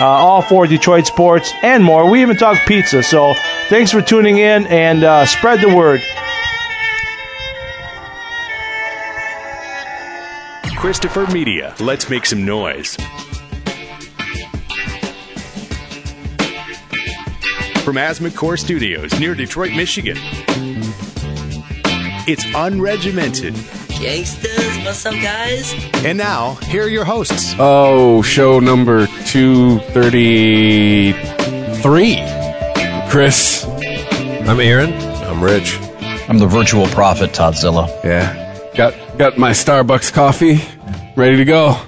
uh, all for Detroit sports and more. We even talk pizza. So thanks for tuning in and uh, spread the word. Christopher Media. Let's make some noise. From Asthma Core Studios near Detroit, Michigan. It's unregimented. Gangsters, what's up, guys? And now, here are your hosts. Oh, show number 233. Chris. I'm Aaron. I'm Rich. I'm the virtual prophet, Toddzilla. Yeah. Got got my Starbucks coffee ready to go.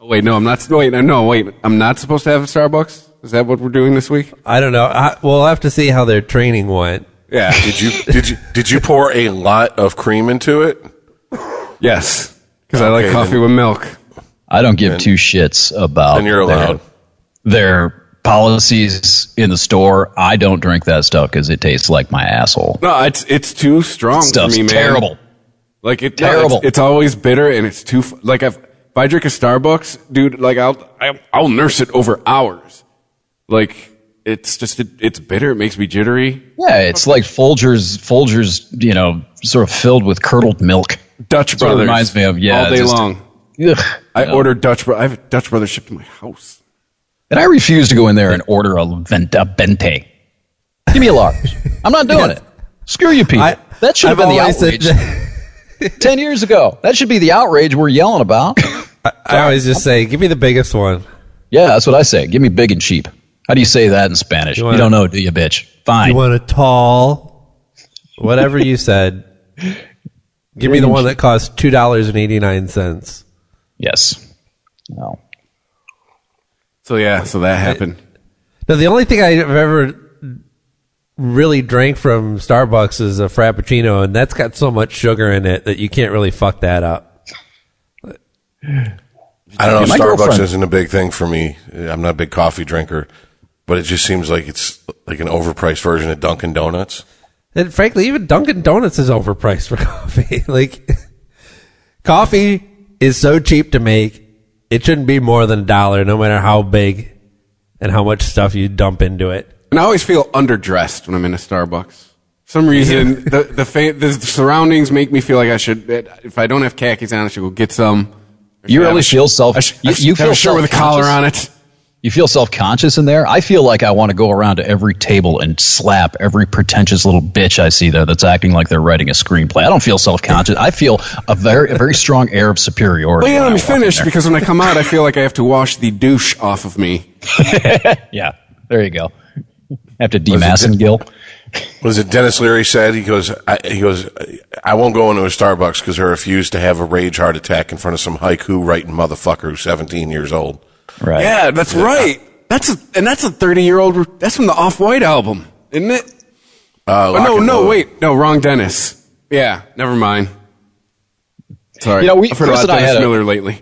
Oh, wait, no, I'm not. Wait, no, wait. I'm not supposed to have a Starbucks? Is that what we're doing this week? I don't know. I, we'll have to see how their training went. Yeah. Did you did you did you pour a lot of cream into it? Yes. Because I like Okay, coffee then- with milk. I don't give two shits about And you're their, allowed. their policies in the store. I don't drink that stuff because it tastes like my asshole. No, it's it's too strong for Stuff's me, man. terrible. Like it, no, Terrible. it's, it's always bitter and it's too. f- Like if, if I drink a Starbucks, dude, like I'll I'll, I'll nurse it over hours. Like it's just it, it's bitter. It makes me jittery. Yeah, it's like Folgers, Folgers, you know, sort of filled with curdled milk. Dutch That's what it Brothers reminds me of, yeah, all day just- long. Ugh. I No. ordered Dutch. Bro- I have a Dutch Brothers shipped to my house. And I refuse to go in there and order a, vent- a Bente. Give me a large. I'm not doing it. Screw you, people. I- that should have I've been the always outrage said- ten years ago. That should be the outrage we're yelling about. I always just say, give me the biggest one. Yeah, that's what I say. Give me big and cheap. How do you say that in Spanish? You, wanna- don't know, do you, bitch? Fine. You want a tall, whatever you said. Give me the one that costs two dollars and eighty nine cents. yes. No. So yeah, so that happened. Now, the only thing I've ever really drank from Starbucks is a Frappuccino, and that's got so much sugar in it that you can't really fuck that up. I don't know. My Starbucks girlfriend- isn't a big thing for me. I'm not a big coffee drinker, but it just seems like it's like an overpriced version of Dunkin' Donuts. And frankly, even Dunkin' Donuts is overpriced for coffee. like, coffee is so cheap to make, it shouldn't be more than a dollar, no matter how big and how much stuff you dump into it. And I always feel underdressed when I'm in a Starbucks. some reason, the the, fa- the surroundings make me feel like I should. If I don't have khakis on, I should go get some. You should really have feel self- I should, you- I should you feel sure with a collar on it. You feel self conscious in there. I feel like I want to go around to every table and slap every pretentious little bitch I see there that's acting like they're writing a screenplay. I don't feel self conscious. I feel a very a very strong air of superiority. Well, yeah, let me I walk in finish because when I come out, I feel like I have to wash the douche off of me. yeah, there you go. have to demask Gil. Was it Denis Leary said? He goes, I, he goes, I won't go into a Starbucks because I refuse to have a rage heart attack in front of some haiku writing motherfucker who's 17 years old. Right. Yeah, that's right. That's a, and that's a 30 year old. That's from the Off White album, isn't it? Uh, Oh, no, no, Load. wait, no, wrong Dennis. Yeah, never mind. Sorry, You know, we- I've heard Chris about and I Dennis had a- Miller lately.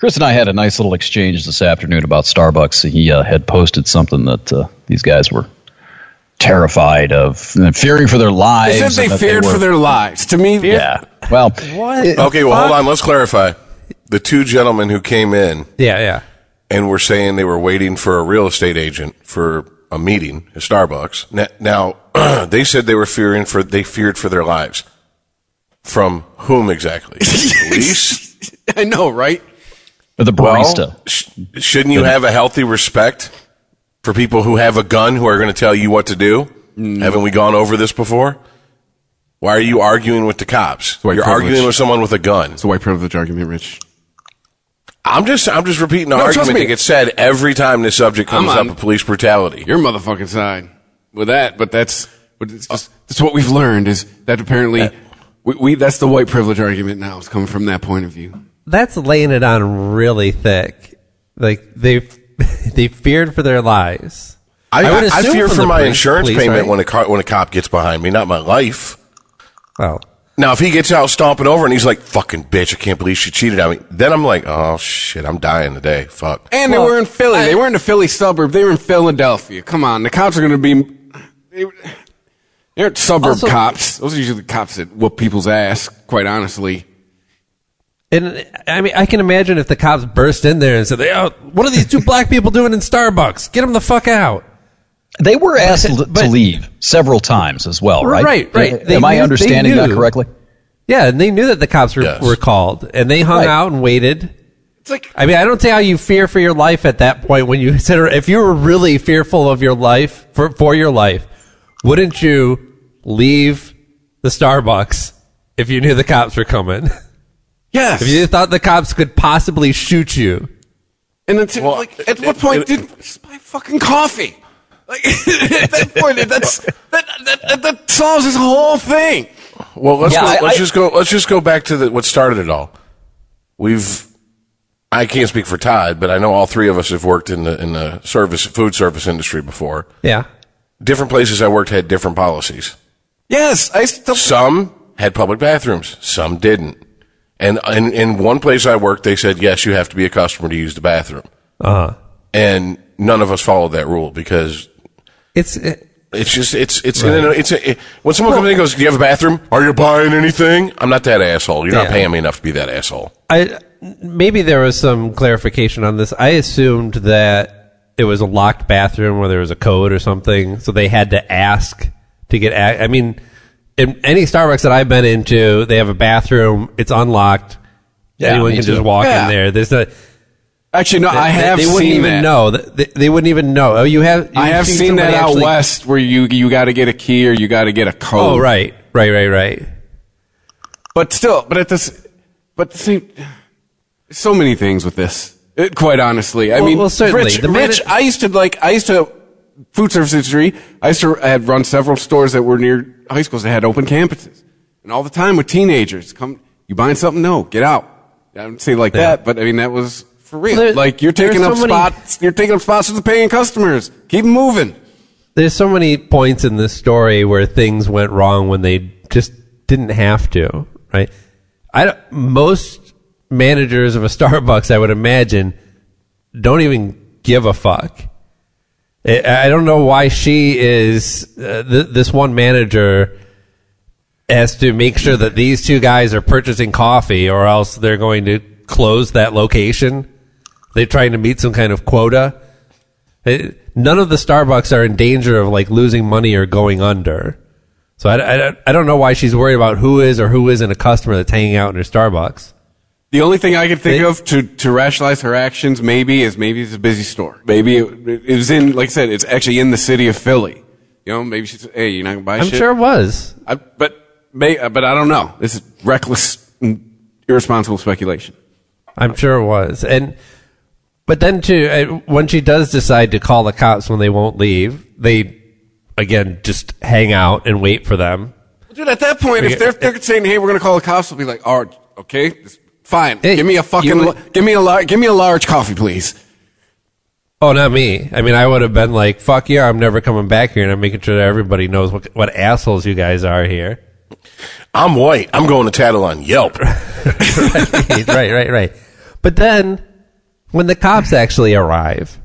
Chris and I had a nice little exchange this afternoon about Starbucks. He uh, had posted something that uh, these guys were terrified of, and fearing for their lives. They said they that feared were- for their lives. To me, Yeah. Well, What? it- Okay, well, hold on. Let's clarify. The two gentlemen who came in Yeah, yeah. And were saying they were waiting for a real estate agent for a meeting at Starbucks. Na- Now, they said they were fearing for they feared for their lives. From whom exactly? Police? I know, right? Or the barista. Well, sh- shouldn't you have a healthy respect for people who have a gun who are going to tell you what to do? Mm. Haven't we gone over this before? Why are you arguing with the cops? white You're privilege. arguing with someone with a gun. It's a white privilege argument, Rich. I'm just I'm just repeating the No, argument me. that gets said every time this subject comes I'm up of police brutality. Your motherfucking side with that, but that's but it's just that's what we've learned is that apparently uh, we, we that's the white privilege argument now. It's coming from that point of view. That's laying it on really thick. Like they they feared for their lives. I, I would I, I fear for my police- insurance police, payment right? when a car, when a cop gets behind me, not my life. Well, Now, if he gets out stomping over and he's like, "Fucking bitch, I can't believe she cheated on me," then I'm like, "Oh shit, I'm dying today." Fuck. And they were in Philly. they were in the Philly suburb. They were in Philadelphia. Come on, the cops are going to be. They, they aren't suburb Also- cops. Those are usually the cops that whoop people's ass. Quite honestly. and I mean, I can imagine if the cops burst in there and said, "Oh, what are these two black people doing in Starbucks? Get them the fuck out!" They were asked to- but- to leave several times as well, right? Right, right. They Am I knew- understanding that correctly? Yeah, and they knew that the cops were, Yes. were called, and they hung Right. out and waited. It's like I mean, I don't see how you fear for your life at that point when you consider if you were really fearful of your life for for your life, wouldn't you leave the Starbucks if you knew the cops were coming? yes. if you thought the cops could possibly shoot you? And it's Well, like, at it- what point it- did just buy fucking coffee? Like at that point, that's that, that that solves this whole thing. Well, let's Yeah, go, I- let's I- just go. Let's just go back to the, what started it all. We've. I can't speak for Todd, but I know all three of us have worked in the in the service food service industry before. Yeah. Different places I worked had different policies. Yes, I still. Some had public bathrooms, some didn't. And in, in one place I worked, they said yes, you have to be a customer to use the bathroom, Uh huh. and none of us followed that rule because It's it, It's just it's it's it's a, it, when someone comes in and goes, "Do you have a bathroom? Are you buying anything?" I'm not that asshole. You're not paying me enough to be that asshole. I maybe there was some clarification on this. I assumed that it was a locked bathroom where there was a code or something, so they had to ask to get. A- I mean, in any Starbucks that I've been into, they have a bathroom. It's unlocked. Yeah, Anyone can too. just walk Yeah. in there. There's a. Actually, no, I they- have They wouldn't seen even that. know. They, they wouldn't even know. Oh, you have. I you've have seen that out actually- west where you you got to get a key or you got to get a oh, code. Oh, right, right, right, right. But still, but at this, but the same, so many things with this. It, quite honestly, I Well- mean, well, certainly. Rich, Rich, I used to like, I used to food service industry. I used to I had run several stores that were near high schools that had open campuses, and all the time with teenagers, come, you buying something? No, get out. I would say like Yeah. that, but I mean that was for real. There- like you're taking up so many- spots, you're taking up spots with the paying customers. Keep moving. there's so many points in this story where things went wrong when they just didn't have to, right? I don't- most managers of a Starbucks, I would imagine, don't even give a fuck. I I don't know why she is uh, th- this one manager has to make sure that these two guys are purchasing coffee, or else they're going to close that location. They're trying to meet some kind of quota. It- none of the Starbucks are in danger of like losing money or going under. So I, I, I don't know why she's worried about who is or who isn't a customer that's hanging out in her Starbucks. The only thing I could think They- of to, to rationalize her actions maybe is maybe it's a busy store. Maybe it, it was in, like I said, it's actually in the city of Philly. You know, maybe she's, hey, you're not gonna buy shit. I'm shit. sure it was. I, but, may, uh, but I don't know. This is reckless, irresponsible speculation. I'm sure it was. And but then too, uh, when she does decide to call the cops when they won't leave, they again just hang out and wait for them. Dude, at that point, if they're, they're saying, hey, we're gonna call the cops, I'll be like, all right, okay, fine. Hey, give me a fucking, you- give me a lar- give me a large coffee, please. Oh, not me. I mean, I would have been like, "Fuck yeah, I'm never coming back here," and I'm making sure that everybody knows what what assholes you guys are here. I'm white. I'm going to tattle on Yelp. right, right, right, right. But then, when the cops actually arrive,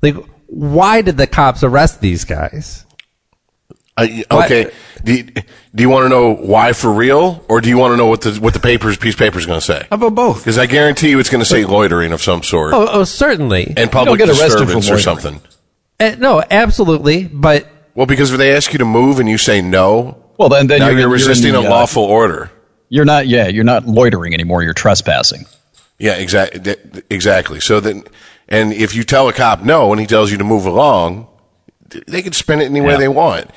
like, why did the cops arrest these guys? Uh, okay. Do you, do you want to know why for real, or do you want to know what the what the papers piece of paper is going to say? How about both? Because I guarantee you, it's going to say loitering of some sort Oh, oh certainly. and public get disturbance or something. Uh, no, absolutely. But Well, because if they ask you to move and you say no, Well, then, then now you're, you're, in- resisting in the, a uh, lawful order. You're not. Yeah, you're not loitering anymore. You're trespassing. Yeah, exactly. Exactly. So then, and if you tell a cop no and he tells you to move along, they can spin it any way Yeah. they want.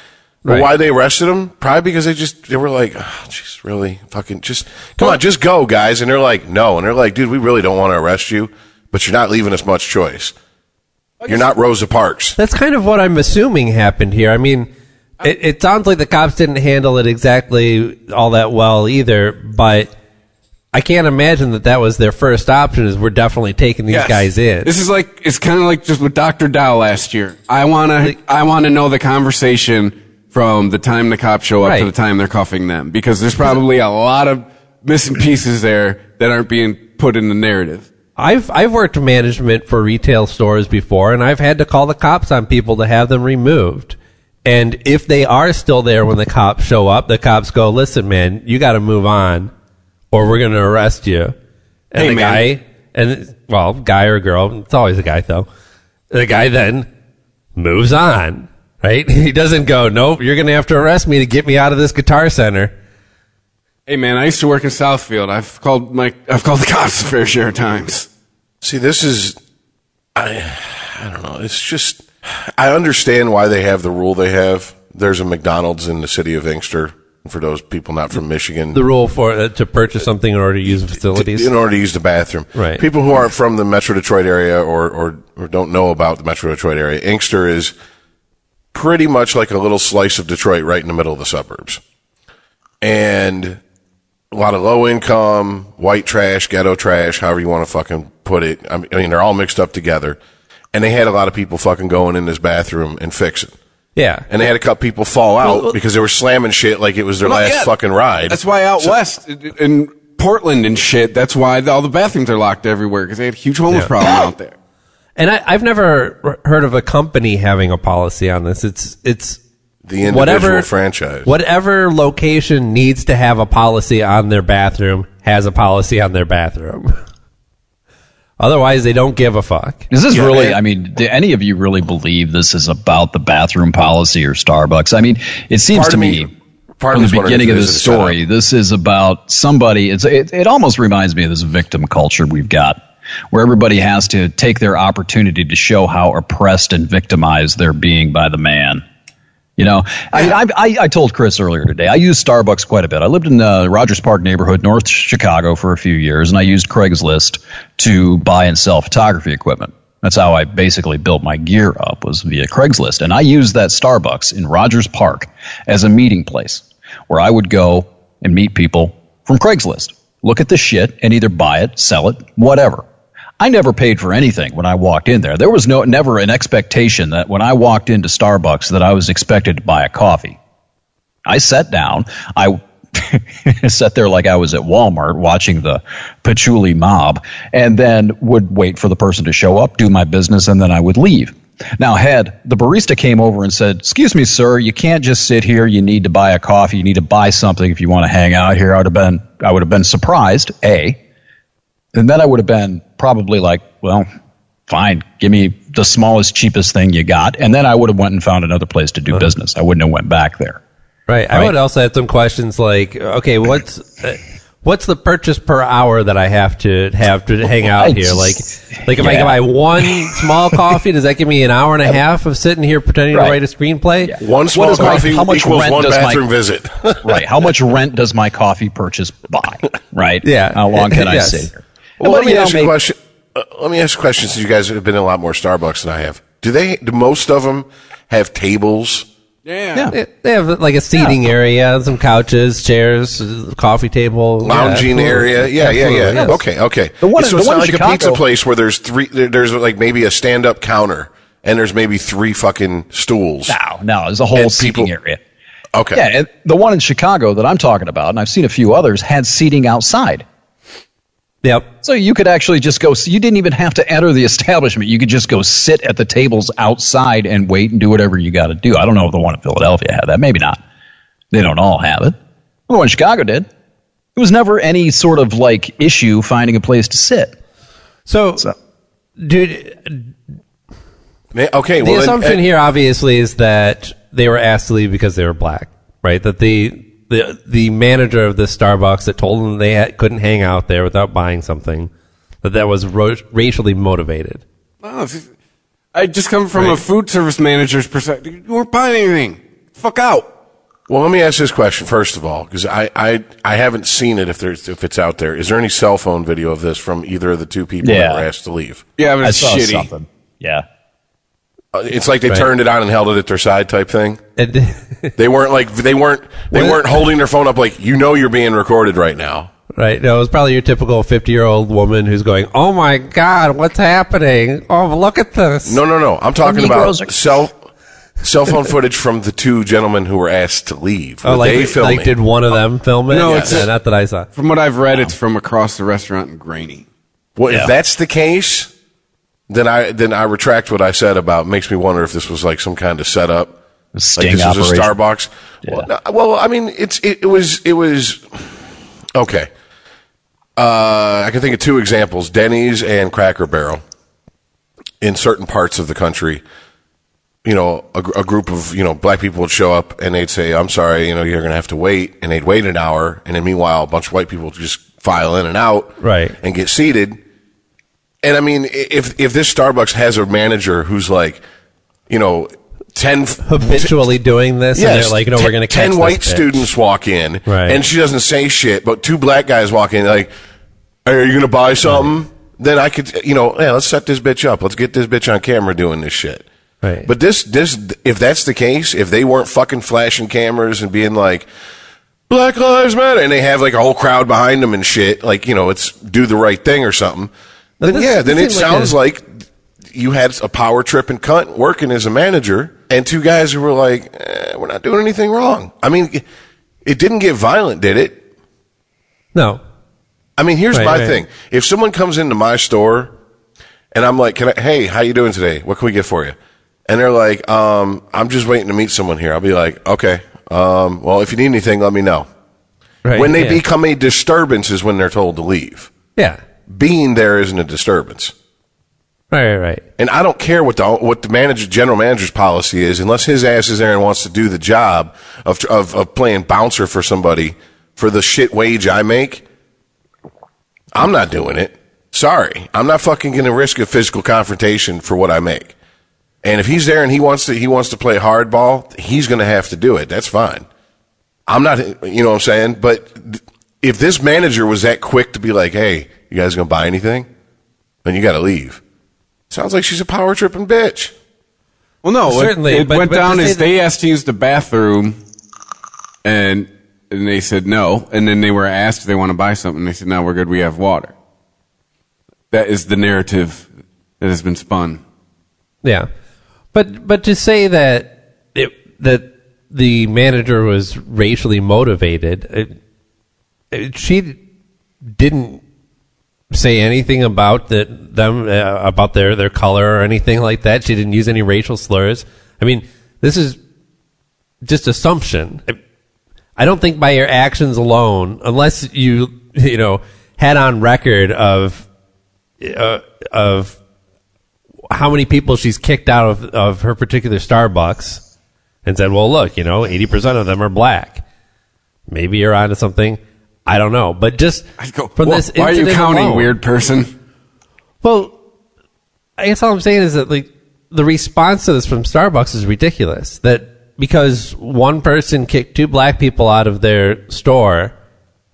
But Right. why they arrested him? Probably because they just they were like, oh, really, fucking, just come on, just go, guys. And they're like, no, and they're like, dude, we really don't want to arrest you, but you're not leaving us much choice. You're not Rosa Parks. that's kind of what I'm assuming happened here. I mean, it, it sounds like the cops didn't handle it exactly all that well either. But I can't imagine that that was their first option. Is we're definitely taking these Yes. guys in. This is like it's kind of like just with Dr. Dao last year. I wanna I wanna know the conversation from the time the cops show up Right. to the time they're cuffing them because there's probably a lot of missing pieces there that aren't being put in the narrative. I've I've worked management for retail stores before, and I've had to call the cops on people to have them removed. And if they are still there when the cops show up, the cops go, "Listen, man, you got to move on, or we're going to arrest you." And Hey, the man. guy, and well, guy or girl, it's always a guy though. The guy then moves on, right? He doesn't go, "Nope, you're going to have to arrest me to get me out of this guitar center." Hey man, I used to work in Southfield. I've called my I've called the cops a fair share of times. See, this is, I, I don't know. It's just, I understand why they have the rule they have. There's a McDonald's in the city of Inkster. For those people not from Michigan, The rule for uh, to purchase something in order to use the facilities. in order to use the bathroom. Right. People who aren't from the Metro Detroit area or, or, or don't know about the Metro Detroit area, Inkster is pretty much like a little slice of Detroit right in the middle of the suburbs. And a lot of low income, white trash, ghetto trash, however you want to fucking put it. I mean, I mean, they're all mixed up together. And they had a lot of people fucking going in this bathroom and fixing. Yeah, And they had a couple people fall out well- because they were slamming shit like it was their Well, last yeah. fucking ride. That's why out west in- in Portland and shit. That's why all the bathrooms are locked everywhere because they had a huge homeless Yeah. problem out there. And I, I've never heard of a company having a policy on this. It's it's the individual whatever franchise. Whatever location needs to have a policy on their bathroom has a policy on their bathroom. Otherwise, they don't give a fuck. Is this really? I mean, do any of you really believe this is about the bathroom policy or Starbucks? I mean, it seems Part to me, me- from the beginning of this this is a setup. story, this is about somebody. It's it, it almost reminds me of this victim culture we've got, where everybody has to take their opportunity to show how oppressed and victimized they're being by the man. You know, I I, I, I told Chris earlier today, I used Starbucks quite a bit. I lived in the Rogers Park neighborhood, North Chicago, for a few years, and I used Craigslist to buy and sell photography equipment. That's how I basically built my gear up was via Craigslist. And I used that Starbucks in Rogers Park as a meeting place where I would go and meet people from Craigslist. Look at the shit and either buy it, sell it, whatever. I never paid for anything when I walked in there. There was no never an expectation that when I walked into Starbucks that I was expected to buy a coffee. I sat down. I sat there like I was at Walmart watching the patchouli mob, and then would wait for the person to show up, do my business, and then I would leave. Now, had the barista came over and said, "Excuse me, sir, you can't just sit here. You need to buy a coffee. You need to buy something if you want to hang out here." I would have been, I would have been surprised. A, and then I would have been probably like, well, fine, give me the smallest, cheapest thing you got, and then I would have went and found another place to do business. I wouldn't have went back there. Right. I would also have some questions like, okay, what's uh, what's the purchase per hour that I have to have to hang out here? Like, like if I Yeah. buy one small coffee, does that give me an hour and a half of sitting here pretending Right. to write a screenplay? One small is my- coffee how much equals rent one does my- bathroom visit. right. How much rent does my coffee purchase buy? Right. Yeah. How long can I Yes. sit here? Well, But, let me ask you a question. Uh, let me ask a question since you guys have been in a lot more Starbucks than I have. Do they? Do most of them have tables? Yeah. Yeah. They- They have like a seating area, some couches, chairs, uh, coffee table, lounging absolutely. area. Yeah, yeah, yeah. Yes. Okay, okay. The one- so the it's one not in like a pizza place where there's three. There's like maybe a stand-up counter and there's maybe three fucking stools. No, no, there's a whole seating people- area. Okay. Yeah, and the one in Chicago that I'm talking about, and I've seen a few others, had seating outside. Yep. So you could actually just go. You didn't even have to enter the establishment. You could just go sit at the tables outside and wait and do whatever you got to do. I don't know if the one in Philadelphia had that. Maybe not. They don't all have it. The one in Chicago did. It was never any sort of like issue finding a place to sit. So, So- dude, Okay. the well, then- assumption uh, here obviously is that they were asked to leave because they were black, right? That the the the manager of this Starbucks that told them they had, couldn't hang out there without buying something, that that was ro- racially motivated. Oh, if- I just come from a food service manager's perspective. You weren't buying anything. Fuck out. Well, let me ask this question first of all, because I, I I haven't seen it. If there's if it's out there, is there any cell phone video of this from either of the two people Yeah. that were asked to leave? Yeah, but I it's saw shitty. something. Yeah. It's like they Right. turned it on and held it at their side type thing. And, They weren't like they weren't they Well- weren't holding their phone up like you know you're being recorded right now. Right. No, it was probably your typical 50 year old woman who's going, Oh my God, what's happening? Oh, look at this. No, no, no. I'm talking about Negroes are- cell cell phone footage from the two gentlemen who were asked to leave. Oh, like, they filming? like, did one of them film it? No, yeah, it's- yeah, not that I saw. From what I've read, it's from across the restaurant in Grainy. Well, Yeah. if that's the case, then I then I retract what I said about. Makes me wonder if this was like some kind of setup. A Like sting this was a operation. Starbucks. Well, no, well, I mean, it's it, it was it was okay. Uh, I can think of two examples: Denny's and Cracker Barrel. In certain parts of the country, you know, a, a group of you know black people would show up and they'd say, "I'm sorry, you know, you're going to have to wait," and they'd wait an hour, and then meanwhile, a bunch of white people would just file in and out, Right. and get seated. And I mean, if if this Starbucks has a manager who's like, you know, ten Habitually doing this, and they're like, No, we're going to catch ten white bitch." students walk in, Right. and she doesn't say shit, but two black guys walk in, like, "Hey, are you going to buy something? Then I could, you know, yeah, let's set this bitch up. Let's get this bitch on camera doing this shit. Right. But this, this, if that's the case, if they weren't fucking flashing cameras and being like, Black Lives Matter, and they have like a whole crowd behind them and shit, like, you know, it's do the right thing or something, Then this- yeah, then it this like sounds a- like you had a power tripping cunt working as a manager and two guys who were like, eh, we're not doing anything wrong. I mean, it didn't get violent, did it? No. I mean, here's Right, my right. thing. If someone comes into my store and I'm like, "Can I? Hey, how you doing today? What can we get for you?" And they're like, um, "I'm just waiting to meet someone here." I'll be like, "Okay. Um, well, if you need anything, let me know." Right. when they yeah. become a disturbance is when they're told to leave. Yeah. Being there isn't a disturbance. Right, right, right. And I don't care what the what the manager, general manager's policy is, unless his ass is there and wants to do the job of of, of playing bouncer for somebody for the shit wage I make. I'm not doing it. Sorry, I'm not fucking going to risk a physical confrontation for what I make. And if he's there and he wants to he wants to play hardball, he's going to have to do it. That's fine. I'm not, you know what I'm saying. But if this manager was that quick to be like, "Hey, you guys going to buy anything?" Then you got to leave. Sounds like she's a power tripping bitch. Well, no, Certainly, It but- went but down as they asked to use the bathroom, and and they said no, and then they were asked if they want to buy something. They said no, we're good. We have water. That is the narrative that has been spun. Yeah, but but to say that it, that the manager was racially motivated, it, it, she didn't say anything about the, them uh, about their their color or anything like that. She didn't use any racial slurs. I mean, this is just assumption. I- don't think by your actions alone, unless you you know had on record of uh, of how many people she's kicked out of, of her particular Starbucks and said, well, look, you know, 80% of them are black. Maybe you're onto something. I don't know. But just I go, from "Wha- this why are you counting, alone- weird person? Well, I guess all I'm saying is that like the response to this from Starbucks is ridiculous. That because one person kicked two black people out of their store,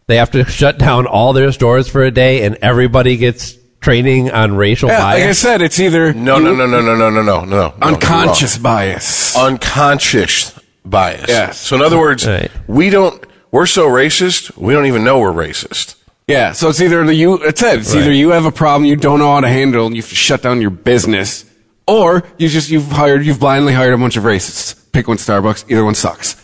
they have to shut down all their stores for a day, and everybody gets training on racial Yeah, like I said, it's either No, no, no, no, no, no, no, no, no, no. unconscious bias. unconscious bias. Yes. So in other words, Right. we don't. We're so racist, we don't even know we're racist. Yeah, so it's either the you. It said it's either you have a problem you don't know how to handle and you have to shut down your business, or you just you've hired you've blindly hired a bunch of racists. Pick one Starbucks. Either one sucks.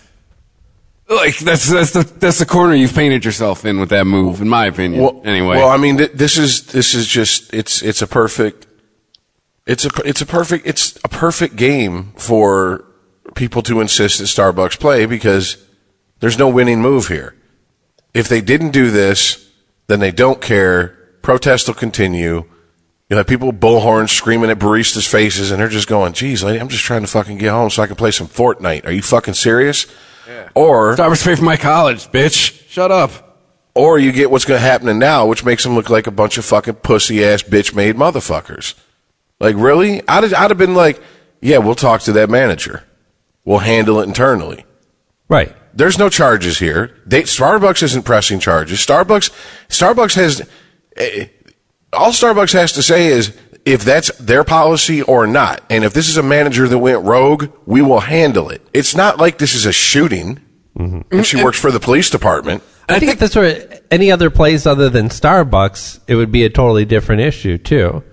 Like that's that's the that's the corner you've painted yourself in with that move, in my opinion. Well, anyway, well, I mean, th- this is this is just it's it's a perfect it's a it's a perfect it's a perfect game for people to insist that Starbucks play because there's no winning move here. If they didn't do this, then they don't care. Protest will continue. You'll have people with bullhorns screaming at baristas' faces, and they're just going, "Geez, lady, I'm just trying to fucking get home so I can play some Fortnite. Are you fucking serious?" Or Starbucks pay for my college, bitch. Shut up. or you get what's going to happen now, which makes them look like a bunch of fucking pussy ass bitch made motherfuckers. Like, really? I'd have, I'd have been like, yeah, we'll talk to that manager. We'll handle it internally. right. There's no charges here. They, Starbucks isn't pressing charges. Starbucks, Starbucks has, eh, all Starbucks has to say is if that's their policy or not. And if this is a manager that went rogue, we will handle it. It's not like this is a shooting. If she works for the police department. I, think, if this were any other place other than Starbucks, it would be a totally different issue too.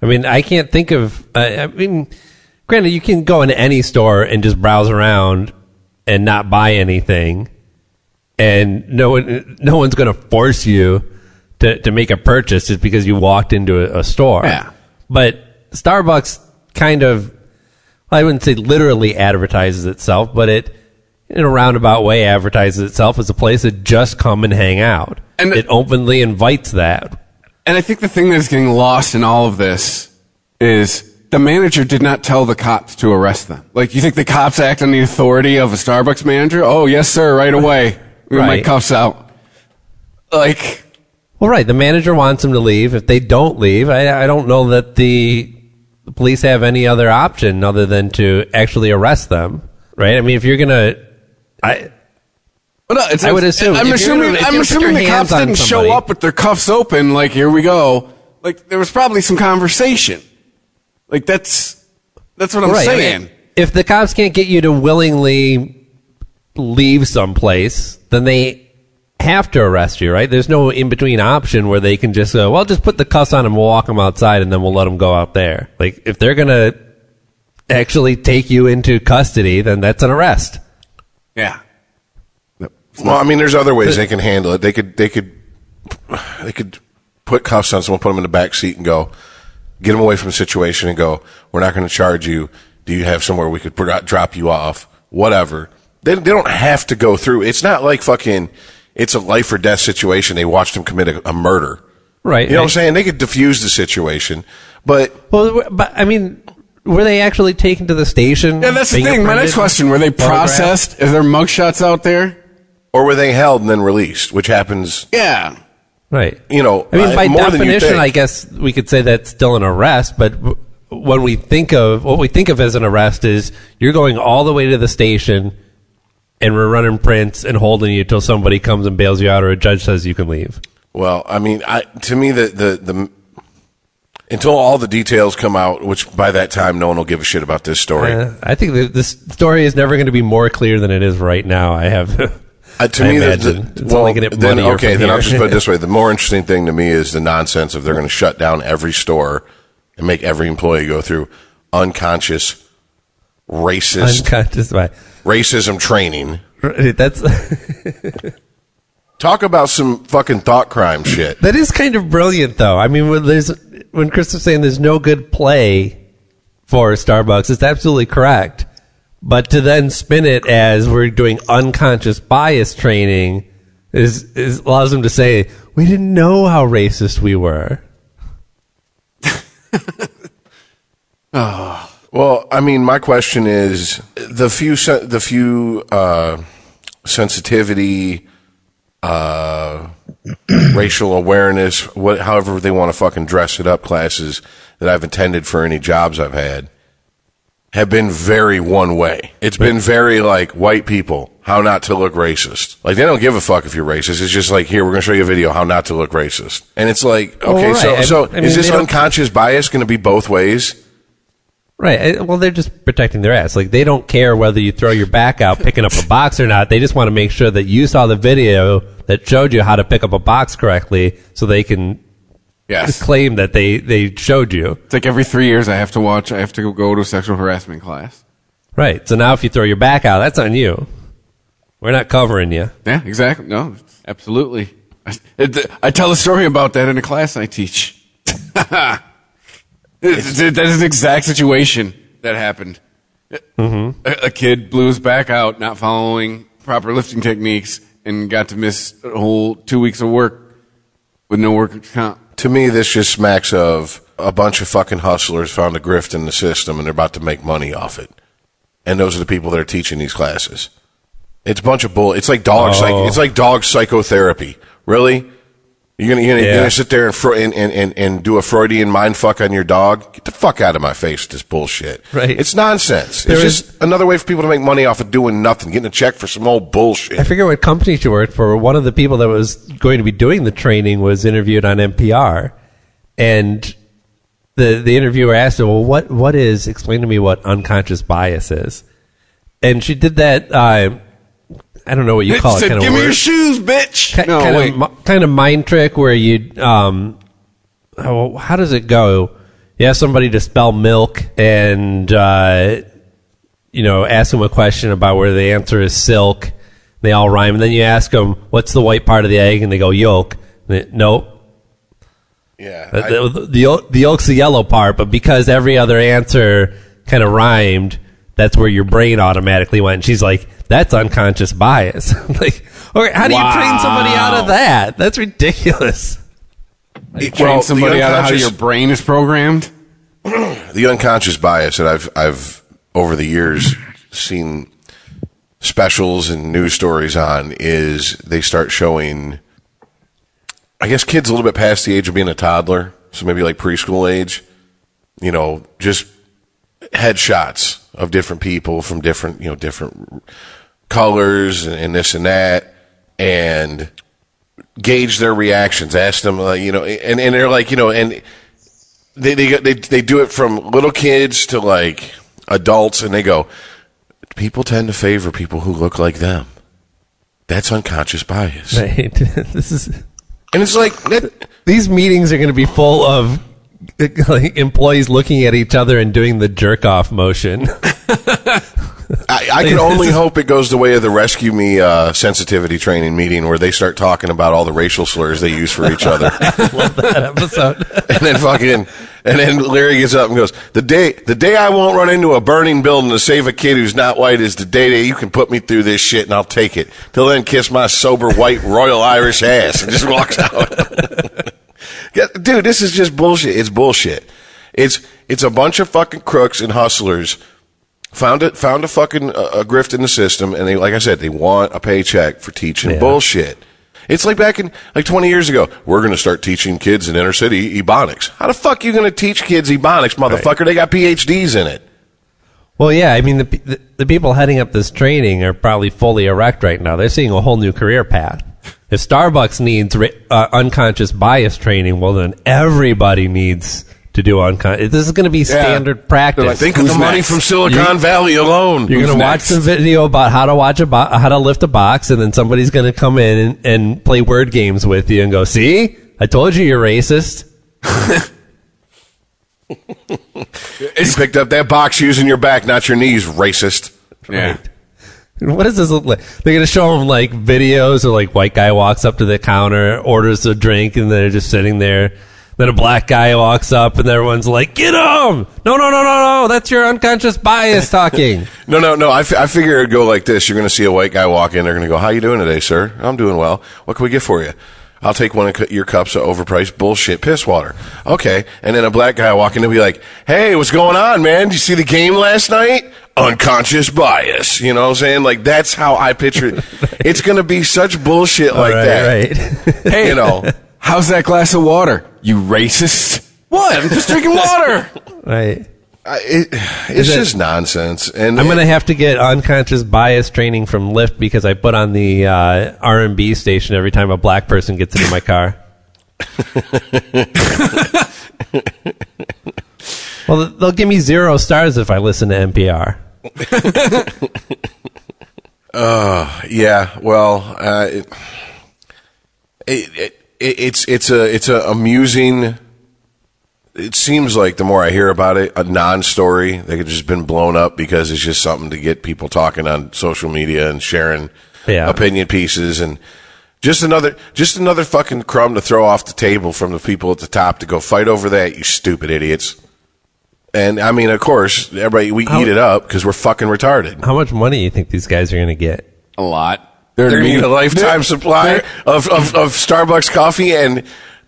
I mean, I can't think of. Uh, I mean, granted, you can go into any store and just browse around and not buy anything, and no one, no one's going to force you to to make a purchase just because you walked into a, a store. Yeah. But Starbucks kind of, well, I wouldn't say literally advertises itself, but it, in a roundabout way, advertises itself as a place that just come and hang out. And- it openly invites that. And I think the thing that's getting lost in all of this is the manager did not tell the cops to arrest them. Like, you think the cops act on the authority of a Starbucks manager? Oh, yes, sir, right away. We my cuffs out. Like, Well, right. The manager wants them to leave. If they don't leave, I, I don't know that the, police have any other option other than to actually arrest them. Right? I mean, if you're gonna, I, Well, no, uh, it's, I would assume I'm assuming. gonna- I'm assuming the cops didn't show up with their cuffs open. Like, here we go. Like, there was probably some conversation. Like, that's that's what I'm Right. saying. If the cops can't get you to willingly leave someplace, then they have to arrest you, right? There's no in between option where they can just go, well, just put the cuffs on and we'll walk them outside and then we'll let them go out there. Like, if they're going to actually take you into custody, then that's an arrest. Yeah. Well, I mean, there's other ways they can handle it. They could, they could, they could put cuffs on someone, put them in the back seat, and go get them away from the situation, and go. We're not going to charge you. Do you have somewhere we could drop you off? Whatever. They, they don't have to go through. It's not like fucking. It's a life or death situation. They watched him commit a, a murder. Right. You know what I'm saying? They could diffuse the situation, but Well, but I mean, were they actually taken to the station? Yeah, that's the thing. My next question: Were they processed? Is there mugshots out there? or were they held and then released, which happens. Yeah. Right. You know, I mean, uh, by definition. I guess we could say that's still an arrest. But when we think of what we think of as an arrest is you're going all the way to the station, and we're running prints and holding you till somebody comes and bails you out, or a judge says you can leave. Well, I mean, I, to me, the, the, the, until all the details come out, which by that time no one will give a shit about this story. Uh, I think that this story is never going to be more clear than it is right now. I have. Uh, to I me, the, imagine. the, It's well, only gonna get then, okay, then I'll just put it this way: the more interesting thing to me is the nonsense of they're going to shut down every store and make every employee go through unconscious, racist, unconscious. Right. racism training. That's Talk about some fucking thought crime shit. that is kind of brilliant, though. I mean, when there's when Chris is saying there's no good play for Starbucks, it's absolutely correct. But to then spin it as we're doing unconscious bias training is, is allows them to say we didn't know how racist we were. Well, I mean, my question is the few the few uh, sensitivity, uh, racial awareness, what, however they want to fucking dress it up, classes that I've attended for any jobs I've had have been very one way. It's been very like white people how not to look racist. Like they don't give a fuck if you're racist. It's just like here we're going to show you a video how not to look racist. And it's like okay, Well, so right. I- so I mean, is this unconscious bias going to be both ways? Right. Well, they're just protecting their ass. Like they don't care whether you throw your back out picking up a box or not. They just want to make sure that you saw the video that showed you how to pick up a box correctly, so they can Yes. claim that they they showed you. It's like every three years I have to watch. I have to go to a sexual harassment class. Right. So now if you throw your back out, that's on you. We're not covering you. Yeah, exactly. No, absolutely. I, it, I tell a story about that in a class I teach. That is an exact situation that happened. Mm-hmm. A, a kid blew his back out, not following proper lifting techniques, and got to miss a whole two weeks of work with no work comp. To me, this just smacks of a bunch of fucking hustlers found a grift in the system and they're about to make money off it. And those are the people that are teaching these classes. It's a bunch of bull. It's like dog. Psych- Oh. it's like dog psychotherapy. Really? You're gonna, you're gonna, you're gonna sit there and, fro- and, and, and, and do a Freudian mind fuck on your dog? Get the fuck out of my face this bullshit. Right. It's nonsense. There it's is- just another way for people to make money off of doing nothing, getting a check for some old bullshit. I forget what company she worked for. One of the people that was going to be doing the training was interviewed on NPR, and the the interviewer asked her, "Well, what what is? Explain to me what unconscious bias is." And she did that. Uh, I don't know what you call it. said, kind "Give of me your shoes, bitch." ki- no, kind wait. of kind of mind trick where you um oh, how does it go? You ask somebody to spell milk and uh, you know ask them a question about where the answer is silk. They all rhyme, and then you ask them what's the white part of the egg, and they go yolk. They, nope, Yeah. the, I- the, the, the yolk's the yellow part, but because every other answer kind of rhymed, that's where your brain automatically went. And she's like, that's unconscious bias. like, okay, how do you train somebody out of that? That's ridiculous. You train well, somebody out of how your brain is programmed. the unconscious bias that I've I've over the years seen specials and news stories on is they start showing I guess kids a little bit past the age of being a toddler, so maybe like preschool age, you know, just headshots of different people from different, you know, different colors and, and this and that and gauge their reactions, ask them, uh, you know, and, and they're like, you know, and they, they they they do it from little kids to like adults, and they go, people tend to favor people who look like them. That's unconscious bias, Right? this is and it's like that, these meetings are going to be full of employees looking at each other and doing the jerk off motion. I, I can only hope it goes the way of the rescue me uh, sensitivity training meeting where they start talking about all the racial slurs they use for each other, Love that episode. and then fucking, and then Larry gets up and goes, "The day, the day I won't run into a burning building to save a kid who's not white is the day that you can put me through this shit, and I'll take it. Till then, kiss my sober white Royal Irish ass," and just walks out. Dude, this is just bullshit. It's bullshit. It's it's a bunch of fucking crooks and hustlers found it found a fucking uh, a grift in the system, and they like I said, they want a paycheck for teaching Yeah. bullshit. It's like back in like 20 years ago. We're going to start teaching kids in inner city ebonics. How the fuck are you going to teach kids ebonics, motherfucker? They got PhDs in it. Well, yeah, I mean, the, the the people heading up this training are probably fully erect right now. They're seeing a whole new career path. If Starbucks needs uh, unconscious bias training, well, then everybody needs to do unconscious. This is going to be standard practice. like, Think of Who's the money from Silicon Valley alone. You're going to watch next? some video about how to watch a bo- how to lift a box, and then somebody's going to come in and, and play word games with you and go, "See, I told you you're racist." you picked up that box using your back, not your knees, racist. Yeah. What does this look like? They're gonna show them like videos of like white guy walks up to the counter, orders a drink, and they're just sitting there. Then a black guy walks up, and everyone's like, "Get him! No, no, no, no, no! That's your unconscious bias talking." No, no, no. I, f- I figure it'd go like this. You're to see a white guy walk in. They're to go, "How you doing today, sir? I'm doing well. What can we get for you?" I'll take one of your cups of overpriced bullshit piss water. Okay. And then a black guy walk in and be like, "Hey, what's going on, man? Did you see the game last night?" Unconscious bias. You know what I'm saying? Like that's how I picture it. It's going to be such bullshit like right, that. right. Hey, You know. how's that glass of water? You racist? What? I'm just drinking water. right. I, it, it's it- just nonsense. And I'm gonna have to get unconscious bias training from Lyft because I put on the uh, R&B station every time a black person gets into my car. well, they'll give me zero stars if I listen to NPR. Yeah, well, uh, it, it, it, it's it's a it's a amusing. It seems like the more I hear about it, a non-story that had just been blown up because it's just something to get people talking on social media and sharing Yeah. opinion pieces and just another just another fucking crumb to throw off the table from the people at the top to go fight over that. You stupid idiots. And I mean, of course, everybody we How- eat it up because we're fucking retarded. How much money do you think these guys are gonna get? A lot. They're going to meeting- need a lifetime supply of, of, of Starbucks coffee and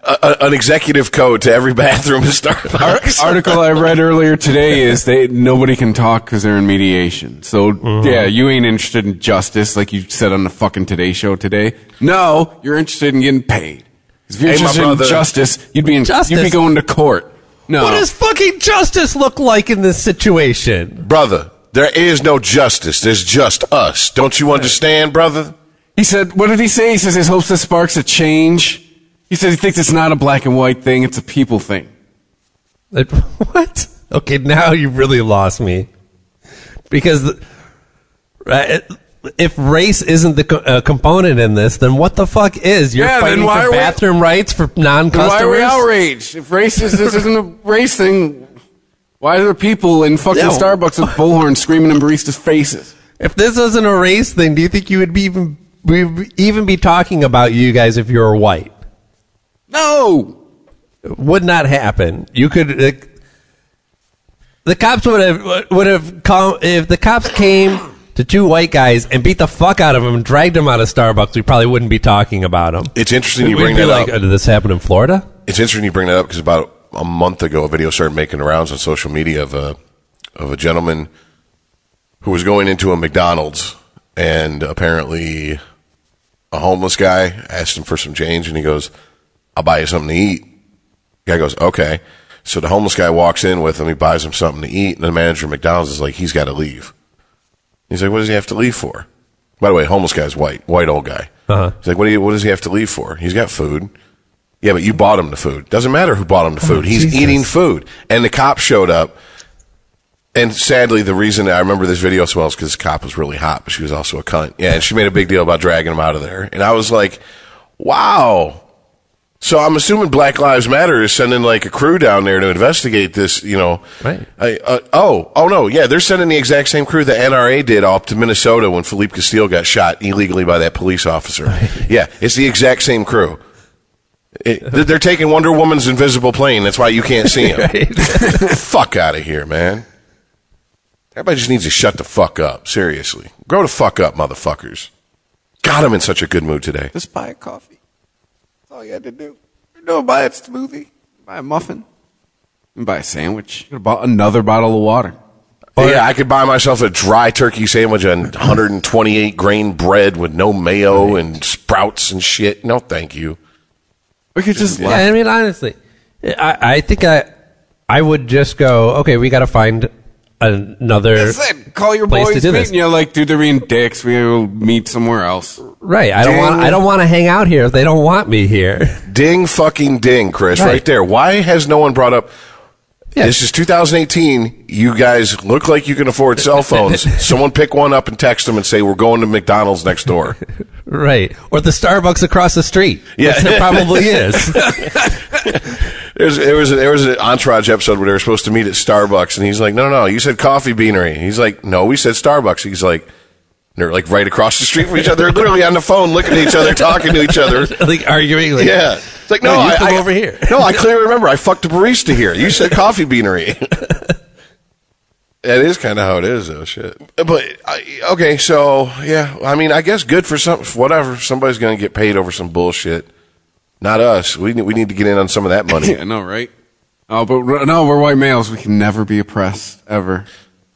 a, a, an executive code to every bathroom at Starbucks. article I read earlier today is they nobody can talk because they're in mediation. So Mm-hmm. yeah, you ain't interested in justice like you said on the fucking Today Show today. No, you're interested in getting paid. If you're Hey, interested in justice, you'd be in, Justice? you'd be going to court. No, What does fucking justice look like in this situation? brother, there is no justice. There's just us. Don't you understand, brother? he said. What did he say? He says his hopes this sparks a change. He says he thinks it's not a black and white thing; it's a people thing. Like, what? Okay, now you really lost me. Because the, right, if race isn't the co- uh, component in this, then what the fuck is? You're Yeah, fighting for are we- bathroom rights for Then why are we outraged? If race is, this isn't a race thing, why are there people in fucking No. Starbucks with bullhorns screaming in baristas' faces? If this wasn't a race thing, do you think you would be even even be talking about you guys if you were white? No! would not happen. You could. Uh, the cops would have would have come if the cops came to two white guys and beat the fuck out of them and dragged them out of Starbucks. We probably wouldn't be talking about them. It's interesting you We'd bring be that like, up. "Oh, did this happen in Florida? It's interesting you bring that up because about a month ago, a video started making rounds on social media of a of a gentleman who was going into a McDonald's and apparently a homeless guy asked him for some change and he goes, "I'll buy you something to eat." guy goes, "Okay." So the homeless guy walks in with him. He buys him something to eat, and the manager of McDonald's is like, "He's got to leave." He's like, "What does he have to leave for?" By the way, homeless guy's white, white old guy. Uh-huh. He's like, "What do you, What does he have to leave for?" He's got food. Yeah, but you bought him the food. Doesn't matter who bought him the food. He's Jesus. eating food. And the cop showed up. And sadly, the reason I remember this video so well is because the cop was really hot, but she was also a cunt. Yeah, and she made a big deal about dragging him out of there. And I was like, wow. So I'm assuming Black Lives Matter is sending like a crew down there to investigate this, you know. Right. I, uh, oh, oh no, yeah, they're sending the exact same crew the NRA did up to Minnesota when Philando Castile got shot illegally by that police officer. Yeah, it's the exact same crew. It, they're- they're taking Wonder Woman's invisible plane. That's why you can't see him. fuck out of here, man. Everybody just needs to shut the fuck up. Seriously. Grow the fuck up, motherfuckers. God, I'm in such a good mood today. Just buy a coffee. That's all you had to do. No, buy a smoothie, buy a muffin, and buy a sandwich. You could have bought another bottle of water. yeah, I could buy myself a dry turkey sandwich on 128 grain bread with no mayo and sprouts and shit. No, thank you. We could just Yeah, I mean, honestly, I, I think I I would just go. Okay, we got to find another. That's it. Call your place to do this. and you're like, dude, they're being dicks. We'll meet somewhere else. Right. I don't Ding. want. I don't want to hang out here if they don't want me here. Ding fucking ding, Chris, right, Right. there. Why has no one brought up? Yeah. This is 2018. You guys look like you can afford cell phones. Someone pick one up and text them and say, we're going to McDonald's next door. Right. Or the Starbucks across the street. Yeah. There probably is. There's, there was a, there was an entourage episode where they were supposed to meet at Starbucks, and he's like, "No, no, no, you said coffee beanery." He's like, "No, we said Starbucks." He's like, they're like right across the street from each other. They're literally on the phone, looking at each other, talking to each other. like arguing. Like, Yeah, it's like no, No, you I, come I- over here. no, I clearly remember. I fucked a barista here. You said coffee beanery. That is kind of how it is, though. Shit. But I, okay, so yeah, I mean, I guess good for some. Whatever, somebody's going to get paid over some bullshit. Not us. We need, we need to get in on some of that money. Yeah, I know, right? Oh, but no, we're white males. We can never be oppressed ever.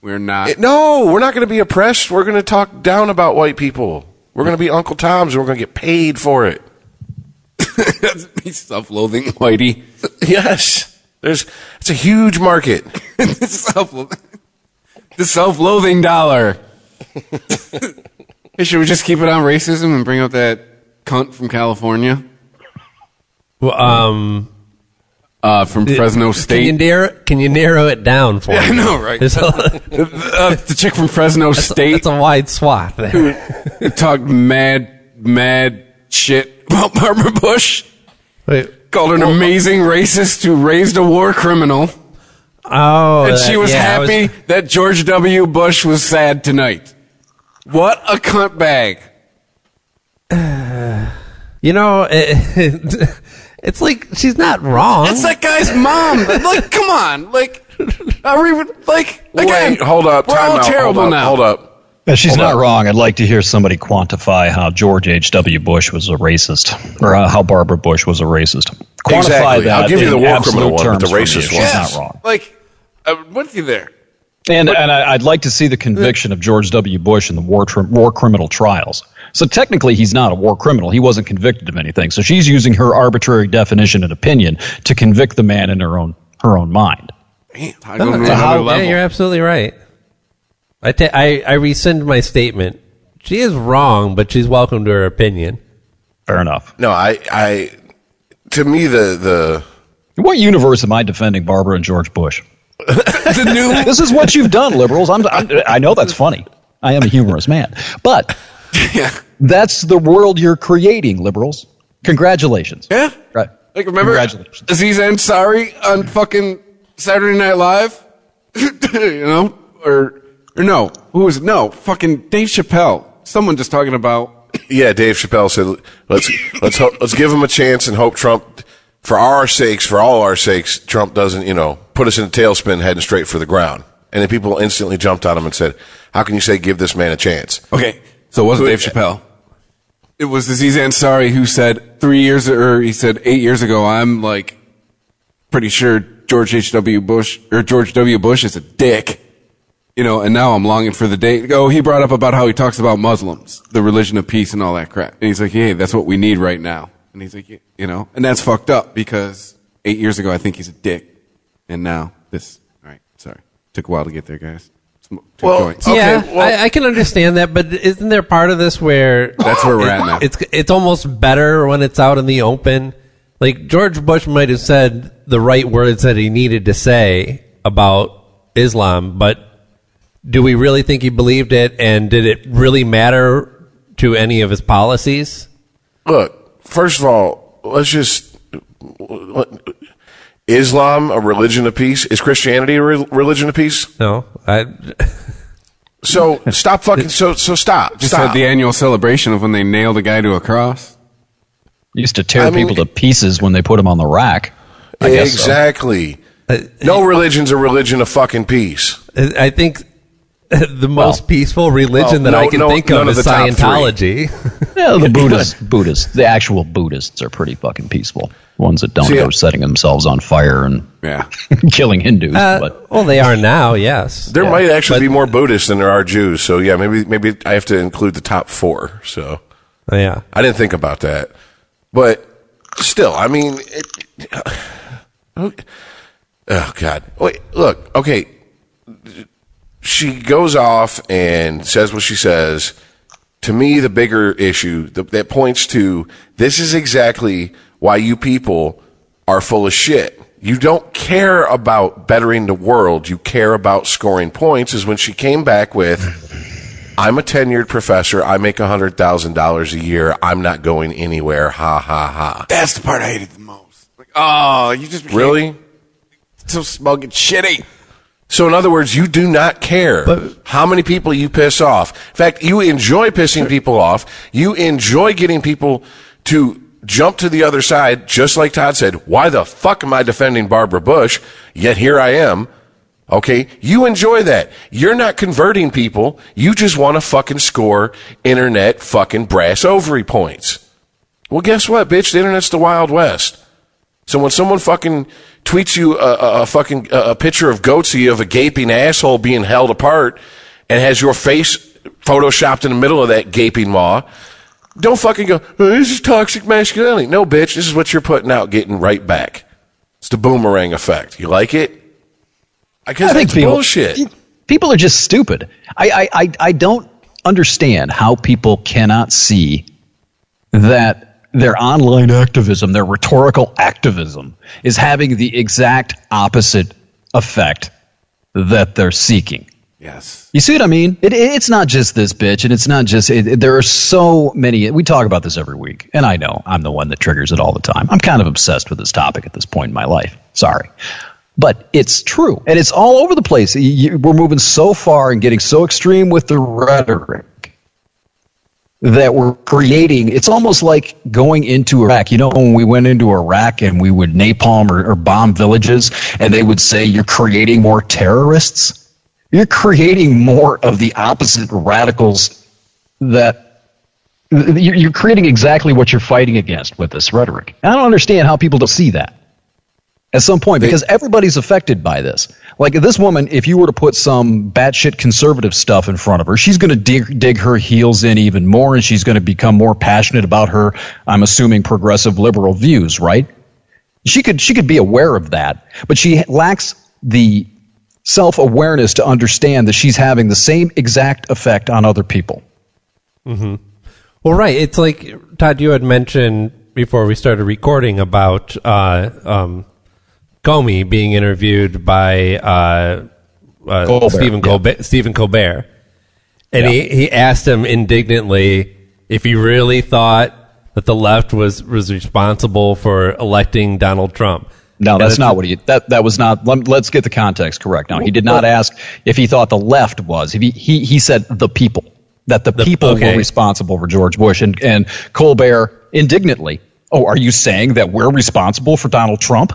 We're not. It- no, we're not going to be oppressed. We're going to talk down about white people. We're going to be Uncle Tom's, and we're going to get paid for it. He's self-loathing, Whitey. Yes, there's it's a huge market. the self the self-loathing dollar. hey, should we just keep it on racism and bring up that cunt from California, Well, um, uh, from Fresno State. Can you narrow? Can you narrow it down for Yeah, I know, right? Uh, the chick from Fresno that's, State that's a wide swath there. who talked mad, mad shit about Barbara Bush. Wait, Called her an amazing racist who raised a war criminal, oh, and that- she was yeah, happy that George W. Bush was sad tonight. What a cunt bag! you know, it, it's like she's not wrong. That's that guy's mom. like, come on, like, are we like again? Wait, hold up. We're Time all out. terrible hold up, now. Hold up. If she's Hold not on. wrong, I'd like to hear somebody quantify how George H.W. Bush was a racist, or uh, how Barbara Bush was a racist. Quantify Exactly. that I'll give you the war absolute criminal one, but the terms for me racist if one. She's Yes. not wrong. Like, I'm with you there. And, and I, I'd like to see the conviction of George W. Bush in the war, tr- war criminal trials. So technically, he's not a war criminal. He wasn't convicted of anything. So she's using her arbitrary definition and opinion to convict the man in her own her own mind. Damn, I go to Yeah, another level. you're absolutely right. I, ta- I I rescind my statement. She is wrong, but she's welcome to her opinion. Fair enough. No, I, I, to me, the the In what universe am I defending Barbara and George Bush? the new This is what you've done, liberals. I'm, I'm, I know that's funny. I am a humorous man. But that's the world you're creating, liberals. Congratulations. Yeah. Right. Like remember Congratulations. Aziz Ansari on fucking Saturday Night Live? you know? Or or no. Who was no, fucking Dave Chappelle. Someone just talking about Yeah, Dave Chappelle said, "Let's let's hope, let's give him a chance and hope Trump, for our sakes, for all our sakes, Trump doesn't you know put us in a tailspin heading straight for the ground." And then people instantly jumped on him and said, "How can you say give this man a chance?" Okay, so it wasn't Dave Chappelle. It was Aziz Ansari who said three years or he said eight years ago, I'm like pretty sure George H. W. Bush or George W. Bush is a dick. You know, and now I'm longing for the day. Oh, he brought up about how he talks about Muslims, the religion of peace and all that crap. And he's like, hey, that's what we need right now. And he's like, you know, and that's fucked up because eight years ago I think he's a dick. And now this, alright, sorry. Took a while to get there, guys. Sm- two Well, joints. Okay, yeah, well- I, I can understand that, but isn't there part of this where That's where we're it- at now. It's it's almost better when it's out in the open. Like George Bush might have said the right words that he needed to say about Islam, but do we really think he believed it? And did it really matter to any of his policies? Look, first of all, let's just Islam a religion of peace? Is Christianity a re- religion of peace? No, I. So stop fucking. So so stop. Just stop. had the annual celebration of when they nailed a guy to a cross. Used to tear I mean- people to pieces when they put them on the rack. I guess so. exactly. Uh, No religion's a religion of fucking peace. I think the most Well- peaceful religion well, that I can no- think of of is the. Scientology. Yeah, the Buddhists, Buddhists, the actual Buddhists are pretty fucking peaceful. Ones that don't See, go setting themselves on fire and Yeah. killing Hindus. Uh, but well, they are now. Yes, There Yeah. might actually But- be more Buddhists than there are Jews. So yeah, maybe maybe I have to include the top four. So Oh, yeah. I didn't think about that, but still, I mean, it, oh god, wait, look, okay. She goes off and says what she says. To me, the bigger issue that, that points to this is exactly why you people are full of shit. You don't care about bettering the world. You care about scoring points. Is when she came back with, I'm a tenured professor. I make $100,000 a year. I'm not going anywhere. Ha ha ha. That's the part I hated the most. Like, oh, you just became Really? so smug and shitty. So in other words, you do not care how many people you piss off. In fact, you enjoy pissing people off. You enjoy getting people to jump to the other side, just like Todd said. Why the fuck am I defending Barbara Bush? Yet here I am. Okay. You enjoy that. You're not converting people. You just want to fucking score internet fucking brass ovary points. Well, guess what, bitch? The internet's the Wild West. So when someone fucking tweets you a, a, fucking a, picture of Goatse of a gaping asshole being held apart and has your face photoshopped in the middle of that gaping maw, don't fucking go, oh, this is toxic masculinity. No, bitch, this is what you're putting out, getting right back. It's the boomerang effect. You like it? I guess I think people, bullshit. People are just stupid. I, I, I, I don't understand how people cannot see that their online activism, their rhetorical activism, is having the exact opposite effect that they're seeking. Yes. You see what I mean? It, it- it's not just this bitch, and it's not just. It, there are so many. We talk about this every week, and I know I'm the one that triggers it all the time. I'm kind of obsessed with this topic at this point in my life. Sorry. But it's true, and it's all over the place. You- we're moving so far and getting so extreme with the rhetoric that we're creating. It's almost like going into Iraq. You know, when we went into Iraq and we would napalm or, or bomb villages, and they would say, You're creating more terrorists? You're creating more of the opposite radicals that you're you're creating exactly what you're fighting against with this rhetoric. I don't understand how people don't see that at some point because everybody's affected by this. Like this woman, if you were to put some batshit conservative stuff in front of her, she's going to dig, dig her heels in even more and she's going to become more passionate about her, I'm assuming, progressive liberal views, right? She could, she could be aware of that, but she lacks the self awareness to understand that she's having the same exact effect on other people. Well, right. It's like Todd, you had mentioned before we started recording about uh, um, Comey being interviewed by uh, uh, Colbert, Stephen yeah. Colbert. Stephen Colbert, And he, he asked him indignantly if he really thought that the left was, was responsible for electing Donald Trump. No, that's not what he. That that was not. Let, let's get the context correct. Now, he did not ask if he thought the left was. He he, he said the people that the, people okay. were responsible for George Bush and and Colbert indignantly. Oh, are you saying that we're responsible for Donald Trump?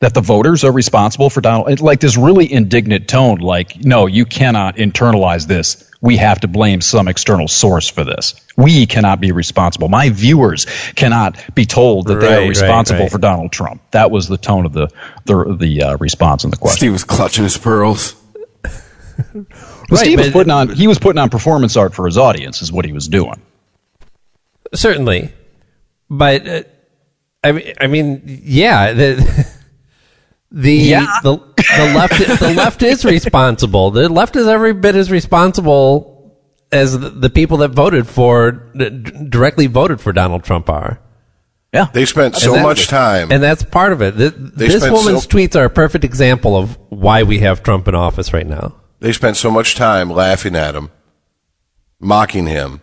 That the voters are responsible for Donald? Like this really indignant tone. Like, no, you cannot internalize this. We have to blame some external source for this. We cannot be responsible. My viewers cannot be told that they are responsible right. for Donald Trump. That was the tone of the the, the uh, response in the question. Steve was clutching his pearls. Well, Right, Steve was putting on he was putting on performance art for his audience, is what he was doing. Certainly, but uh, I mean, I mean, yeah, the the Yeah. the, the left the left is responsible. The left is every bit as responsible as the, the people that voted for d- directly voted for Donald Trump are. Yeah, They spent so much time. and that's part of it. Th- This woman's so- tweets are a perfect example of why we have Trump in office right now. they spent so much time laughing at him, mocking him,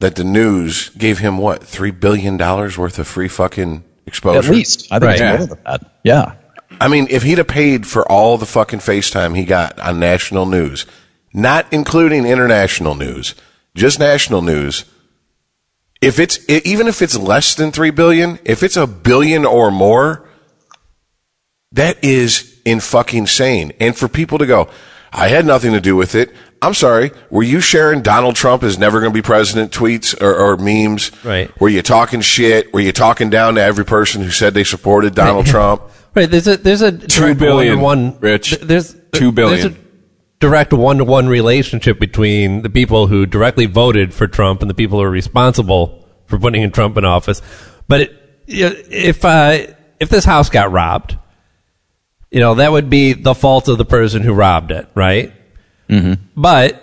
that the news gave him what three billion dollars worth of free fucking exposure. at least I think Right. it's Yeah. more than that. Yeah, I mean, if he'd have paid for all the fucking FaceTime he got on national news, not including international news, just national news, if it's even if it's less than three billion, if it's a billion or more, that is in fucking sane. And for people to go, I had nothing to do with it. I'm sorry. Were you sharing Donald Trump is never going to be president tweets or, or memes? Right. Were you talking shit? Were you talking down to every person who said they supported Donald Trump? Right. There's a there's a direct billion, one Rich. th- There's Two billion. There's a direct one to one relationship between the people who directly voted for Trump and the people who are responsible for putting in Trump in office. But it, if uh, if this house got robbed, you know that would be the fault of the person who robbed it, right? Mm-hmm. But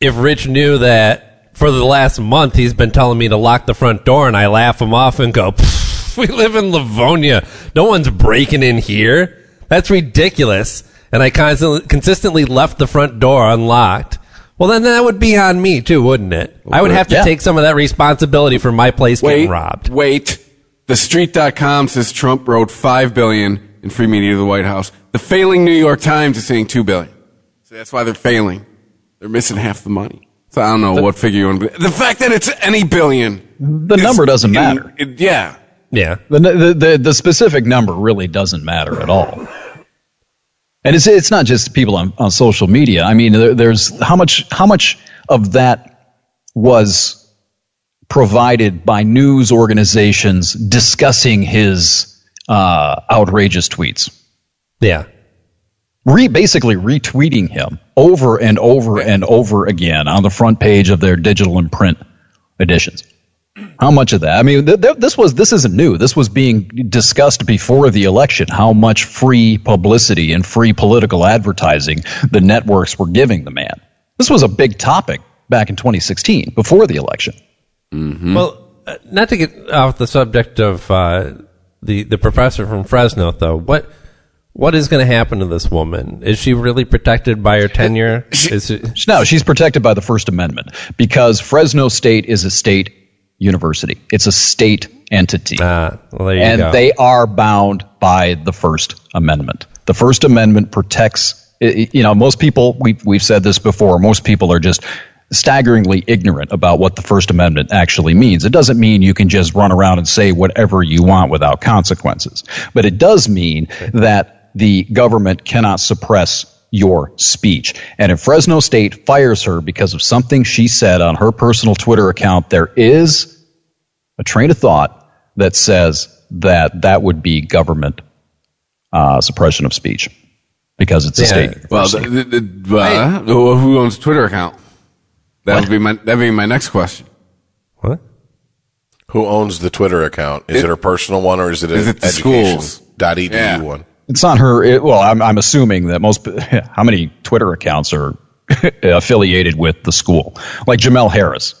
if Rich knew that for the last month he's been telling me to lock the front door, and I laugh him off and go, "Pfft, "We live in Livonia. No one's breaking in here. That's ridiculous." And I constantly, consistently left the front door unlocked. Well, then that would be on me too, wouldn't it? I would have to Yeah. take some of that responsibility for my place Wait, getting robbed. wait. The street.com says Trump wrote five billion in free media to the White House. The failing New York Times is saying two billion. So that's why they're failing. They're missing half the money. So I don't know what figure you want to be. The fact that it's any billion. the is- number doesn't in- matter. it- yeah. Yeah. The, the the the specific number really doesn't matter at all. And it's it's not just people on, on social media. I mean, there, there's how much how much of that was provided by news organizations discussing his uh, outrageous tweets, Yeah. re basically retweeting him over and over and over again on the front page of their digital and print editions. How much of that? I mean, th- th- this was this isn't new. This was being discussed before the election. How much free publicity and free political advertising the networks were giving the man. This was a big topic back in 2016, before the election. Well, uh, not to get off the subject of uh, the the professor from Fresno, though. What what is going to happen to this woman? Is she really protected by her tenure? Is it, No, she's protected by the First Amendment because Fresno State is a state university. It's a state entity. ah, well, there you and go. they are bound by the First Amendment. The First Amendment protects. You know, most people we've we've said this before. Most people are just staggeringly ignorant about what the First Amendment actually means. It doesn't mean you can just run around and say whatever you want without consequences, but it does mean that the government cannot suppress your speech. And if Fresno State fires her because of something she said on her personal Twitter account, there is a train of thought that says that that would be government uh, suppression of speech because it's a Yeah. state. Well, the, the, the, uh, who owns Twitter account? That would be my that would be my next question. what? Who owns the Twitter account? Is it, her personal one or is it Is an it the schools? education.edu Yeah. one? It's not her. It, well, I'm, I'm assuming that most. How many Twitter accounts are affiliated with the school? Like Jemele Harris,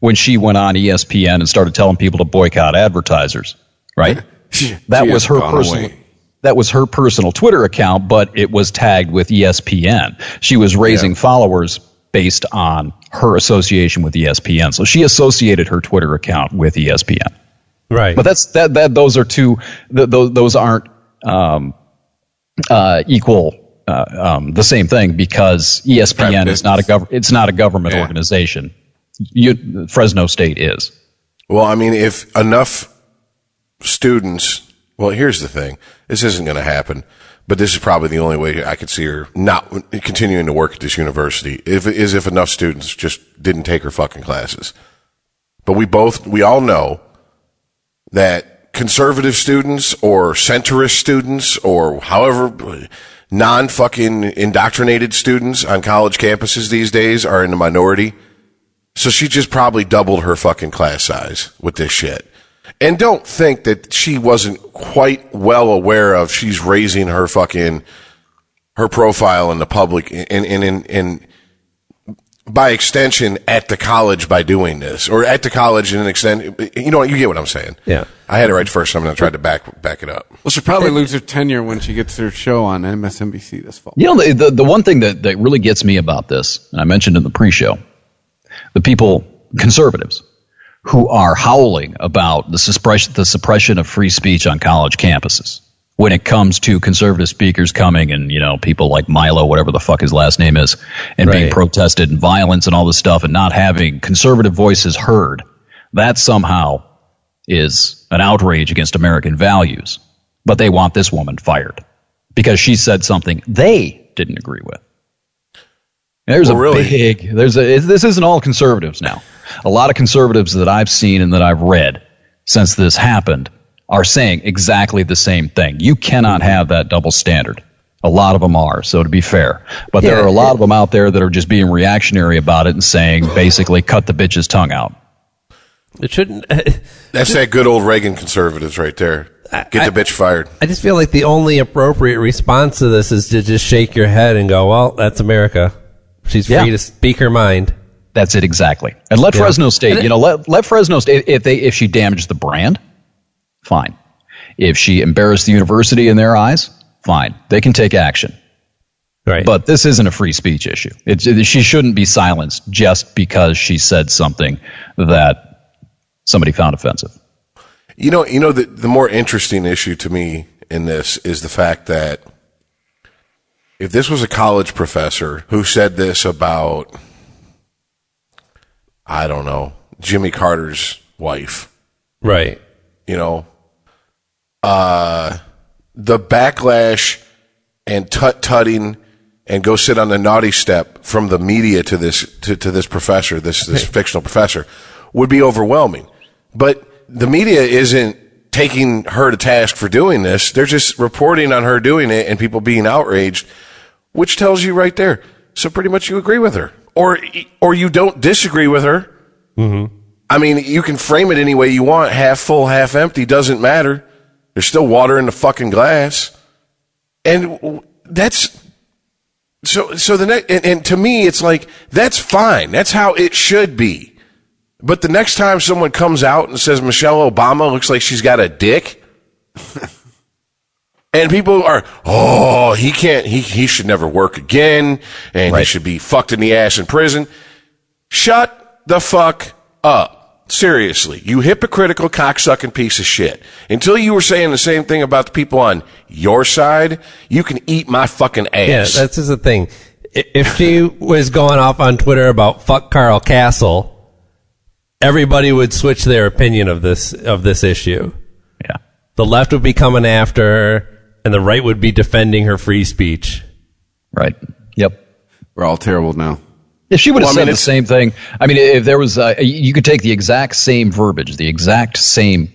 when she went on ESPN and started telling people to boycott advertisers, right? That She was her personal. away. That was her personal Twitter account, but it was tagged with ESPN. She was raising followers based on her association with ESPN. So she associated her Twitter account with ESPN. Right. But that's that that those are two th- those those aren't um, uh, equal uh, um, the same thing because ESPN is not a gov- it's not a government Yeah. organization. You, Fresno State is. Well, I mean, if enough students, well, here's the thing. This isn't going to happen, but this is probably the only way I could see her not continuing to work at this university. If is if enough students just didn't take her fucking classes. But we both, we all know that conservative students or centrist students or however non fucking indoctrinated students on college campuses these days are in the minority. So she just probably doubled her fucking class size with this shit. And don't think that she wasn't quite well aware of she's raising her fucking her profile in the public and and, and by extension at the college by doing this or at the college in an extent you know what you get what I'm saying. Yeah. I had it right the first time and I tried to back back it up. Well, she'll probably lose her tenure when she gets her show on MSNBC this fall. You know, the, the, the one thing that, that really gets me about this, and I mentioned in the pre show, the people, conservatives, who are howling about the suppression, the suppression of free speech on college campuses when it comes to conservative speakers coming and, you know, people like Milo, whatever the fuck his last name is, and being protested and violence and all this stuff and not having conservative voices heard. That somehow is an outrage against American values. But they want this woman fired because she said something they didn't agree with. There's Well, a really? big, there's a, this isn't all conservatives now. A lot of conservatives that I've seen and that I've read since this happened are saying exactly the same thing. You cannot have that double standard. A lot of them are, so to be fair. But there are a lot it- of them out there that are just being reactionary about it and saying basically cut the bitch's tongue out. it shouldn't. That's that good old Reagan conservatives right there. Get I- the bitch fired. I just feel like the only appropriate response to this is to just shake your head and go, "Well, that's America. She's free Yeah. to speak her mind." That's it exactly. And let Yeah. Fresno State, it- you know, let, let Fresno State if they if she damaged the brand, fine. If she embarrassed the university in their eyes, fine. They can take action. Right. But this isn't a free speech issue. It's she shouldn't be silenced just because she said something that somebody found offensive. You know, you know the the more interesting issue to me in this is the fact that if this was a college professor who said this about I don't know, Jimmy Carter's wife, right. you know, uh the backlash and tut tutting and go sit on the naughty step from the media to this to, to this professor, this this fictional professor, would be overwhelming. But the media isn't taking her to task for doing this. They're just reporting on her doing it and people being outraged, which tells you right there. So pretty much you agree with her, or or you don't disagree with her. I mean, you can frame it any way you want, half full, half empty, doesn't matter. There's still water in the fucking glass. And that's so so the next and, and to me it's like that's fine. That's how it should be. But the next time someone comes out and says Michelle Obama looks like she's got a dick and people are, oh, he can't, he, he should never work again and he should be fucked in the ass in prison. Shut the fuck up. Seriously, you hypocritical cocksucking piece of shit. Until you were saying the same thing about the people on your side, you can eat my fucking ass. Yeah, ass. that's just the thing. If she was going off on Twitter about fuck Carl Castle, everybody would switch their opinion of this of this issue. Yeah. The left would be coming after her, and the right would be defending her free speech. Right. Yep. We're all terrible now. If she would have Well, I mean, said the same thing, I mean, if there was, uh, you could take the exact same verbiage, the exact same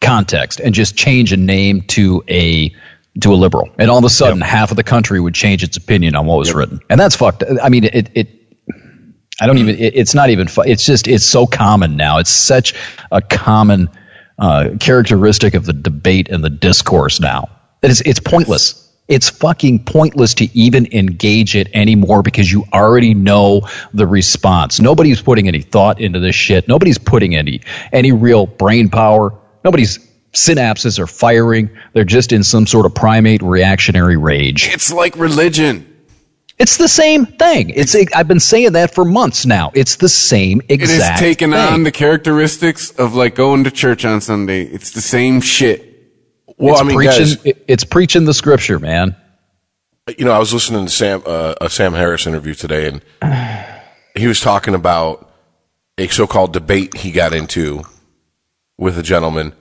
context, and just change a name to a to a liberal, and all of a sudden, half of the country would change its opinion on what was written, and that's fucked. I mean, it. it I don't even. It, it's not even. Fu- it's just. It's so common now. It's such a common uh, characteristic of the debate and the discourse now that it's it's pointless. It's fucking pointless to even engage it anymore because you already know the response. Nobody's putting any thought into this shit. Nobody's putting any any real brain power. Nobody's synapses are firing. They're just in some sort of primate reactionary rage. It's like religion. It's the same thing. It's I've been saying that for months now. It's the same It has exact taken thing. on the characteristics of like going to church on Sunday. It's the same shit. Well, it's I mean, preaching, guys, it- it's preaching the scripture, man. you know, I was listening to Sam uh, a Sam Harris interview today, and he was talking about a so-called debate he got into with a gentleman,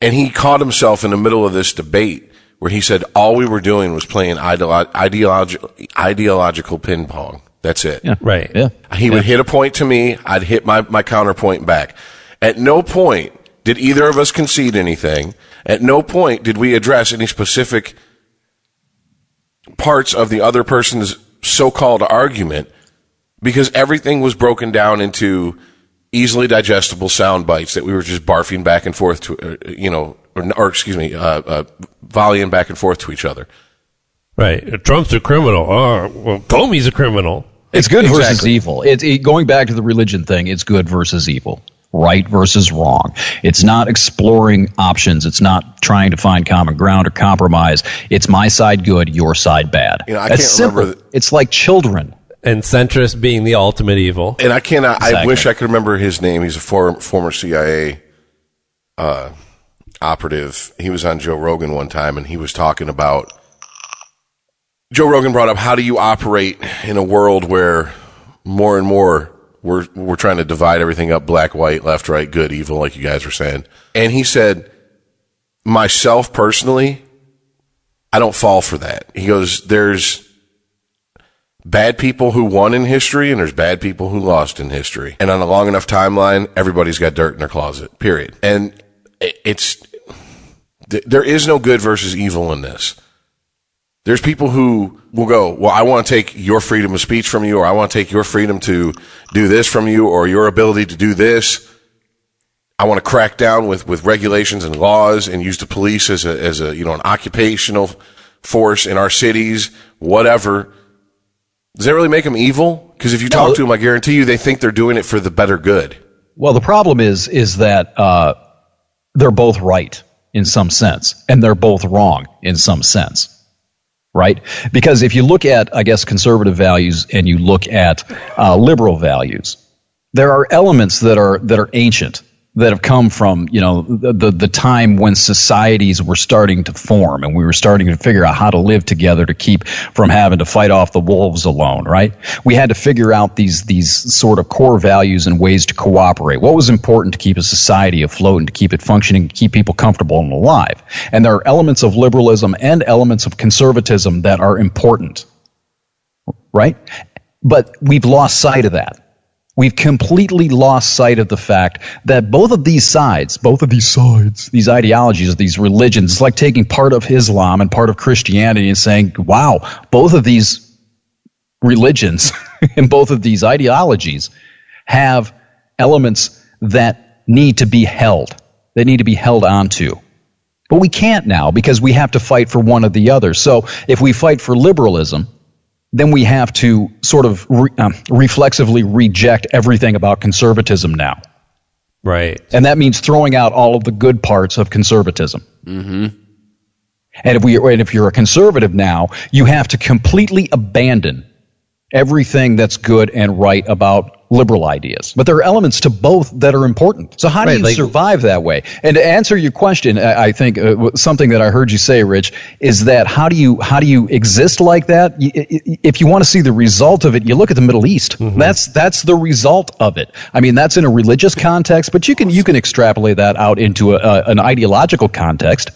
and he caught himself in the middle of this debate where he said all we were doing was playing ideolo- ideological ideological ping pong. That's it. Right. Yeah. He would hit a point to me, I'd hit my, my counterpoint back. At no point did either of us concede anything. At no point did we address any specific parts of the other person's so-called argument because everything was broken down into easily digestible sound bites that we were just barfing back and forth to, uh, you know, or, or excuse me, uh, uh, volleying back and forth to each other. Right. Trump's a criminal. Oh, well, Comey's a criminal. It's good versus evil. It's it, going back to the religion thing. It's good versus evil, right versus wrong. It's not exploring options. It's not trying to find common ground or compromise. It's my side good, your side bad. You know, I That's can't simple. remember the- it's like children. And centrist being the ultimate evil. and I cannot. I wish I could remember his name. He's a former former CIA uh, operative. He was on Joe Rogan one time, and he was talking about. Joe Rogan brought up how do you operate in a world where more and more we're we're trying to divide everything up black white left right good evil like you guys were saying and he said myself personally I don't fall for that he goes there's bad people who won in history and there's bad people who lost in history. And on a long enough timeline, everybody's got dirt in their closet, period. And it's, there is no good versus evil in this. There's people who will go, well, I want to take your freedom of speech from you, or I want to take your freedom to do this from you, or your ability to do this. I want to crack down with, with regulations and laws and use the police as a, as a, you know, an occupational force in our cities, whatever. Does that really make them evil? Because if you talk to them, I guarantee you they think they're doing it for the better good. Well, the problem is is that uh, they're both right in some sense, and they're both wrong in some sense, right? Because if you look at, I guess, conservative values and you look at uh, liberal values, there are elements that are that are ancient that have come from you know the, the the time when societies were starting to form and we were starting to figure out how to live together to keep from having to fight off the wolves alone right? We had to figure out these these sort of core values and ways to cooperate. What was important to keep a society afloat and to keep it functioning keep people comfortable and alive? And there are elements of liberalism and elements of conservatism that are important right? But we've lost sight of that We've completely lost sight of the fact that both of these sides, both of these sides, these ideologies, these religions, it's like taking part of Islam and part of Christianity and saying, wow, both of these religions and both of these ideologies have elements that need to be held, that need to be held onto. But we can't now because we have to fight for one or the other. So if we fight for liberalism, then we have to sort of re, um, reflexively reject everything about conservatism now. Right. And that means throwing out all of the good parts of conservatism. Mm-hmm. And if we, and if you're a conservative now, you have to completely abandon everything that's good and right about liberal ideas. But there are elements to both that are important. So how do Right, you like- survive that way? And to answer your question, I I think uh, something that I heard you say, Rich, is that how do you how do you exist like that? If you want to see the result of it, you look at the Middle East. That's that's the result of it. I mean, that's in a religious context, but you can you can extrapolate that out into a, a, an ideological context.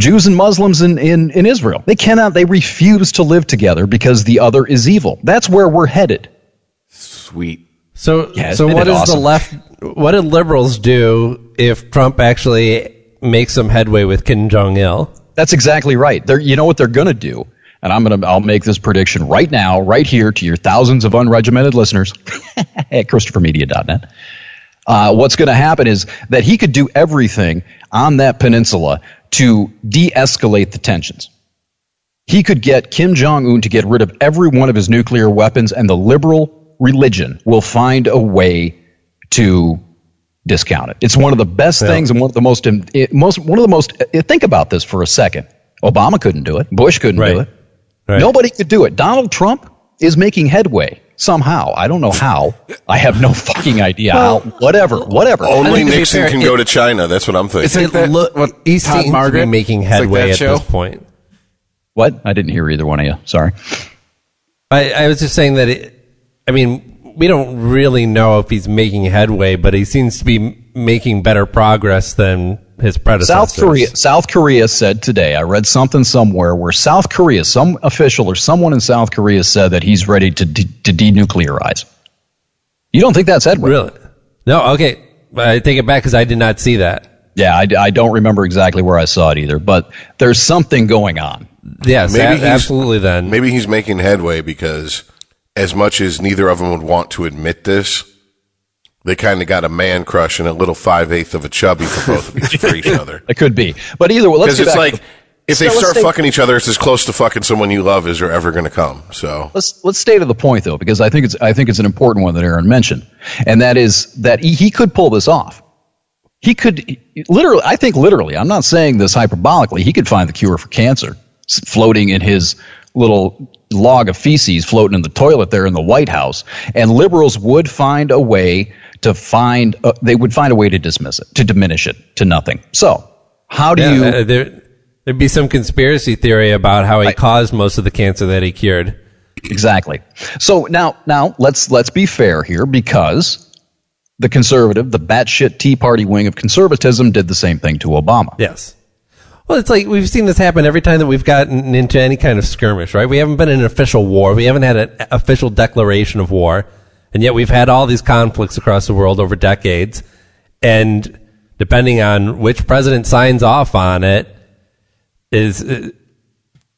Jews and Muslims in, in, in Israel. They cannot, they refuse to live together because the other is evil. That's where we're headed. Sweet. So, Yeah, so isn't what it does the left? What did liberals do if Trump actually makes some headway with Kim Jong Il? That's exactly right. They're, you know what they're going to do? And I'm going to, I'll make this prediction right now, right here to your thousands of unregimented listeners at ChristopherMedia.net. Uh, what's going to happen is that he could do everything on that peninsula to de escalate the tensions. He could get Kim Jong un to get rid of every one of his nuclear weapons, and the liberal religion will find a way to discount it. It's one of the best things and one of the most, most one of the most. uh, Think about this for a second. Obama couldn't do it. Bush couldn't do it. Right. Nobody could do it. Donald Trump is making headway somehow. I don't know how. I have no fucking idea how. Whatever, uh, whatever. Only think to Nixon fair, can it- go to China. That's what I'm thinking. It's like that, Look, what, he Todd seems Margaret? to be making It's like headway at show. this point. What? I didn't hear either one of you. Sorry. I, I was just saying that. It, I mean, we don't really know if he's making headway, but he seems to be making better progress than his predecessors. South Korea. South Korea said today. I read something somewhere where South Korea, some official or someone in South Korea said that he's ready to de- to denuclearize. You don't think that's Edward? Really? No. Okay. I take it back because I did not see that. Yeah, I, I don't remember exactly where I saw it either, but there's something going on. Yes, Maybe a- absolutely. Then Maybe he's making headway because, as much as neither of them would want to admit this, they kind of got a man crush and a little five eighth of a chubby for both of each, for each other. It could be, but either way, let's Because it's like if they So start stay- fucking each other, it's as close to fucking someone you love as you're ever going to come. So let's let's stay to the point though, because I think it's I think it's an important one that Aaron mentioned, and that is that he, he could pull this off. He could literally, I think literally. I'm not saying this hyperbolically. He could find the cure for cancer floating in his little log of feces floating in the toilet there in the White House, and liberals would find a way to find uh, they would find a way to dismiss it, to diminish it to nothing. So how do yeah, you? uh, there, there'd be some conspiracy theory about how he caused most of the cancer that he cured. Exactly. So now, now let's let's be fair here because the conservative, the batshit Tea Party wing of conservatism, did the same thing to Obama. Yes. Well, it's like we've seen this happen every time that we've gotten into any kind of skirmish, right? We haven't been in an official war. We haven't had an official declaration of war. And yet we've had all these conflicts across the world over decades. And depending on which president signs off on it is,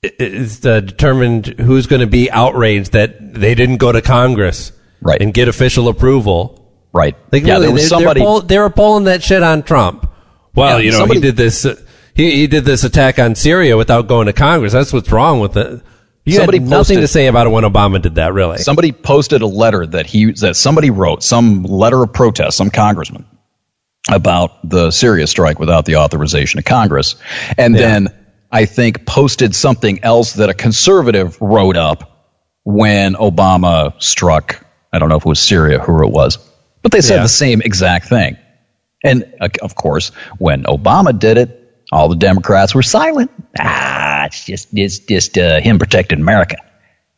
is uh, determined who's going to be outraged that they didn't go to Congress Right. and get official approval. Right? Like, yeah, really, there was they're, somebody. They're, pull, they were pulling that shit on Trump. Well, Yeah, you know, somebody- he did this. Uh, he he did this attack on Syria without going to Congress. That's what's wrong with it. You Somebody had nothing posted- to say about it when Obama did that. Really, somebody posted a letter that he that somebody wrote, some letter of protest, some congressman about the Syria strike without the authorization of Congress, and then I think posted something else that a conservative wrote up when Obama struck. I don't know if it was Syria, who it was, but they said Yeah. the same exact thing. And uh, of course, when Obama did it, all the Democrats were silent. Ah, it's just it's just uh, him protecting America.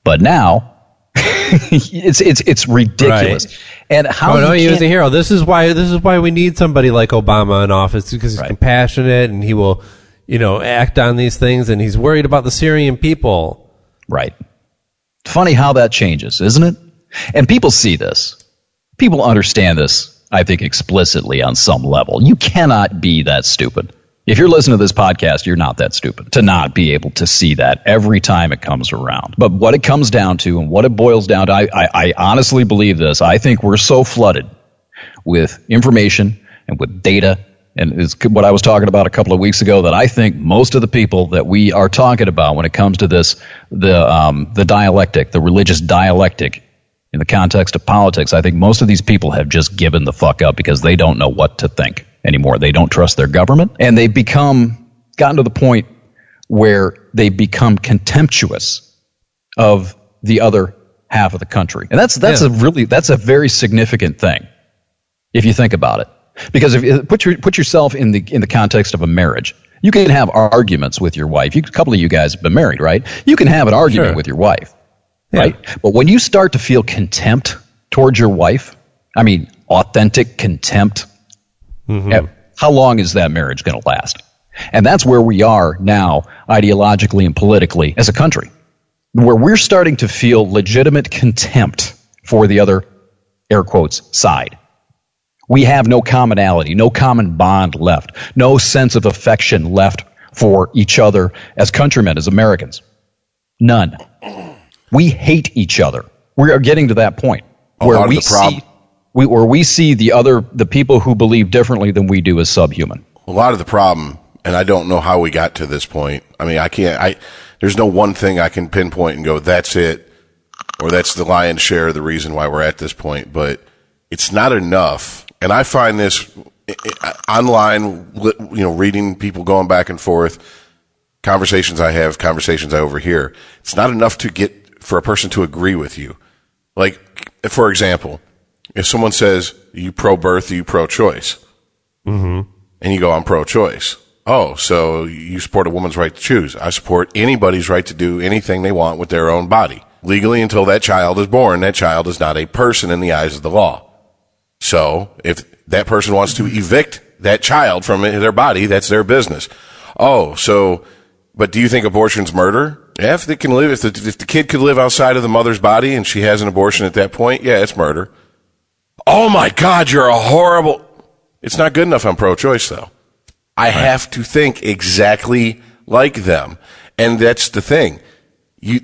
But now, it's it's it's ridiculous. Right. And how oh no, he was a hero. This is why this is why we need somebody like Obama in office because he's Right. compassionate and he will, you know, act on these things and he's worried about the Syrian people. Right. Funny how that changes, isn't it? And people see this. People understand this, I think, explicitly on some level. You cannot be that stupid. If you're listening to this podcast, you're not that stupid to not be able to see that every time it comes around. But what it comes down to and what it boils down to, I, I, I honestly believe this. I think we're so flooded with information and with data and it's what I was talking about a couple of weeks ago that I think most of the people that we are talking about when it comes to this the um, the dialectic the religious dialectic in the context of politics I think most of these people have just given the fuck up because they don't know what to think anymore they don't trust their government and they've become gotten to the point where they become contemptuous of the other half of the country and that's that's Yeah. a really that's a very significant thing if you think about it. Because if you put your put yourself in the in the context of a marriage, you can have arguments with your wife. You, a couple of you guys have been married, right? You can have an argument Sure. with your wife, Yeah. right? But when you start to feel contempt towards your wife, I mean, authentic contempt, eh, how long is that marriage going to last? And that's where we are now, ideologically and politically, as a country, where we're starting to feel legitimate contempt for the other, air quotes, side. We have no commonality, no common bond left, no sense of affection left for each other as countrymen, as Americans. None. We hate each other. We are getting to that point A where we see we, where we see the other the people who believe differently than we do as subhuman. a lot of the problem, and I don't know how we got to this point. I mean, I can't. I there's no one thing I can pinpoint and go, that's it, or that's the lion's share of the reason why we're at this point. But it's not enough, and I find this online, you know, reading people going back and forth. conversations I have, conversations I overhear, it's not enough to get for a person to agree with you. Like, for example, if someone says, you pro birth, you pro choice, mm-hmm. and you go, I'm pro choice. Oh, so you support a woman's right to choose. I support anybody's right to do anything they want with their own body. Legally, until that child is born, that child is not a person in the eyes of the law. So if that person wants to evict that child from their body, that's their business. Oh, so, but do you think abortion's murder? Yeah, if they can live, if the, if the kid could live outside of the mother's body and she has an abortion at that point, yeah, it's murder. Oh my God, you're a horrible. It's not good enough I'm pro choice though. I have to think exactly like them. And that's the thing. You,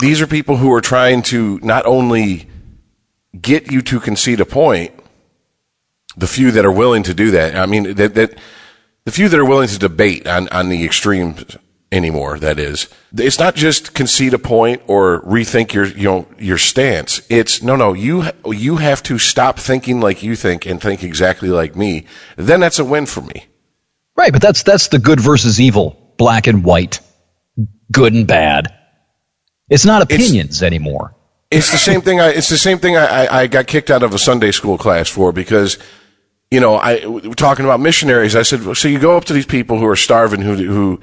these are people who are trying to not only get you to concede a point, the few that are willing to do that. I mean, that, that the few that are willing to debate on, on the extremes anymore, that is, it's not just concede a point or rethink your, you know, your stance. It's no, no, you, you have to stop thinking like you think and think exactly like me. Then that's a win for me. Right, but that's that's the good versus evil, black and white, good and bad. It's not opinions anymore. It's the same thing. I, it's the same thing. I, I, I got kicked out of a Sunday school class for because, you know, I we're talking about missionaries. I said, so you go up to these people who are starving, who who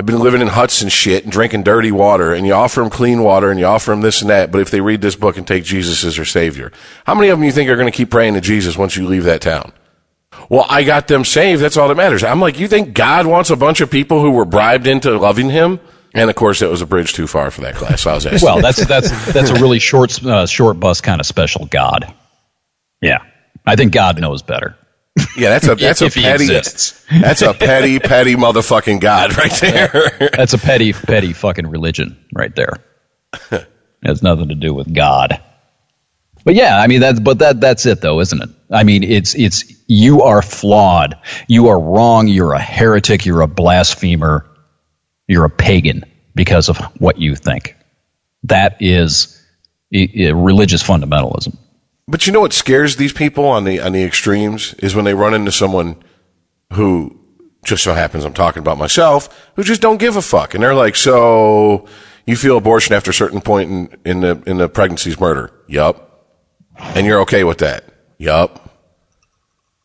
have been living in huts and shit and drinking dirty water, and you offer them clean water and you offer them this and that. But if they read this book and take Jesus as their savior, how many of them you think are going to keep praying to Jesus once you leave that town? Well, I got them saved. That's all that matters. I'm like, you think God wants a bunch of people who were bribed into loving Him? And of course, it was a bridge too far for that class. So I was asking. Well, that's that's that's a really short uh, short bus kind of special God. Yeah, I think God knows better. Yeah, that's a that's If a he petty that's a petty petty motherfucking god right there. That's a petty petty fucking religion right there. It has nothing to do with God. But yeah, I mean that's but that that's it though, isn't it? I mean it's it's you are flawed. You are wrong, you're a heretic, you're a blasphemer, you're a pagan because of what you think. That is i- i- religious fundamentalism. But you know what scares these people on the on the extremes is when they run into someone who just so happens I'm talking about myself, who just don't give a fuck, and they're like, "So you feel abortion after a certain point in in the in the pregnancy's murder? Yup. And you're okay with that? Yup.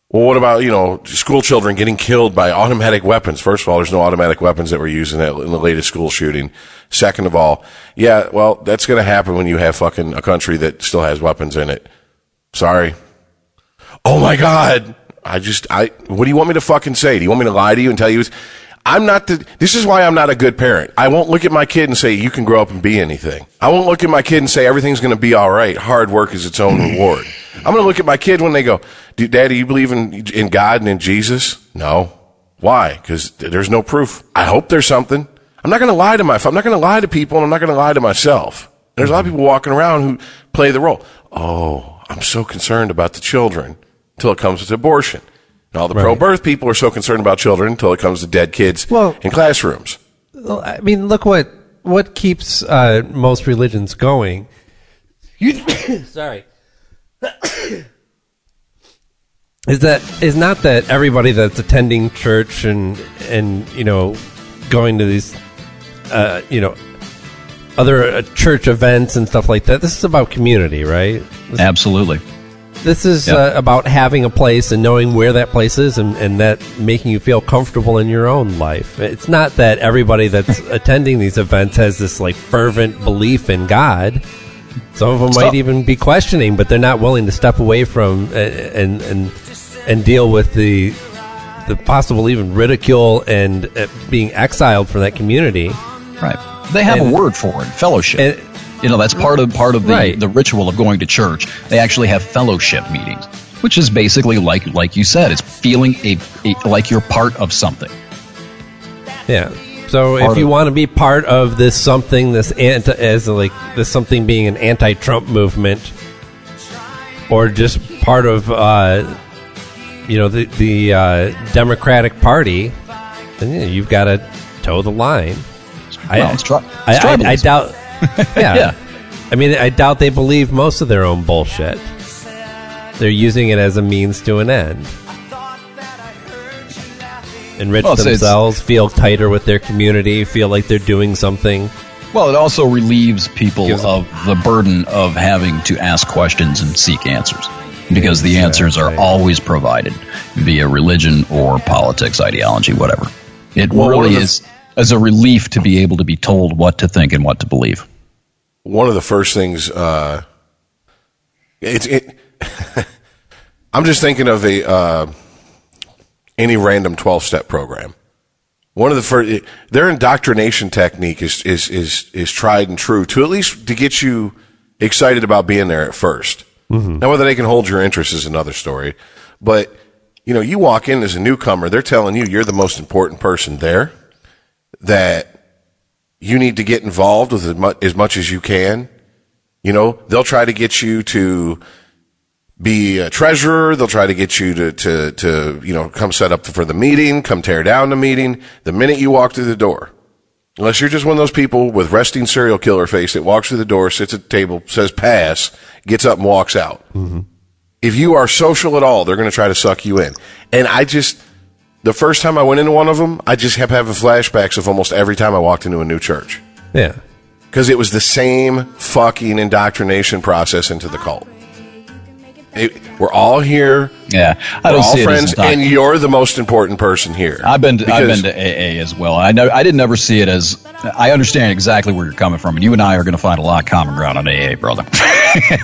Well, what about you know school children getting killed by automatic weapons? First of all, there's no automatic weapons that were used in, in the latest school shooting. Second of all, yeah, well, that's going to happen when you have fucking a country that still has weapons in it. Sorry. Oh my God. I just, I, what do you want me to fucking say? Do you want me to lie to you and tell you? I'm not the, this is why I'm not a good parent. I won't look at my kid and say, you can grow up and be anything. I won't look at my kid and say, everything's going to be all right. Hard work is its own reward. I'm going to look at my kid when they go, Daddy, you believe in, in God and in Jesus? No. Why? Because there's no proof. I hope there's something. I'm not going to lie to my, I'm not going to lie to people and I'm not going to lie to myself. There's a lot of people walking around who play the role. Oh, I'm so concerned about the children until it comes to abortion. And all the pro-birth people are so concerned about children until it comes to dead kids Well- in classrooms. Well, I mean, look what what keeps uh, most religions going. You, sorry, is that is not that everybody that's attending church and and you know going to these uh, you know other uh, church events and stuff like that. This is about community, right? Absolutely. This is Yeah. uh, about having a place and knowing where that place is and, and that making you feel comfortable in your own life. It's not that everybody that's attending these events has this like fervent belief in God. Some of them So- might even be questioning, but they're not willing to step away from uh, and and and deal with the the possible even ridicule and uh, being exiled from that community. Right. They have And- a word for it, fellowship. You know, that's part of part of the, Right. the ritual of going to church. They actually have fellowship meetings, which is basically like like you said, it's feeling a, a like you're part of something. Yeah. So Part if you want to be part of this something, this anti, as like this something being an anti-Trump movement, or just part of, uh, you know, the the uh, Democratic Party, then yeah, you've got to toe the line. Well, it's tri- I, it's I, I tribalism. doubt. Yeah. Yeah. I mean, I doubt they believe most of their own bullshit. They're using it as a means to an end. enrich Well, it's- it's- themselves, feel tighter with their community, feel like they're doing something. Well, it also relieves people Gives them- of the burden of having to ask questions and seek answers. Because the answers are always provided via religion or politics, ideology, whatever. It Well, really the- is as a relief to be able to be told what to think and what to believe. one of the first things uh, it's it, I'm just thinking of a uh, any random 12 step program. One of the first their indoctrination technique is is is is tried and true to at least to get you excited about being there at 1st Now whether they can hold your interest is another story, but you know you walk in as a newcomer, they're telling you you're the most important person there. That you need to get involved with as much, as much as you can. You know, they'll try to get you to be a treasurer. They'll try to get you to, to, to, you know, come set up for the meeting, come tear down the meeting. The minute you walk through the door, unless you're just one of those people with resting serial killer face that walks through the door, sits at the table, says pass, gets up and walks out. Mm-hmm. If you are social at all, they're going to try to suck you in. And I just, the first time I went into one of them, I just kept having flashbacks of almost every time I walked into a new church Yeah. because it was the same fucking indoctrination process into the cult. It- we're all here. Yeah, I don't all see it friends, as and you're the most important person here. I've been to, I've been to AA as well. I know I didn't ever see it as I understand exactly where you're coming from, and you and I are going to find a lot of common ground on AA, brother.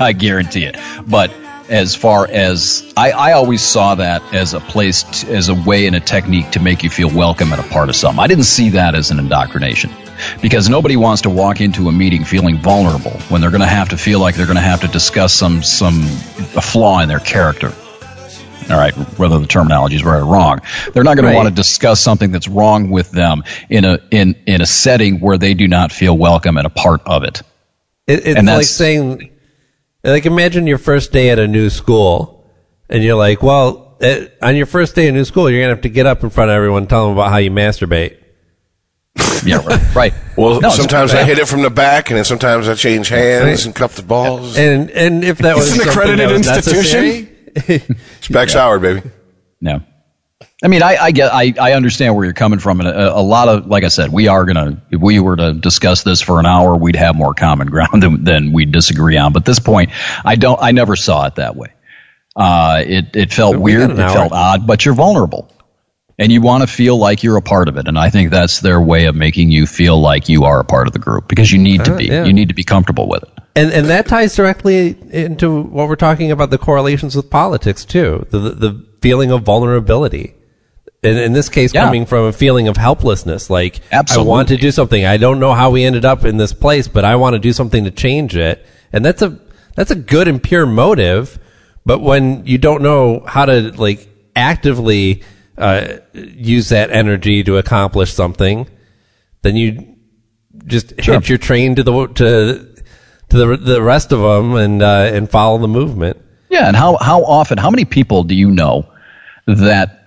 I guarantee it. But as far as I, I always saw that as a place, t- as a way and a technique to make you feel welcome and a part of something. I didn't see that as an indoctrination because nobody wants to walk into a meeting feeling vulnerable when they're going to have to feel like they're going to have to discuss some some a flaw in their character all right, whether the terminology is right or wrong. They're not going Right. to want to discuss something that's wrong with them in a in in a setting where they do not feel welcome and a part of it. It, it's And like saying, like, imagine your first day at a new school, and you're like, well, eh, on your first day of new school, you're gonna have to get up in front of everyone, and tell them about how you masturbate. Yeah, right. right. well, No, sometimes I hit it from the back, and then sometimes I change hands and cup the balls. And and if that was It's an something accredited that was institution? necessary- Specs Howard, baby. No. I mean, I, I get, I, I understand where you're coming from, and a, a lot of, like I said, we are gonna, if we were to discuss this for an hour, we'd have more common ground than, than we disagree on. But at this point, I don't, I never saw it that way. Uh, it, it felt we weird, it hour. felt odd, but you're vulnerable, and you want to feel like you're a part of it. And I think that's their way of making you feel like you are a part of the group because you need to Uh, be, yeah. you need to be comfortable with it. and and that ties directly into what we're talking about the correlations with politics too. The the, the feeling of vulnerability. In, in this case, Yeah. coming from a feeling of helplessness, like I want to do something. I don't know how we ended up in this place, but I want to do something to change it. And that's a that's a good and pure motive. But when you don't know how to like actively uh, use that energy to accomplish something, then you just Sure. hitch your train to the to to the the rest of them and uh, and follow the movement. Yeah, and how how often, how many people do you know that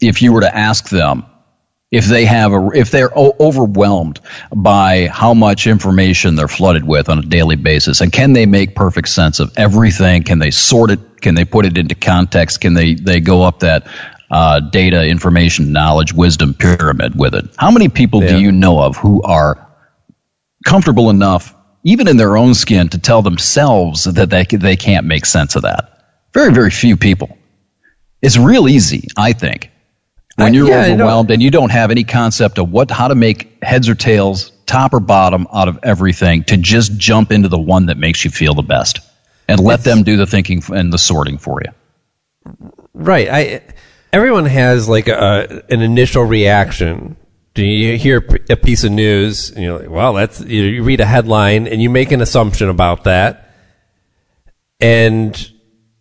if you were to ask them if they have a if they're o- overwhelmed by how much information they're flooded with on a daily basis and can they make perfect sense of everything can they sort it can they put it into context can they they go up that uh, data information knowledge wisdom pyramid with it how many people Yeah. do you know of who are comfortable enough, even in their own skin, to tell themselves that they, they can't make sense of that. Very, very few people. It's real easy, I think, when you're yeah, I know. overwhelmed and you don't have any concept of what, how to make heads or tails, top or bottom out of everything, to just jump into the one that makes you feel the best and let them do the thinking and the sorting for you. Right. I everyone has like a an initial reaction. Do you hear a piece of news and you're like, well, that's you, you read a headline and you make an assumption about that, and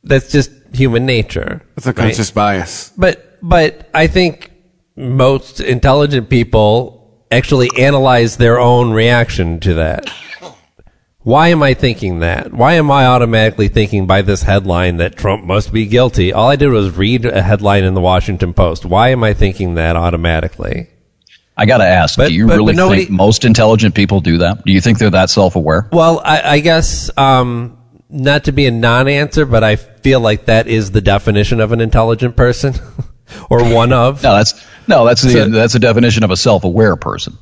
that's just human nature. That's a right? conscious bias. But but I think most intelligent people actually analyze their own reaction to that. Why am I thinking that? Why am I automatically thinking by this headline that Trump must be guilty? All I did was read a headline in the Washington Post. Why am I thinking that automatically? I got to ask, But- do you but- really but nobody- think most intelligent people do that? Do you think they're that self aware? Well, I, I guess um, not to be a non-answer, but I feel like that is the definition of an intelligent person. or one of. No, that's no, that's the that's the definition of a self-aware person.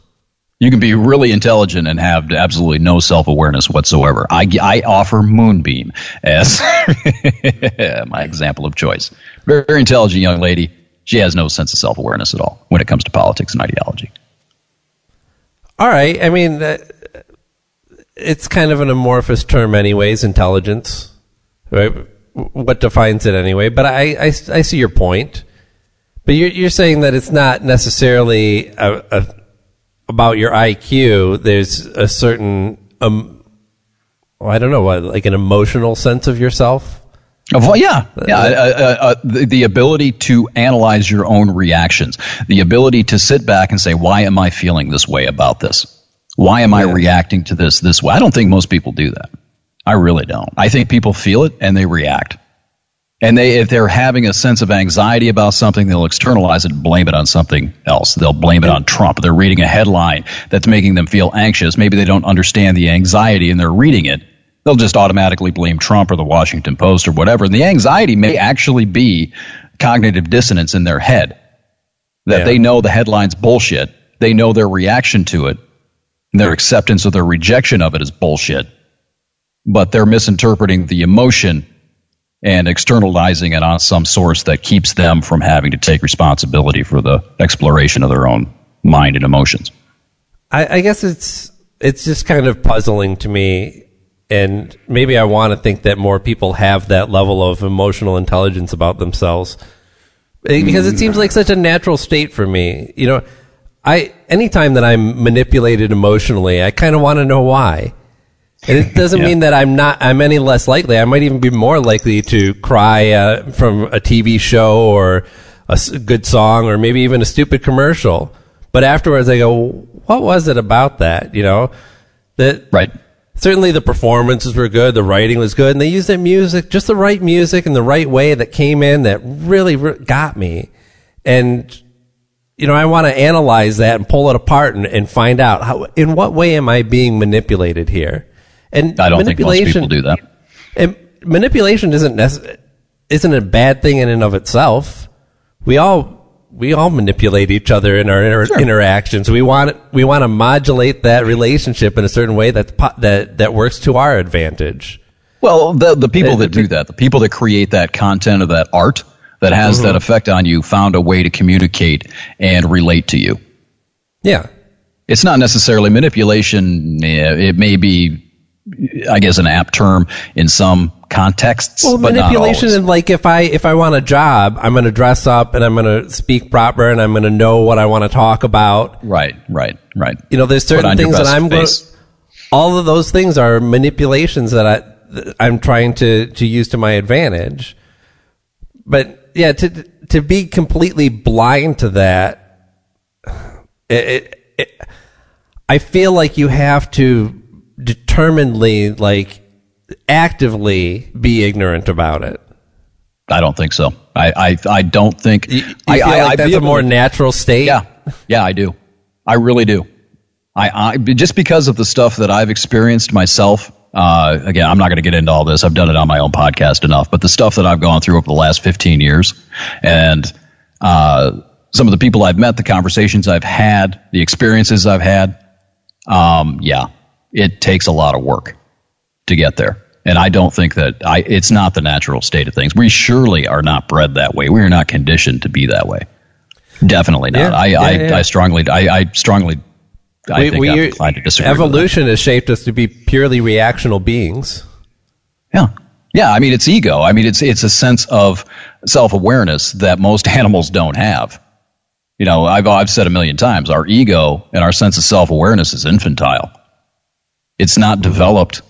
You can be really intelligent and have absolutely no self-awareness whatsoever. I, I offer Moonbeam as my example of choice. Very, very intelligent young lady. She has no sense of self-awareness at all when it comes to politics and ideology. All right. I mean, uh, it's kind of an amorphous term, anyways. Intelligence, right? What defines it anyway? But I, I, I see your point. But you're, you're saying that it's not necessarily a, a, about your IQ. There's a certain, um, well, I don't know, what, like an emotional sense of yourself. Well, yeah, yeah. Uh, uh, uh, the, the ability to analyze your own reactions, the ability to sit back and say, "Why am I feeling this way about this? Why am I reacting to this this way?" I don't think most people do that. I really don't. I think people feel it and they react. And they, if they're having a sense of anxiety about something, they'll externalize it and blame it on something else. They'll blame it on Trump. They're reading a headline that's making them feel anxious. Maybe they don't understand the anxiety and they're reading it they'll just automatically blame Trump or the Washington Post or whatever. And the anxiety may actually be cognitive dissonance in their head that Yeah. they know the headline's bullshit. They know their reaction to it, and their acceptance or their rejection of it is bullshit. But they're misinterpreting the emotion and externalizing it on some source that keeps them from having to take responsibility for the exploration of their own mind and emotions. I, I guess it's it's just kind of puzzling to me, and maybe I want to think that more people have that level of emotional intelligence about themselves, Eh, because it seems like such a natural state for me. You know, I anytime that I'm manipulated emotionally, I kind of want to know why. And it doesn't mean that I'm not, I'm any less likely. I might even be more likely to cry uh, from a TV show or a good song or maybe even a stupid commercial. But afterwards I go, what was it about that? You know, that Right. certainly the performances were good, the writing was good, and they used that music, just the right music in the right way that came in that really re- got me. And, you know, I want to analyze that and pull it apart and, and find out how, in what way am I being manipulated here? And I don't think most people do that. and manipulation isn't necess- isn't a bad thing in and of itself. We all we all manipulate each other in our inter- interactions. We want we want to modulate that relationship in a certain way that that that works to our advantage. Well, the the people that do that, the people that create that content or that art that has Mm-hmm. that effect on you, found a way to communicate and relate to you. Yeah, It's not necessarily manipulation. It may be, I guess, an apt term in some contexts. well, manipulation and like if I if I want a job, I'm going to dress up and I'm going to speak proper and I'm going to know what I want to talk about. right, right, right. You know, there's certain things that I'm going. All of those things are manipulations that I that I'm trying to to use to my advantage. But yeah, to to be completely blind to that, it, it, it, I feel like you have to determinedly, like, actively be ignorant about it. I don't think so. I, I, I don't think. You, you I, feel I, like I'd that's a more natural state. Yeah, yeah, I do. I really do. I, I just because of the stuff that I've experienced myself. Uh, again, I'm not going to get into all this. I've done it on my own podcast enough. But the stuff that I've gone through over the last 15 years, and uh, some of the people I've met, the conversations I've had, the experiences I've had, um, yeah, it takes a lot of work to get there. And I don't think that I, it's not the natural state of things. We surely are not bred that way. We are not conditioned to be that way. Definitely not. Yeah, I, yeah, I, yeah. I strongly, I, I strongly, I think I'm inclined to disagree. evolution has shaped us to be purely reactional beings. Yeah. Yeah, I mean it's ego. I mean it's it's a sense of self-awareness that most animals don't have. You know, I've I've said a million times, our ego and our sense of self-awareness is infantile. It's not developed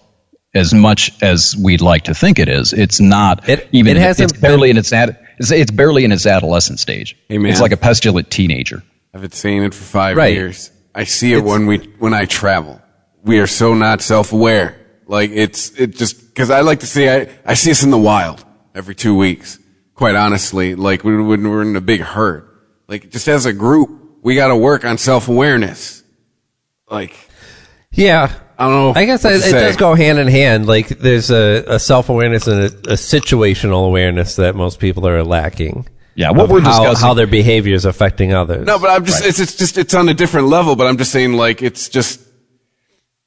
as much as we'd like to think it is. It's not It- even it hasn't it's barely in its ad, it's, it's barely in its adolescent stage. Hey, man. It's like a pestilent teenager. I've been saying it for five Right. years. I see it when we when I travel. We are so not self aware. Like it's it just because I like to see I I see us in the wild every two weeks. Quite honestly, like when, when we're in a big herd, like just as a group, we got to work on self awareness. Like Yeah. I don't know. I guess what it, to it say. does go hand in hand. Like there's a, a self awareness and a, a situational awareness that most people are lacking. Yeah, what of we're how, discussing- how their behavior is affecting others. No, but I'm just, it's, it's just, it's on a different level, but I'm just saying, like, it's just,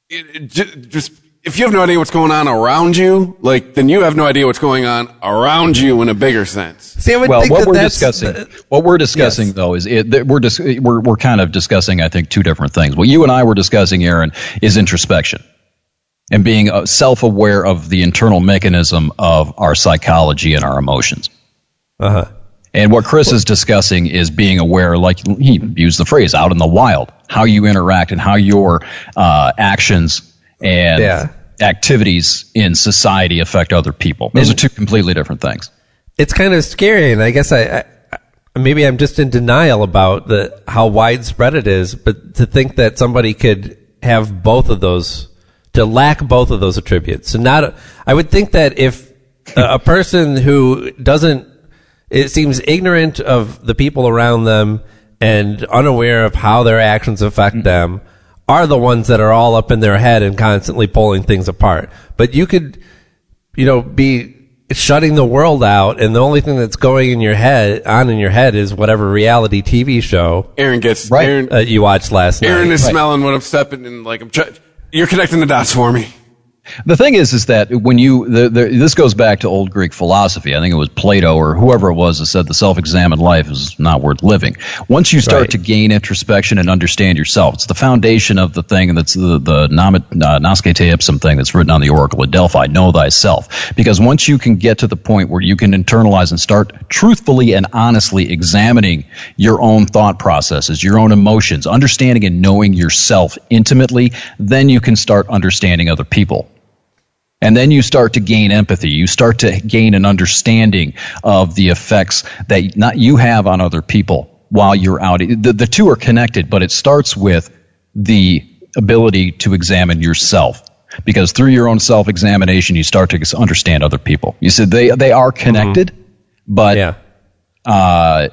it, it just, if you have no idea what's going on around you, like, then you have no idea what's going on around you in a bigger sense. See, I would well, think what that we're that's discussing, the- what we're discussing Yes. though is it, that we're, dis- we're we're kind of discussing, I think, two different things. What you and I were discussing, Aaron, is introspection and being uh, self-aware of the internal mechanism of our psychology and our emotions. uh-huh. And what Chris is discussing is being aware, like he used the phrase, out in the wild, how you interact and how your uh, actions and Yeah. activities in society affect other people. Those are two completely different things. it's kind of scary, and I guess I, I maybe I'm just in denial about the how widespread it is. But to think that somebody could have both of those, to lack both of those attributes, so not, I would think that if a, a person who doesn't, it seems ignorant of the people around them and unaware of how their actions affect mm. them. Are the ones that are all up in their head and constantly pulling things apart. But you could, you know, be shutting the world out, and the only thing that's going in your head, on in your head, is whatever reality TV show Aaron gets, Right. Aaron, uh, you watched last Aaron night. Aaron is smelling what I'm stepping in. like, I'm trying, you're connecting the dots for me. The thing is, is that when you the, the, this goes back to old Greek philosophy. I think it was Plato or whoever it was that said the self-examined life is not worth living. Once you start Right. to gain introspection and understand yourself, it's the foundation of the thing that's the the nom- uh, Nosce Te Ipsum thing that's written on the Oracle of Delphi. Know thyself, because once you can get to the point where you can internalize and start truthfully and honestly examining your own thought processes, your own emotions, understanding and knowing yourself intimately, then you can start understanding other people. And then you start to gain empathy. You start to gain an understanding of the effects that not you have on other people while you're out. The, the two are connected, but it starts with the ability to examine yourself. Because through your own self examination, you start to understand other people. You said they, they are connected, but yeah. uh,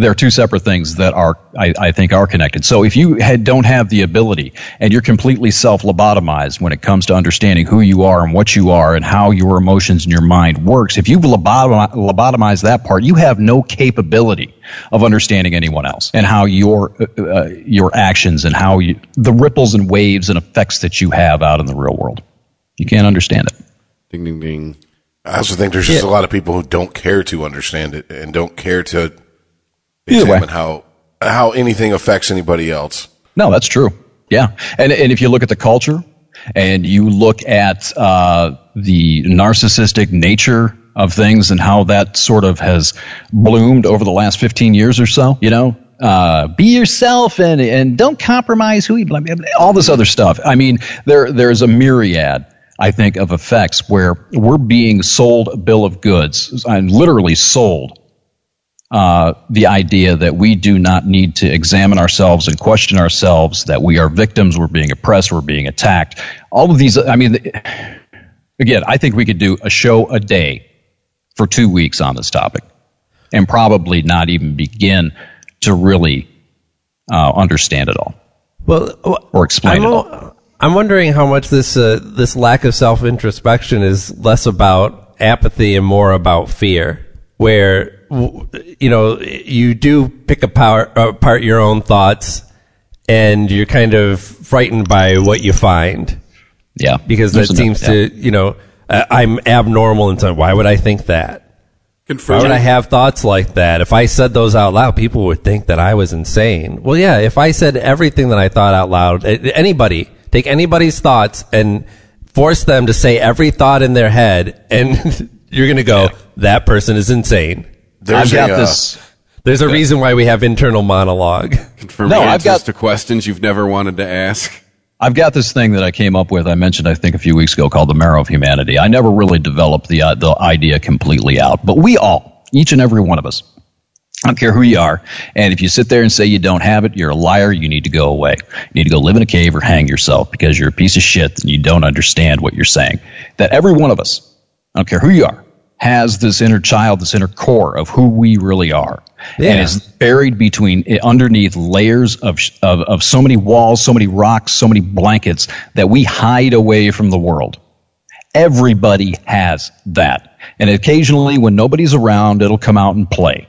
they're two separate things that are, I, I think, are connected. So if you had, don't have the ability and you're completely self lobotomized when it comes to understanding who you are and what you are and how your emotions and your mind works, if you've lobotom- lobotomized that part, you have no capability of understanding anyone else and how your uh, uh, your actions and how you, the ripples and waves and effects that you have out in the real world. You can't understand it. Ding, ding, ding. I also think there's just Yeah. a lot of people who don't care to understand it and don't care to Either way. Examine how how anything affects anybody else. No, that's true. Yeah, and and if you look at the culture, and you look at uh, the narcissistic nature of things and how that sort of has bloomed over the last fifteen years or so, you know. Uh, be yourself and and don't compromise who you blah, blah, blah, all this other stuff. I mean, there there's a myriad, I think, of effects where we're being sold a bill of goods, and literally sold uh, the idea that we do not need to examine ourselves and question ourselves, that we are victims, we're being oppressed, we're being attacked. All of these, I mean, again, I think we could do a show a day for two weeks on this topic and probably not even begin to really uh, understand it all. Well, w- Or explain I'm, it o- I'm wondering how much this uh, this lack of self introspection is less about apathy and more about fear. Where you know you do pick apart, apart your own thoughts, and you're kind of frightened by what you find Yeah. because that seems enough- yeah. to you know uh, I'm abnormal and so why would I think that? Why Confirm. would I have thoughts like that? If I said those out loud, people would think that I was insane. Well, yeah, if I said everything that I thought out loud, anybody, take anybody's thoughts and force them to say every thought in their head, and you're going to go, that person is insane. There's I've got a, uh, this. There's a reason why we have internal monologue. Confirm No, I've got- to questions you've never wanted to ask. I've got this thing that I came up with. I mentioned, I think, a few weeks ago called the marrow of humanity. I never really developed the uh, the idea completely out, but we all, each and every one of us, I don't care who you are, and if you sit there and say you don't have it, you're a liar. You need to go away. You need to go live in a cave or hang yourself because you're a piece of shit and you don't understand what you're saying. That every one of us, I don't care who you are, has this inner child, this inner core of who we really are, Yeah. and is buried between underneath layers of, of of so many walls, so many rocks, so many blankets that we hide away from the world. Everybody has that, and occasionally, when nobody's around, it'll come out and play.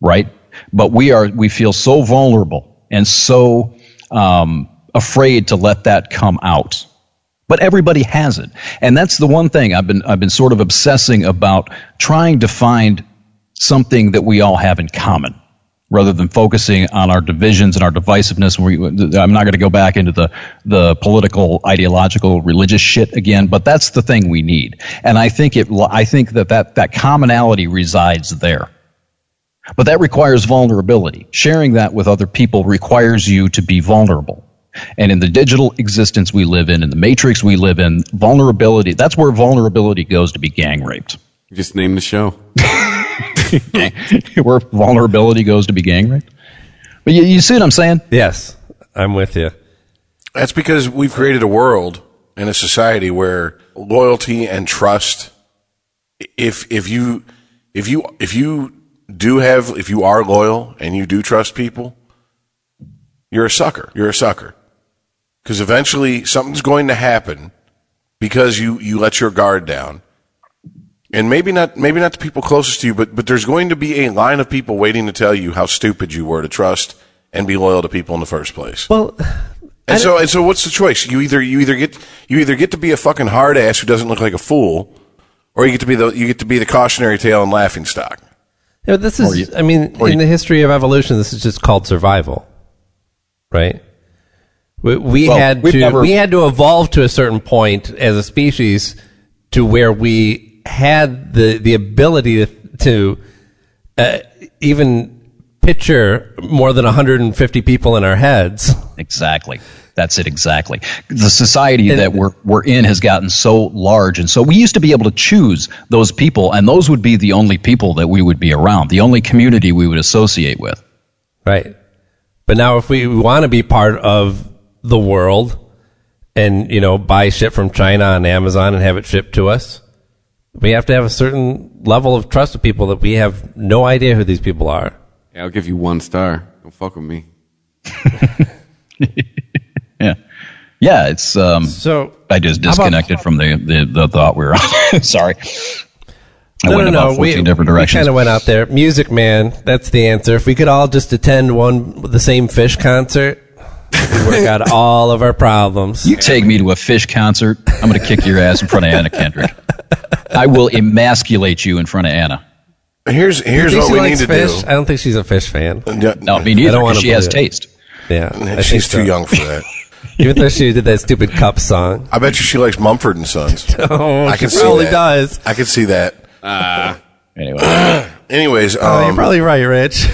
right? But we are we feel so vulnerable and so um, afraid to let that come out. But everybody has it, and that's the one thing I've been I've been sort of obsessing about trying to find something that we all have in common rather than focusing on our divisions and our divisiveness. We, I'm not going to go back into the, the political, ideological, religious shit again, but that's the thing we need. And I think it, I think that that, that commonality resides there. But that requires vulnerability. Sharing that with other people requires you to be vulnerable. And in the digital existence we live in, in the matrix we live in, vulnerability, that's where vulnerability goes to be gang raped. Just name the show. where vulnerability goes to be gang raped. But you, you see what I'm saying? Yes, I'm with you. That's because we've created a world and a society where loyalty and trust if if you if you if you do have if you are loyal and you do trust people, you're a sucker. You're a sucker. Cuz eventually something's going to happen because you you let your guard down. And maybe not maybe not the people closest to you, but but there's going to be a line of people waiting to tell you how stupid you were to trust and be loyal to people in the first place. Well, And so, and so, what's the choice? You either you either get you either get to be a fucking hard ass who doesn't look like a fool, or you get to be the you get to be the cautionary tale and laughing stock. you know, this is, you- I mean, in you- the history of evolution, this is just called survival, right? We, we Well, had to never- we had to evolve to a certain point as a species to where we had the the ability to, to uh, even picture more than 150 people in our heads. Exactly. That's it exactly. The society that we're we're in has gotten so large and so we used to be able to choose those people and those would be the only people that we would be around, the only community we would associate with. Right. But now if we want to be part of the world and, you know, buy shit from China on Amazon and have it shipped to us, we have to have a certain level of trust with people that we have no idea who these people are. Yeah, I'll give you one star. Don't fuck with me. Yeah. Yeah, it's um So I just How about- disconnected from the, the, the thought we were on. Sorry. I no, went no, about no. 14 We, different we kind of went out there. Music Man, that's the answer. If we could all just attend one, the same Phish concert, we'd work out all of our problems. You take me to a Phish concert, I'm going to kick your ass in front of Anna Kendrick. I will emasculate you in front of Anna. Here's here's what we likes need to Phish? do. I don't think she's a Phish fan. No, me I neither. don't wanna 'cause she has it. taste. Yeah, I think She's so. too young for that. Even though she did that stupid cup song. I bet you she likes Mumford and Sons. Oh, I can she see probably that. does. I can see that. Anyway, Anyways, Oh, you're um, probably right, Rich.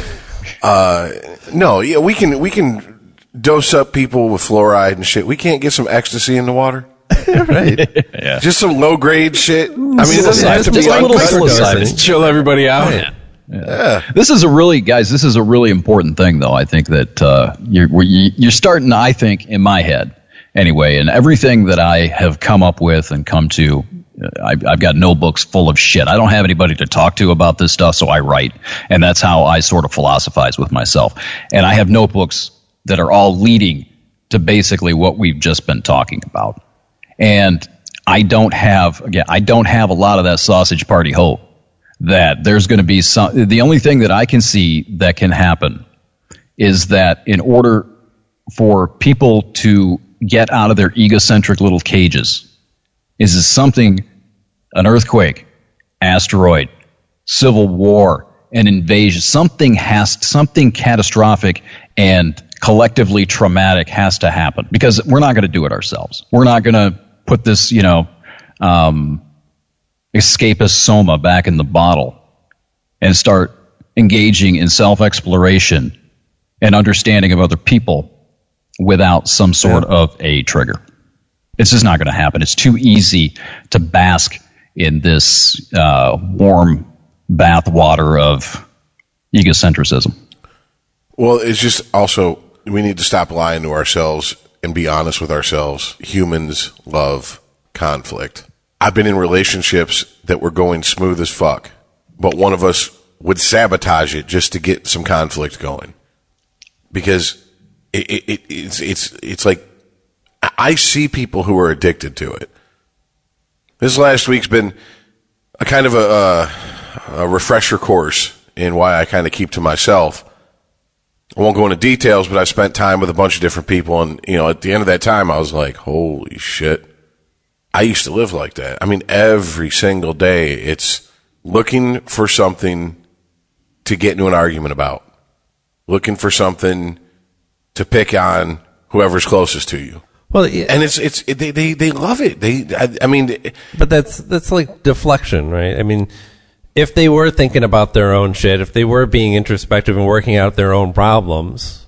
Uh, no, yeah, we can we can dose up people with fluoride and shit. We can't get some ecstasy in the water. right. yeah. Just some low grade shit. I mean, it doesn't have to Just be a little uncut. psilocybin. Chill everybody out. Yeah, This is a really, guys. This is a really important thing, though. I think that uh, you're you're starting. I think in my head, anyway, and everything that I have come up with and come to. uh, I've, I've got notebooks full of shit. I don't have anybody to talk to about this stuff, so I write, and that's how I sort of philosophize with myself. And I have notebooks that are all leading to basically what we've just been talking about. And I don't have again. I don't have a lot of that sausage party hope that there's going to be some. The only thing that I can see that can happen is that in order for people to get out of their egocentric little cages, is something, an earthquake, asteroid, civil war, an invasion, something has, something catastrophic and collectively traumatic has to happen because we're not going to do it ourselves. We're not going to put this, you know, um, escapist soma back in the bottle and start engaging in self exploration and understanding of other people without some sort of a trigger. It's just not going to happen. It's too easy to bask in this uh, warm bathwater of egocentrism. Well, it's just also we need to stop lying to ourselves and be honest with ourselves. Humans love conflict. I've been in relationships that were going smooth as fuck, but one of us would sabotage it just to get some conflict going because it, it, it, it's it's it's like I- see people who are addicted to it. This last week's been a kind of a, uh, a refresher course in why I kind of keep to myself. I won't go into details, but I spent time with a bunch of different people, and you know, at the end of that time, I was like, "Holy shit!" I used to live like that. I mean, every single day, it's looking for something to get into an argument about, looking for something to pick on whoever's closest to you. Well, yeah, And it's it's it, they, they they love it. They I, I mean but that's that's like deflection, right? I mean, if they were thinking about their own shit, if they were being introspective and working out their own problems,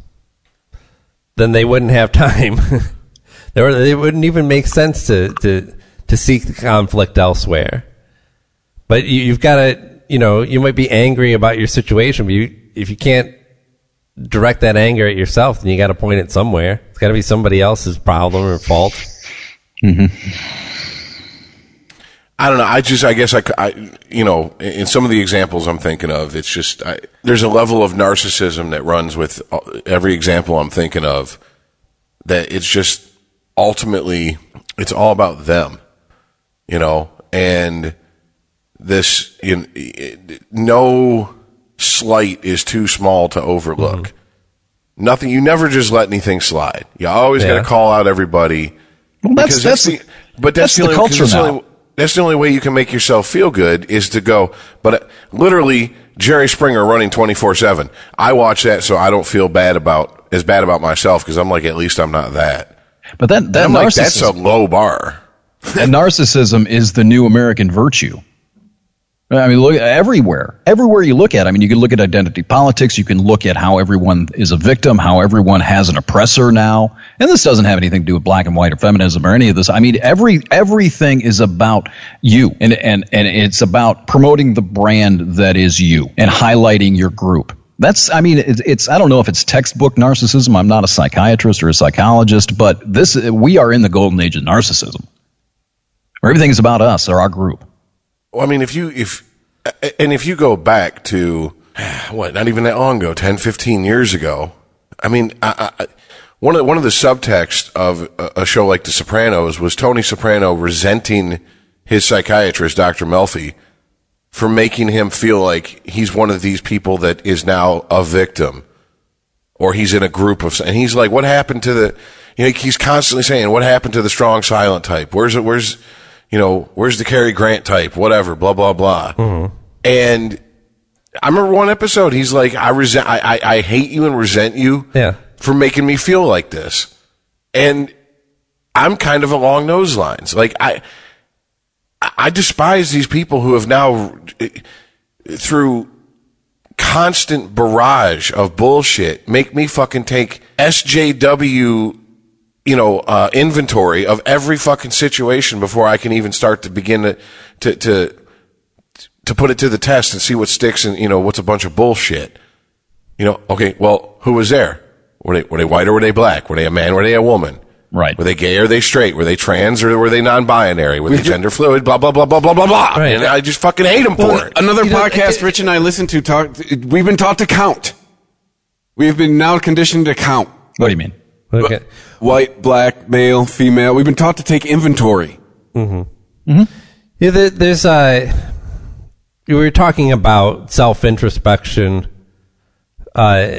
then they wouldn't have time. were, wouldn't even make sense to to to seek the conflict elsewhere. But you, you've got to, you know, you might be angry about your situation, but you, if you can't direct that anger at yourself, then you got to point it somewhere. It's got to be somebody else's problem or fault. Mm-hmm. I don't know. I just, I guess I, I- you know, in in some of the examples I'm thinking of, it's just, I, there's a level of narcissism that runs with uh, every example I'm thinking of that it's just ultimately, it's all about them, you know, and this, you know, it- no slight is too small to overlook. Nothing, you never just let anything slide. You always got to call out everybody. Well, that's that's, the, but that's, that's the, the culture now. only- that's the only way you can make yourself feel good is to go. But uh, literally, Jerry Springer running twenty four seven. I watch that so I don't feel bad about as bad about myself because I'm like, at least I'm not that. But that that I'm like, that's a low bar. that narcissism is the new American virtue. I mean, look everywhere. Everywhere you look at, I mean, you can look at identity politics. You can look at how everyone is a victim, how everyone has an oppressor now. And this doesn't have anything to do with black and white or feminism or any of this. I mean, every everything is about you, and and and it's about promoting the brand that is you and highlighting your group. That's, I mean, it's, it's, I don't know if it's textbook narcissism. I'm not a psychiatrist or a psychologist, but this, we are in the golden age of narcissism, where everything is about us or our group. Well, I mean, if you if and if you go back to what, not even that long ago, 10, 15 years ago. I mean, I, I, one of the, one of the subtext of a, a show like The Sopranos was Tony Soprano resenting his psychiatrist, Dr. Melfi, for making him feel like he's one of these people that is now a victim or he's in a group of, and he's like, what happened to the, you know, he's constantly saying, what happened to the strong silent type? Where's it, where's, you know, where's the Cary Grant type? Whatever, blah, blah, blah. And I remember one episode, he's like, I resent, I, I, I hate you and resent you Yeah. for making me feel like this. And I'm kind of along those lines. Like, I, I despise these people who have now, through constant barrage of bullshit, make me fucking take SJW, you know, uh, inventory of every fucking situation before I can even start to begin to, to, to, to put it to the test and see what sticks and, you know, what's a bunch of bullshit. You know, okay, well, who was there? Were they, were they white or were they black? Were they a man? Were they a woman? Right. Were they gay or were they straight? Were they trans or were they non-binary? Were they gender fluid? Blah, blah, blah, blah, blah, blah, blah. Right. And I just fucking hate them for it. Another You know, podcast it- Rich and I listen to talk. We've been taught to count. We've been now conditioned to count. What do you mean? Okay. White, black, male, female. We've been taught to take inventory. Yeah, there, there's uh we were talking about self introspection, uh,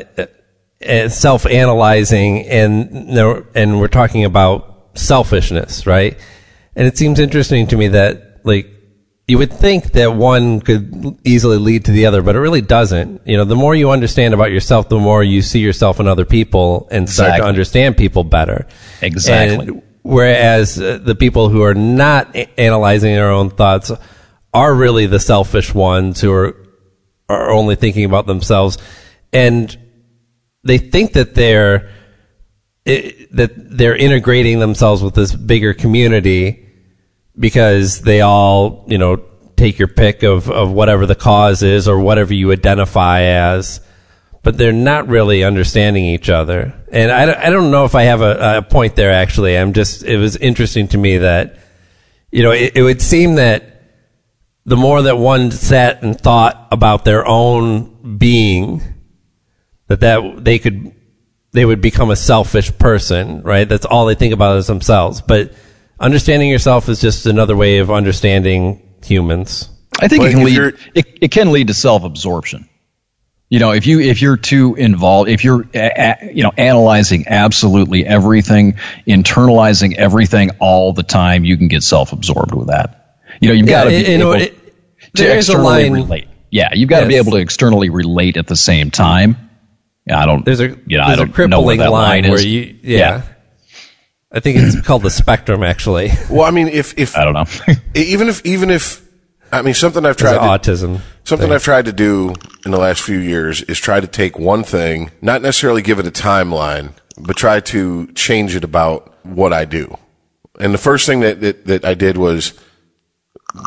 self analyzing, and no- and we're talking about selfishness, right? And it seems interesting to me that like you would think that one could easily lead to the other, but it really doesn't. You know, the more you understand about yourself, the more you see yourself in other people and start to understand people better. Exactly. And whereas uh, the people who are not a- analyzing their own thoughts are really the selfish ones who are are only thinking about themselves and they think that they're i that they're integrating themselves with this bigger community because they all you know take your pick of of whatever the cause is or whatever you identify as but they're not really understanding each other. And I, I don't know if I have a, a point there actually. I'm just, it was interesting to me that, you know, it, it would seem that the more that one sat and thought about their own being, that that they could, they would become a selfish person, right? That's all they think about is themselves. But understanding yourself is just another way of understanding humans. I think But it can lead. It, it can lead to self-absorption. You know, if you if you're too involved, if you're a, a, you know analyzing absolutely everything, internalizing everything all the time, you can get self-absorbed with that. You know, you've got to be it- you know, able it- to there is a externally line- relate. Yeah, you've got to be able to externally relate at the same time. Yeah, I don't. There's a you know, I there's a don't know where crippling that line, line where is. you yeah. I think it's called the spectrum actually. Well, I mean, if if I don't know. even if even if I mean something I've tried to, autism. something thing. I've tried to do in the last few years is try to take one thing, not necessarily give it a timeline, but try to change it about what I do. And the first thing that that, that I did was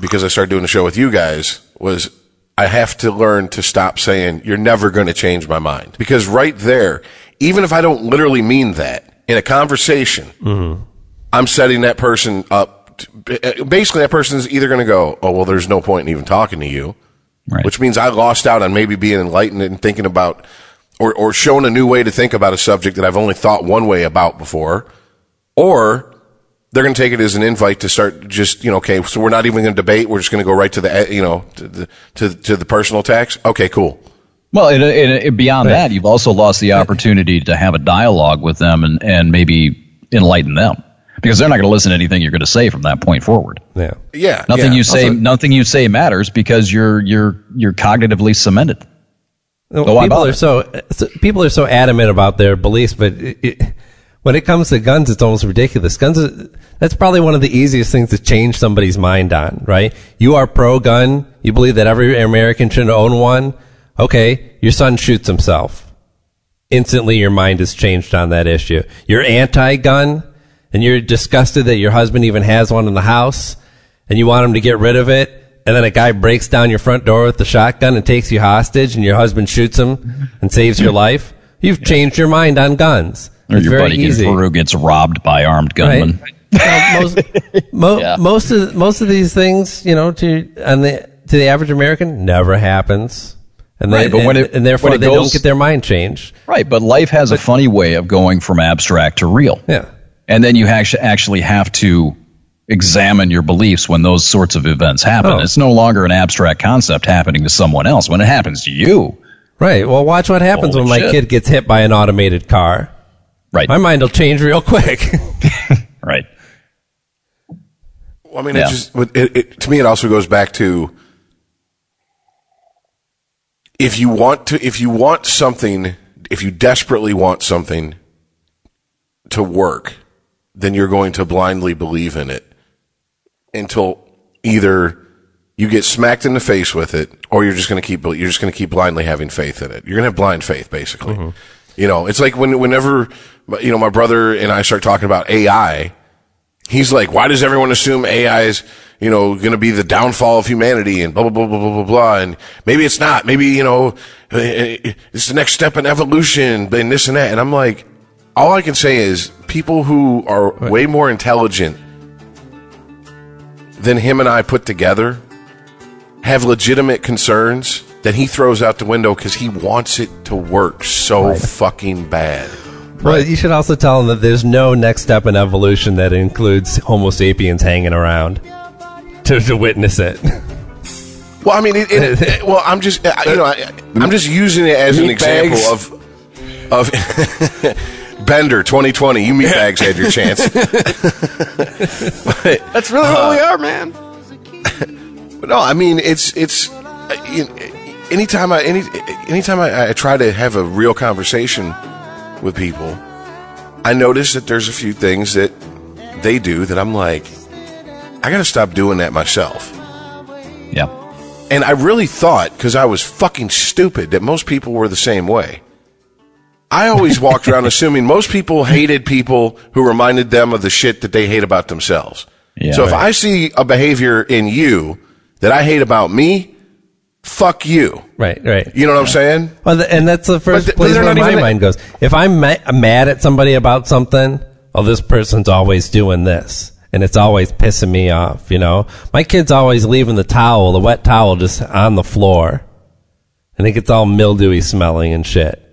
because I started doing a show with you guys was I have to learn to stop saying you're never going to change my mind because right there, even if I don't literally mean that in a conversation, I'm setting that person up. To, basically, that person is either going to go, "Oh, well, there's no point in even talking to you," Right. which means I lost out on maybe being enlightened and thinking about, or or showing a new way to think about a subject that I've only thought one way about before, or they're going to take it as an invite to start just you know okay so we're not even going to debate we're just going to go right to the you know to the to, to the personal attacks okay cool Well, and, and, and beyond that, you've also lost the opportunity to have a dialogue with them and, and maybe enlighten them because they're not going to listen to anything you're going to say from that point forward. Yeah. yeah Nothing yeah. you say, Also- nothing you say matters because you're you're you're cognitively cemented. So why people bother? are so, so people are so adamant about their beliefs, but it, it, when it comes to guns, it's almost ridiculous. Guns, is, that's probably one of the easiest things to change somebody's mind on, right? You are pro gun. You believe that every American should own one. Okay, your son shoots himself. Instantly, your mind is changed on that issue. You're anti-gun, and you're disgusted that your husband even has one in the house, and you want him to get rid of it. And then a guy breaks down your front door with the shotgun and takes you hostage, and your husband shoots him and saves your life. You've changed your mind on guns. Or It's your very buddy easy. in Peru gets robbed by armed gunmen. Right. Most, mo- Yeah. most of most of these things, you know, to on the to the average American, never happens, and they Right, but when and, it- and therefore when it they don't get their mind changed. Right, but life has a funny way of going from abstract to real. Yeah, And then you actually have to examine your beliefs when those sorts of events happen. Oh. It's no longer an abstract concept happening to someone else. When it happens to you, right. Well, watch what happens Holy when my shit. kid gets hit by an automated car. right, My mind will change real quick. right. Well, I mean, Yeah. it just it, it, to me, it also goes back to if you want to, if you want something, if you desperately want something to work, then you're going to blindly believe in it until either you get smacked in the face with it, or you're just going to keep you're just going to keep blindly having faith in it. You're going to have blind faith, basically. Mm-hmm. You know, it's like when whenever you know my brother and I start talking about AI he's like, why does everyone assume AI is, you know, going to be the downfall of humanity and blah, blah, blah, blah, blah, blah, blah. And maybe it's not. Maybe, you know, eh, eh, it's the next step in evolution and this and that. And I'm like, all I can say is people who are way more intelligent than him and I put together have legitimate concerns that he throws out the window because he wants it to work so fucking bad. Well, you should also tell them that there's no next step in evolution that includes Homo sapiens hanging around to, to witness it. Well, I mean, it, it, it- well, I'm just, I- you know, I, I'm just using it as an Meat example bags. of of Bender 2020. You meat bags had your chance. but, That's really what we are, man. but no, I mean, it's it's uh, you know, anytime I any anytime I, I try to have a real conversation with people, I notice that there's a few things that they do that I'm like, I got to stop doing that myself. Yeah. And I really thought, because I was fucking stupid, that most people were the same way. I always walked around assuming most people hated people who reminded them of the shit that they hate about themselves. Yeah. so if I see a behavior in you that I hate about me, fuck you. right, right. You know what I'm saying? Well, th- and that's the first th- place where my mind goes. If I'm ma- mad at somebody about something, oh, this person's always doing this, and it's always pissing me off. You know, my kid's always leaving the towel, the wet towel, just on the floor, and it gets all mildewy smelling and shit.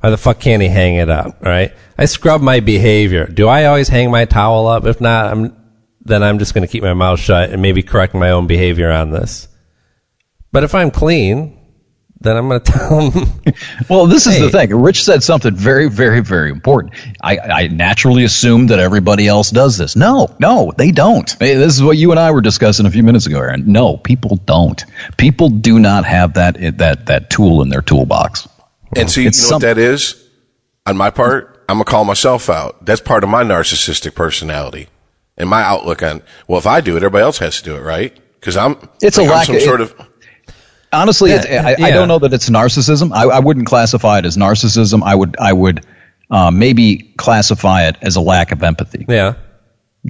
Why the fuck can't he hang it up? Right? I scrub my behavior. Do I always hang my towel up? If not, I'm then I'm just going to keep my mouth shut and maybe correct my own behavior on this. But if I'm clean, then I'm going to tell them. Well, this is Hey. the thing. Rich said something very, very, very important. I, I naturally assumed that everybody else does this. No, no, they don't. Hey, this is what you and I were discussing a few minutes ago, Aaron. No, people don't. People do not have that eh, that that tool in their toolbox. And see, you know It's what that is? On my part, I'm gonna call myself out. That's part of my narcissistic personality and my outlook on. Well, if I do it, everybody else has to do it, right? Because I'm. It's a like I'm lack some of- sort of. Honestly, Yeah, I, I yeah. don't know that it's narcissism. I, I wouldn't classify it as narcissism. I would I would uh, maybe classify it as a lack of empathy. yeah.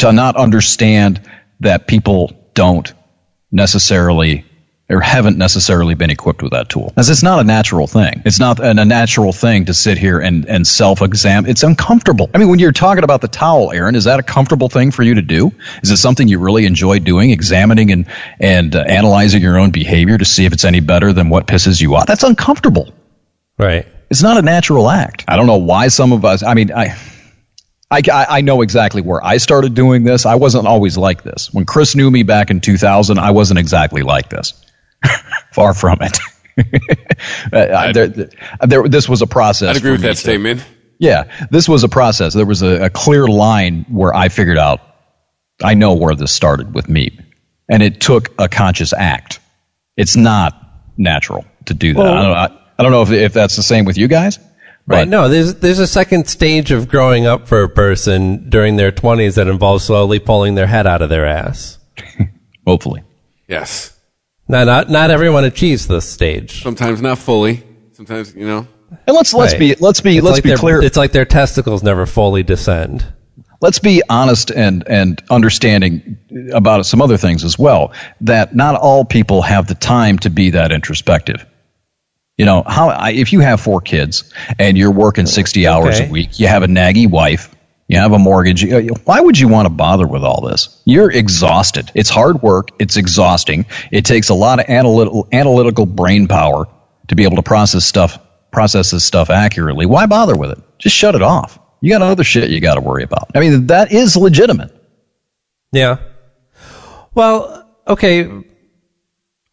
to not understand that people don't necessarily or haven't necessarily been equipped with that tool. As it's not a natural thing. It's not an, a natural thing to sit here and, and self examine. It's uncomfortable. I mean, when you're talking about the towel, Aaron, is that a comfortable thing for you to do? Is it something you really enjoy doing, examining and, and uh, analyzing your own behavior to see if it's any better than what pisses you off? That's uncomfortable. Right. It's not a natural act. I don't know why some of us, I mean, I. I, I I know exactly where I started doing this. I wasn't always like this. When Chris knew me back in 2000, I wasn't exactly like this. Far from it. Uh, there, there, this was a process. I'd agree with that to- statement. Yeah, this was a process. There was a, a clear line where I figured out I know where this started with me. And it took a conscious act. It's not natural to do that. I, don't, I, I don't know if, if that's the same with you guys. Right. But No, there's there's a second stage of growing up for a person during their 20s that involves slowly pulling their head out of their ass. hopefully. Yes. Now, not not everyone achieves this stage. Sometimes not fully. Sometimes, you know. And let's let's Right. be let's be It's let's like be clear. It's like their testicles never fully descend. let's be honest and and understanding about some other things as well. That not all people have the time to be that introspective. You know how I, if you have four kids and you're working sixty hours a week, you have a naggy wife. You have a mortgage. Why would you want to bother with all this? You're exhausted. It's hard work. It's exhausting. It takes a lot of analytical, analytical brain power to be able to process stuff, process this stuff accurately. Why bother with it? Just shut it off. You got other shit you got to worry about. I mean, that is legitimate. Yeah. Well, okay.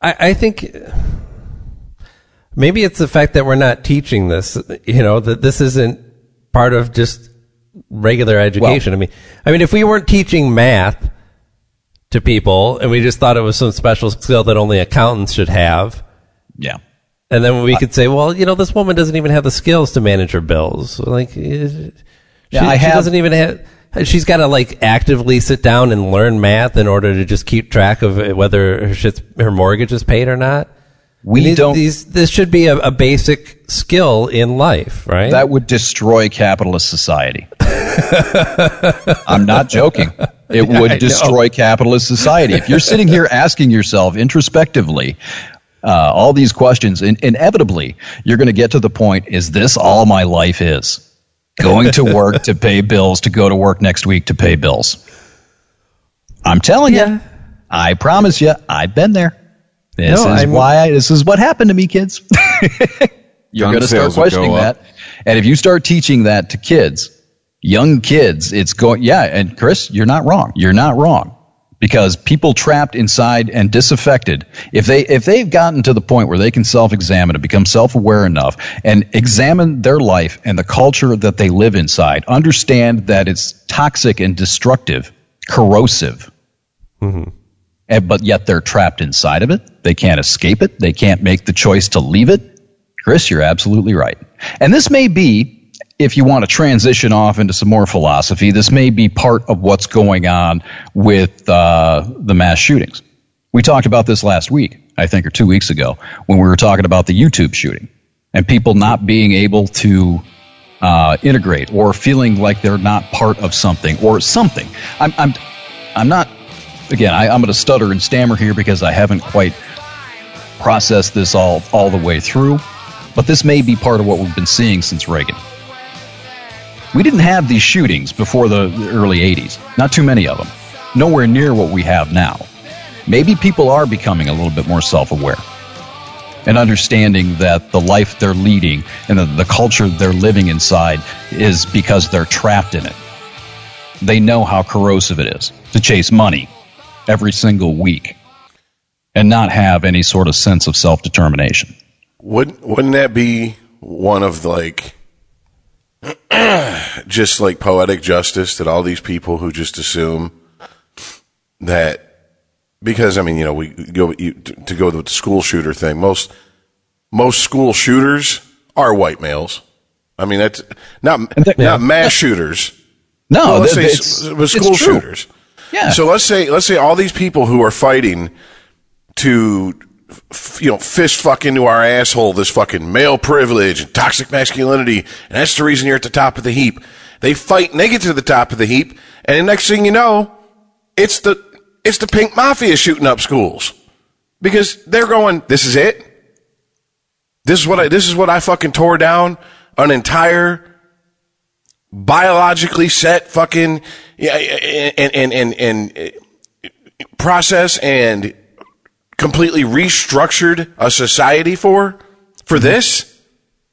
I, I think maybe it's the fact that we're not teaching this, you know, that this isn't part of just regular education. I mean, I mean, if we weren't teaching math to people and we just thought it was some special skill that only accountants should have, Yeah. and then we could say, well, you know, this woman doesn't even have the skills to manage her bills. Like, eh, she, Yeah, I she have- doesn't even have. She's got to like actively sit down and learn math in order to just keep track of whether her shit's, her mortgage is paid or not. We these, don't. These this should be a, a basic skill in life, right? that would destroy capitalist society. I'm not joking. It I know. would destroy capitalist society. If you're sitting here asking yourself introspectively uh, all these questions, in, inevitably you're going to get to the point: Is this all my life is? Going to work to pay bills, to go to work next week to pay bills. I'm telling Yeah. you, I promise you, I've been there. This No, is I'm- why I, this is what happened to me, kids. You're going to start sales will go questioning that. And if you start teaching that to kids, young kids, it's going, yeah. And Chris, you're not wrong. You're not wrong. Because people trapped inside and disaffected, if they if they've gotten to the point where they can self-examine and become self-aware enough and examine their life and the culture that they live inside, understand that it's toxic and destructive, corrosive, and, but yet they're trapped inside of it. They can't escape it. They can't make the choice to leave it. Chris, you're absolutely right. And this may be, if you want to transition off into some more philosophy, this may be part of what's going on with uh, the mass shootings. We talked about this last week, I think, or two weeks ago, when we were talking about the YouTube shooting and people not being able to uh, integrate or feeling like they're not part of something or something. I'm, I'm, I'm not. Again, I, I'm going to stutter and stammer here because I haven't quite processed this all all the way through. But this may be part of what we've been seeing since Reagan. We didn't have these shootings before the early 80s. Not too many of them. Nowhere near what we have now. Maybe people are becoming a little bit more self aware and understanding that the life they're leading and the, the culture they're living inside is because they're trapped in it. They know how corrosive it is to chase money every single week and not have any sort of sense of self determination. Wouldn't wouldn't that be one of like just like poetic justice that all these people who just assume that because I mean you know we go you, to go with the school shooter thing most most school shooters are white males. I mean that's not not mass shooters. No, Well, let's say it's- s- with it's school shooters. Yeah. So let's say let's say all these people who are fighting to you know fist fuck into our asshole this fucking male privilege and toxic masculinity and that's the reason you're at the top of the heap. They fight and they get to the top of the heap and the next thing you know, it's the it's the pink mafia shooting up schools because they're going. This is it. This is what I this is what I fucking tore down an entire biologically set fucking yeah, and and and, and uh, process and completely restructured a society for for this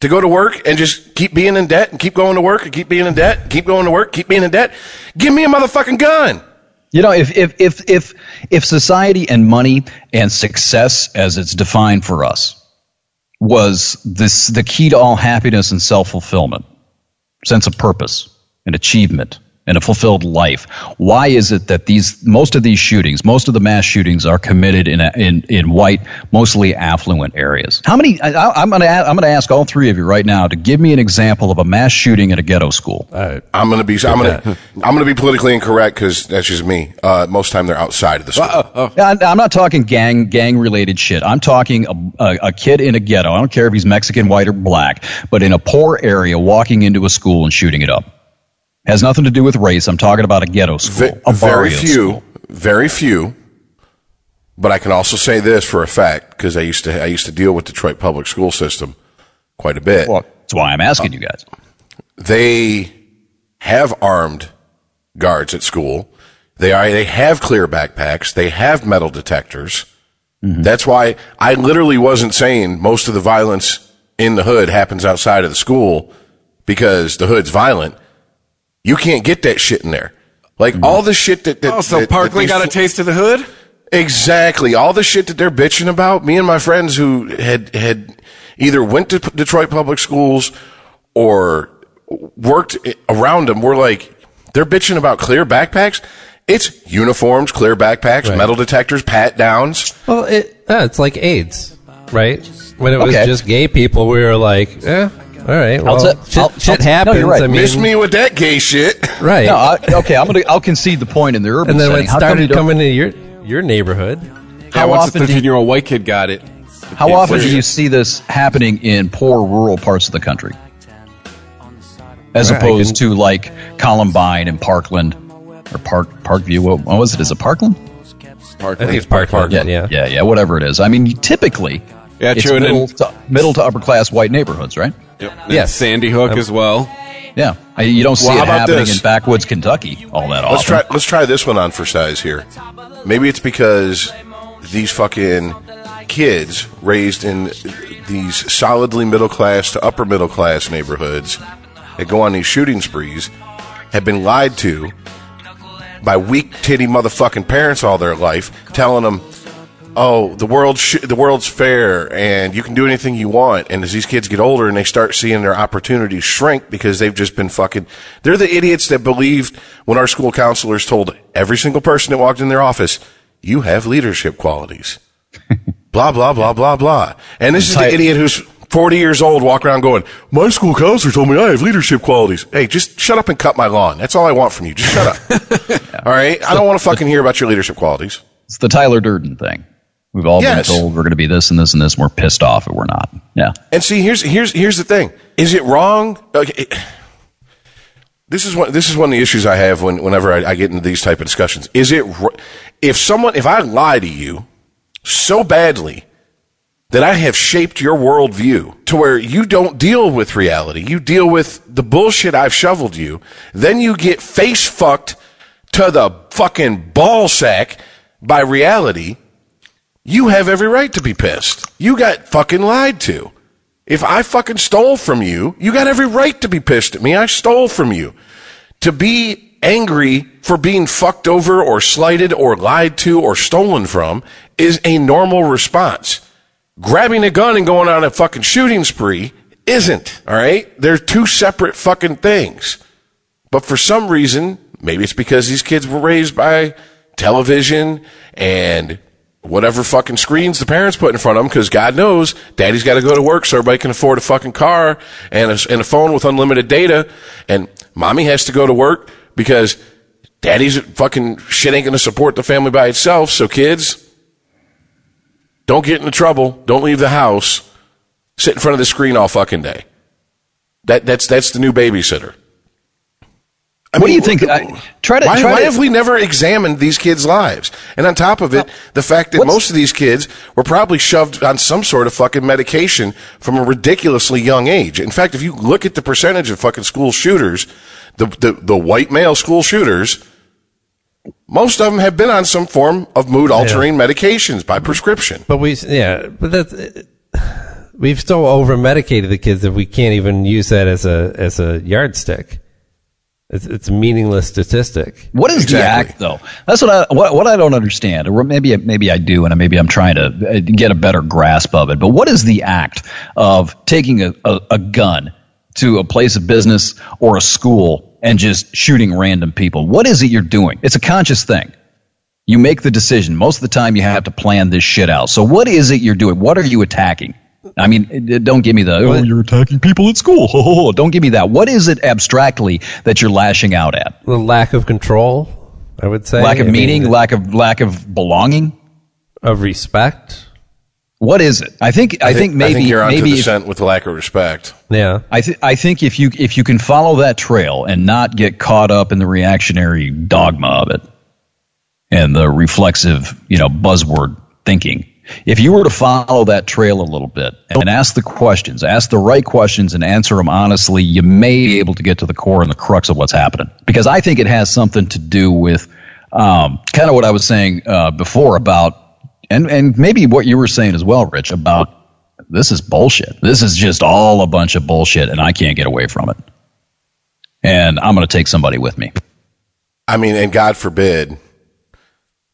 to go to work and just keep being in debt and keep going to work and keep being in debt, keep going to work, keep being in debt. Give me a motherfucking gun. You know, if if if if if society and money and success, as it's defined for us, was this the key to all happiness and self fulfillment, sense of purpose and achievement and a fulfilled life. Why is it that these most of these shootings, most of the mass shootings, are committed in a, in in white, mostly affluent areas? How many? I, going to I'm to ask all three of you right now to give me an example of a mass shooting at a ghetto school. I'm gonna be I'm gonna I'm gonna be politically incorrect because that's just me. Uh, most of the time they're outside of the school. I- I'm not talking gang gang related shit. I'm talking a, a, a kid in a ghetto. I don't care if he's Mexican, white, or black, but in a poor area, walking into a school and shooting it up has nothing to do with race. I'm talking about a ghetto school, Ve- a very few, school. very few. But I can also say this for a fact because I used to I used to deal with Detroit public school system quite a bit. Well, that's why I'm asking you guys. they have armed guards at school. They are they have clear backpacks. They have metal detectors. Mm-hmm. That's why I literally wasn't saying most of the violence in the hood happens outside of the school because the hood's violent. You can't get that shit in there. Like all the shit that, that Oh, so that- that Parkland these got a taste of the hood? Exactly. All the shit that they're bitching about, me and my friends who had had either went to P- Detroit public schools or worked around them were like they're bitching about clear backpacks. It's uniforms, clear backpacks, metal detectors, pat downs. Well, it, yeah, it's like AIDS, right? When it was Okay. just gay people, we were like, eh, all right, well, I'll t- shit, I'll- shit I'll- no, happens. you're right. I mean, Miss me with that gay shit. right? No, I, okay, I'm gonna I'll concede the point in the urban and then when setting. it How come you started don't- coming to your your neighborhood, How yeah, once often do you- 13 year old white kid got it. How often do you see this happening in poor rural parts of the country? As Right, opposed to like Columbine and Parkland or Park Parkview. What, what was it? Is it Parkland? Parkland. I think it's Parkland. Yeah, yeah. yeah, yeah, whatever it is. I mean, typically, Yeah, it's true. And middle then, to, middle to upper class white neighborhoods, right? yep, Yes. Sandy Hook as well. Yeah, I, you don't see Well, it happening this? in backwoods Kentucky all that Let's often. try let's try this one on for size here. Maybe it's because these fucking kids raised in these solidly middle class to upper middle class neighborhoods that go on these shooting sprees have been lied to by weak titty motherfucking parents all their life, telling them, "Oh, the world sh- the world's fair and you can do anything you want." And as these kids get older and they start seeing their opportunities shrink because they've just been fucking they're the idiots that believed when our school counselors told every single person that walked in their office, "You have leadership qualities." blah blah blah blah blah. And this is the idiot who's 40 years old walk around going, "My school counselor told me I have leadership qualities." Hey, just shut up and cut my lawn. That's all I want from you. Just shut up. All right? I don't want to fucking hear about your leadership qualities. It's the Tyler Durden thing. We've all Yes. been told we're going to be this and this and this, and we're pissed off if we're not. Yeah. And see, here's here's here's the thing: is it wrong? Okay, this is one. This is one of the issues I have when, whenever I, I get into these type of discussions. Is it if someone if I lie to you so badly that I have shaped your worldview to where you don't deal with reality, you deal with the bullshit I've shoveled you, then you get face fucked to the fucking ball sack by reality. You have every right to be pissed. You got fucking lied to. If I fucking stole from you, you got every right to be pissed at me. I stole from you. To be angry for being fucked over or slighted or lied to or stolen from is a normal response. Grabbing a gun and going on a fucking shooting spree isn't, all right? They're two separate fucking things. But for some reason, maybe it's because these kids were raised by television and whatever fucking screens the parents put in front of them, because God knows daddy's got to go to work so everybody can afford a fucking car and a, and a phone with unlimited data, and mommy has to go to work because daddy's fucking shit ain't going to support the family by itself. So kids, don't get into trouble. Don't leave the house. Sit in front of the screen all fucking day. That that's that's the new babysitter. I what do you think? I, try to why, try why to, have we never examined these kids' lives? And on top of it, the fact that most of these kids were probably shoved on some sort of fucking medication from a ridiculously young age. In fact, if you look at the percentage of fucking school shooters, the, the, the white male school shooters, most of them have been on some form of mood altering medications by prescription. But we, yeah, but that's, we've so over medicated the kids that we can't even use that as a, as a yardstick. It's, it's a meaningless statistic. What is the act, though? That's what I what, what I don't understand, or maybe maybe I do, and maybe I'm trying to uh, get a better grasp of it. But what is the act of taking a, a, a gun to a place of business or a school and just shooting random people? What is it you're doing? It's a conscious thing. You make the decision. Most of the time, you have to plan this shit out. So, what is it you're doing? What are you attacking? I mean, eh, it- it- don't give me the, oh, you're attacking people at school. don't give me that. What is it abstractly that you're lashing out at? The lack of control, I would say. lack of I mean, meaning, lack of lack of belonging. of respect. What is it? I think I, think, maybe I think you're onto maybe the if, scent with the lack of respect. Yeah. I th- I think if you if you can follow that trail and not get caught up in the reactionary dogma of it and the reflexive, you know, buzzword thinking. If you were to follow that trail a little bit and ask the questions, ask the right questions and answer them honestly, you may be able to get to the core and the crux of what's happening. Because I think it has something to do with um, kind of what I was saying uh, before about, and, and maybe what you were saying as well, Rich, about this is bullshit. This is just all a bunch of bullshit, and I can't get away from it. And I'm going to take somebody with me. I mean, and God forbid,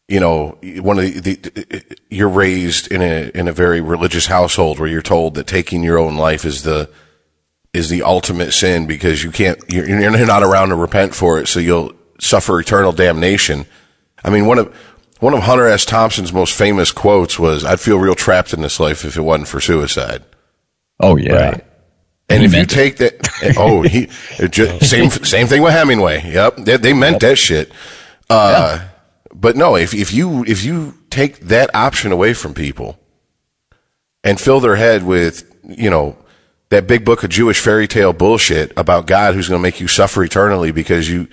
you know, one of the, the you're raised in a in a very religious household where you're told that taking your own life is the is the ultimate sin because you can't you're, you're not around to repent for it, so you'll suffer eternal damnation. I mean, one of one of Hunter S. Thompson's most famous quotes was, "I'd feel real trapped in this life if it wasn't for suicide." Oh yeah. Right. And He if you meant it. take that, oh, he it ju- same same thing with Hemingway. Yep, they, they meant that shit. Uh, But no, if if you if you take that option away from people and fill their head with you know that big book of Jewish fairy tale bullshit about God who's going to make you suffer eternally because you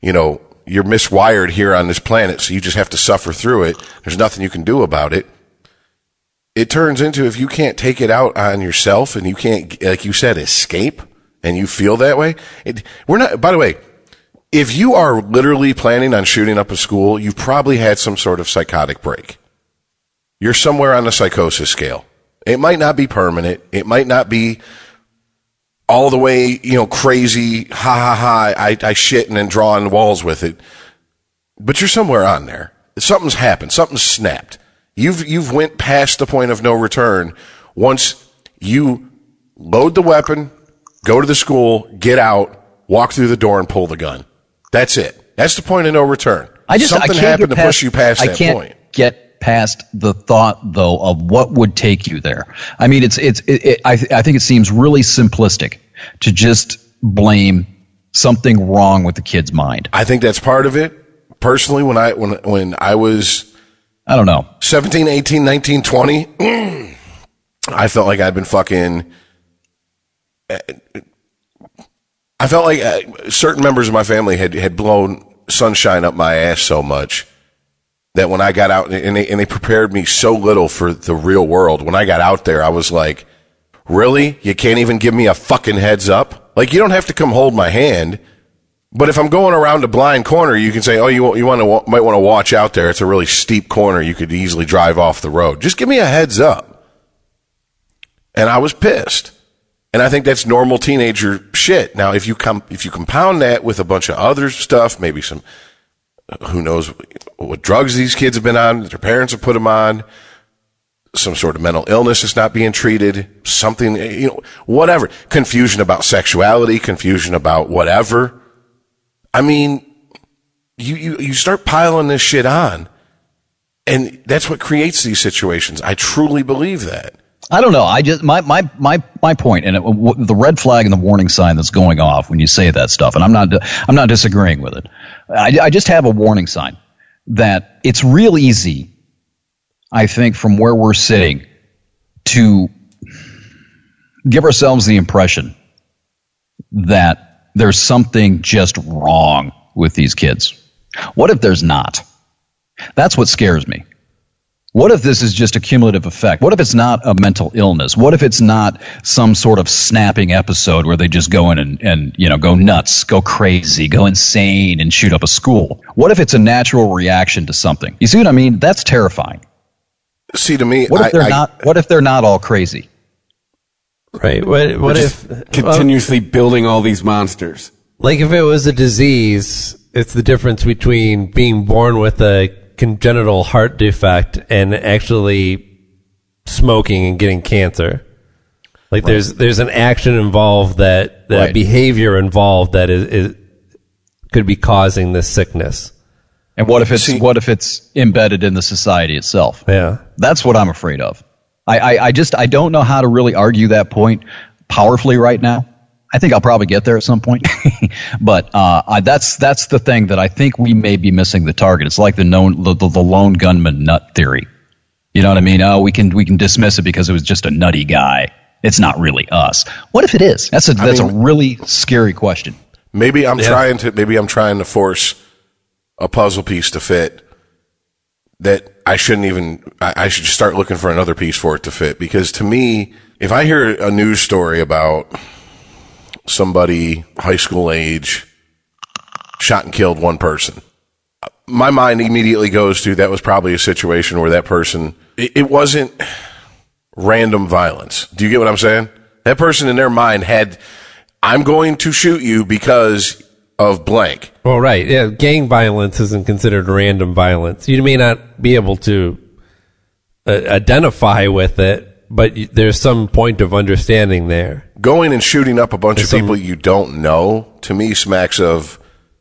you know you're miswired here on this planet, so you just have to suffer through it. There's nothing you can do about it it turns into if you can't take it out on yourself and you can't, like you said, escape and you feel that way. It, we're not, by the way, if you are literally planning on shooting up a school, you've probably had some sort of psychotic break. You're somewhere on the psychosis scale. It might not be permanent. It might not be all the way, you know, crazy, ha ha ha, I, I shit and then draw on walls with it. But you're somewhere on there. Something's happened. Something's snapped. You've you've went past the point of no return once you load the weapon, go to the school, get out, walk through the door and pull the gun. That's it. That's the point of no return. I just something I can't happened to push you past I that can't point. get past the thought though of what would take you there. I mean, it's it's it, it, I I think it seems really simplistic to just blame something wrong with the kid's mind. I think that's part of it. Personally, when I when when I was I don't know. 17, 18, 19, 20, I felt like I'd been fucking. I felt like uh, certain members of my family had, had blown sunshine up my ass so much that when I got out and they, and they prepared me so little for the real world, when I got out there, I was like, really? You can't even give me a fucking heads up? Like, you don't have to come hold my hand. But if I'm going around a blind corner, you can say, "Oh, you you want to might want to watch out there. It's a really steep corner. You could easily drive off the road. Just give me a heads up." And I was pissed. And I think that's normal teenager shit. Now, if you come if you compound that with a bunch of other stuff, maybe some uh, who knows what drugs these kids have been on, their parents have put them on, some sort of mental illness is not being treated, something, eh, you know, whatever. Confusion about sexuality, confusion about whatever. I mean, you, you, you start piling this shit on and that's what creates these situations. I truly believe that. I don't know. I just my my my my point, and it, w- the red flag and the warning sign that's going off when you say that stuff, and I'm not I'm not disagreeing with it. I, I just have a warning sign that it's real easy. I think from where we're sitting to give ourselves the impression that there's something just wrong with these kids. What if there's not? That's what scares me. What if this is just a cumulative effect? What if it's not a mental illness? What if it's not some sort of snapping episode where they just go in and, and you know go nuts, go crazy, go insane and shoot up a school? What if it's a natural reaction to something? You see what I mean? That's terrifying. See, to me, What if they're I- not what if they're not all crazy? Right. What, what if continuously building all these monsters. Like if it was a disease, it's the difference between being born with a congenital heart defect and actually smoking and getting cancer. Like there's there's an action involved that that Right. behavior involved that is, is could be causing this sickness. And what if it's See- what if it's embedded in the society itself? Yeah. That's what I'm afraid of. I, I, I just I don't know how to really argue that point powerfully right now. I think I'll probably get there at some point, but uh, I, that's that's the thing that I think we may be missing the target. It's like the known the, the, the lone gunman nut theory. You know what I mean? Oh, we can we can dismiss it because it was just a nutty guy. It's not really us. What if it is? That's a that's a mean- really scary question. Maybe I'm trying to maybe I'm trying to force a puzzle piece to fit that I shouldn't even I, I should just start looking for another piece for it to fit because to me if I hear a news story about somebody high school age shot and killed one person my mind immediately goes to that was probably a situation where that person it, it wasn't random violence. Do you get what I'm saying? That person in their mind had I'm going to shoot you because of blank. Well, right. Yeah. Gang violence isn't considered random violence. You may not be able to uh, identify with it, but there's some point of understanding there. Going and shooting up a bunch There's of some- people you don't know to me smacks of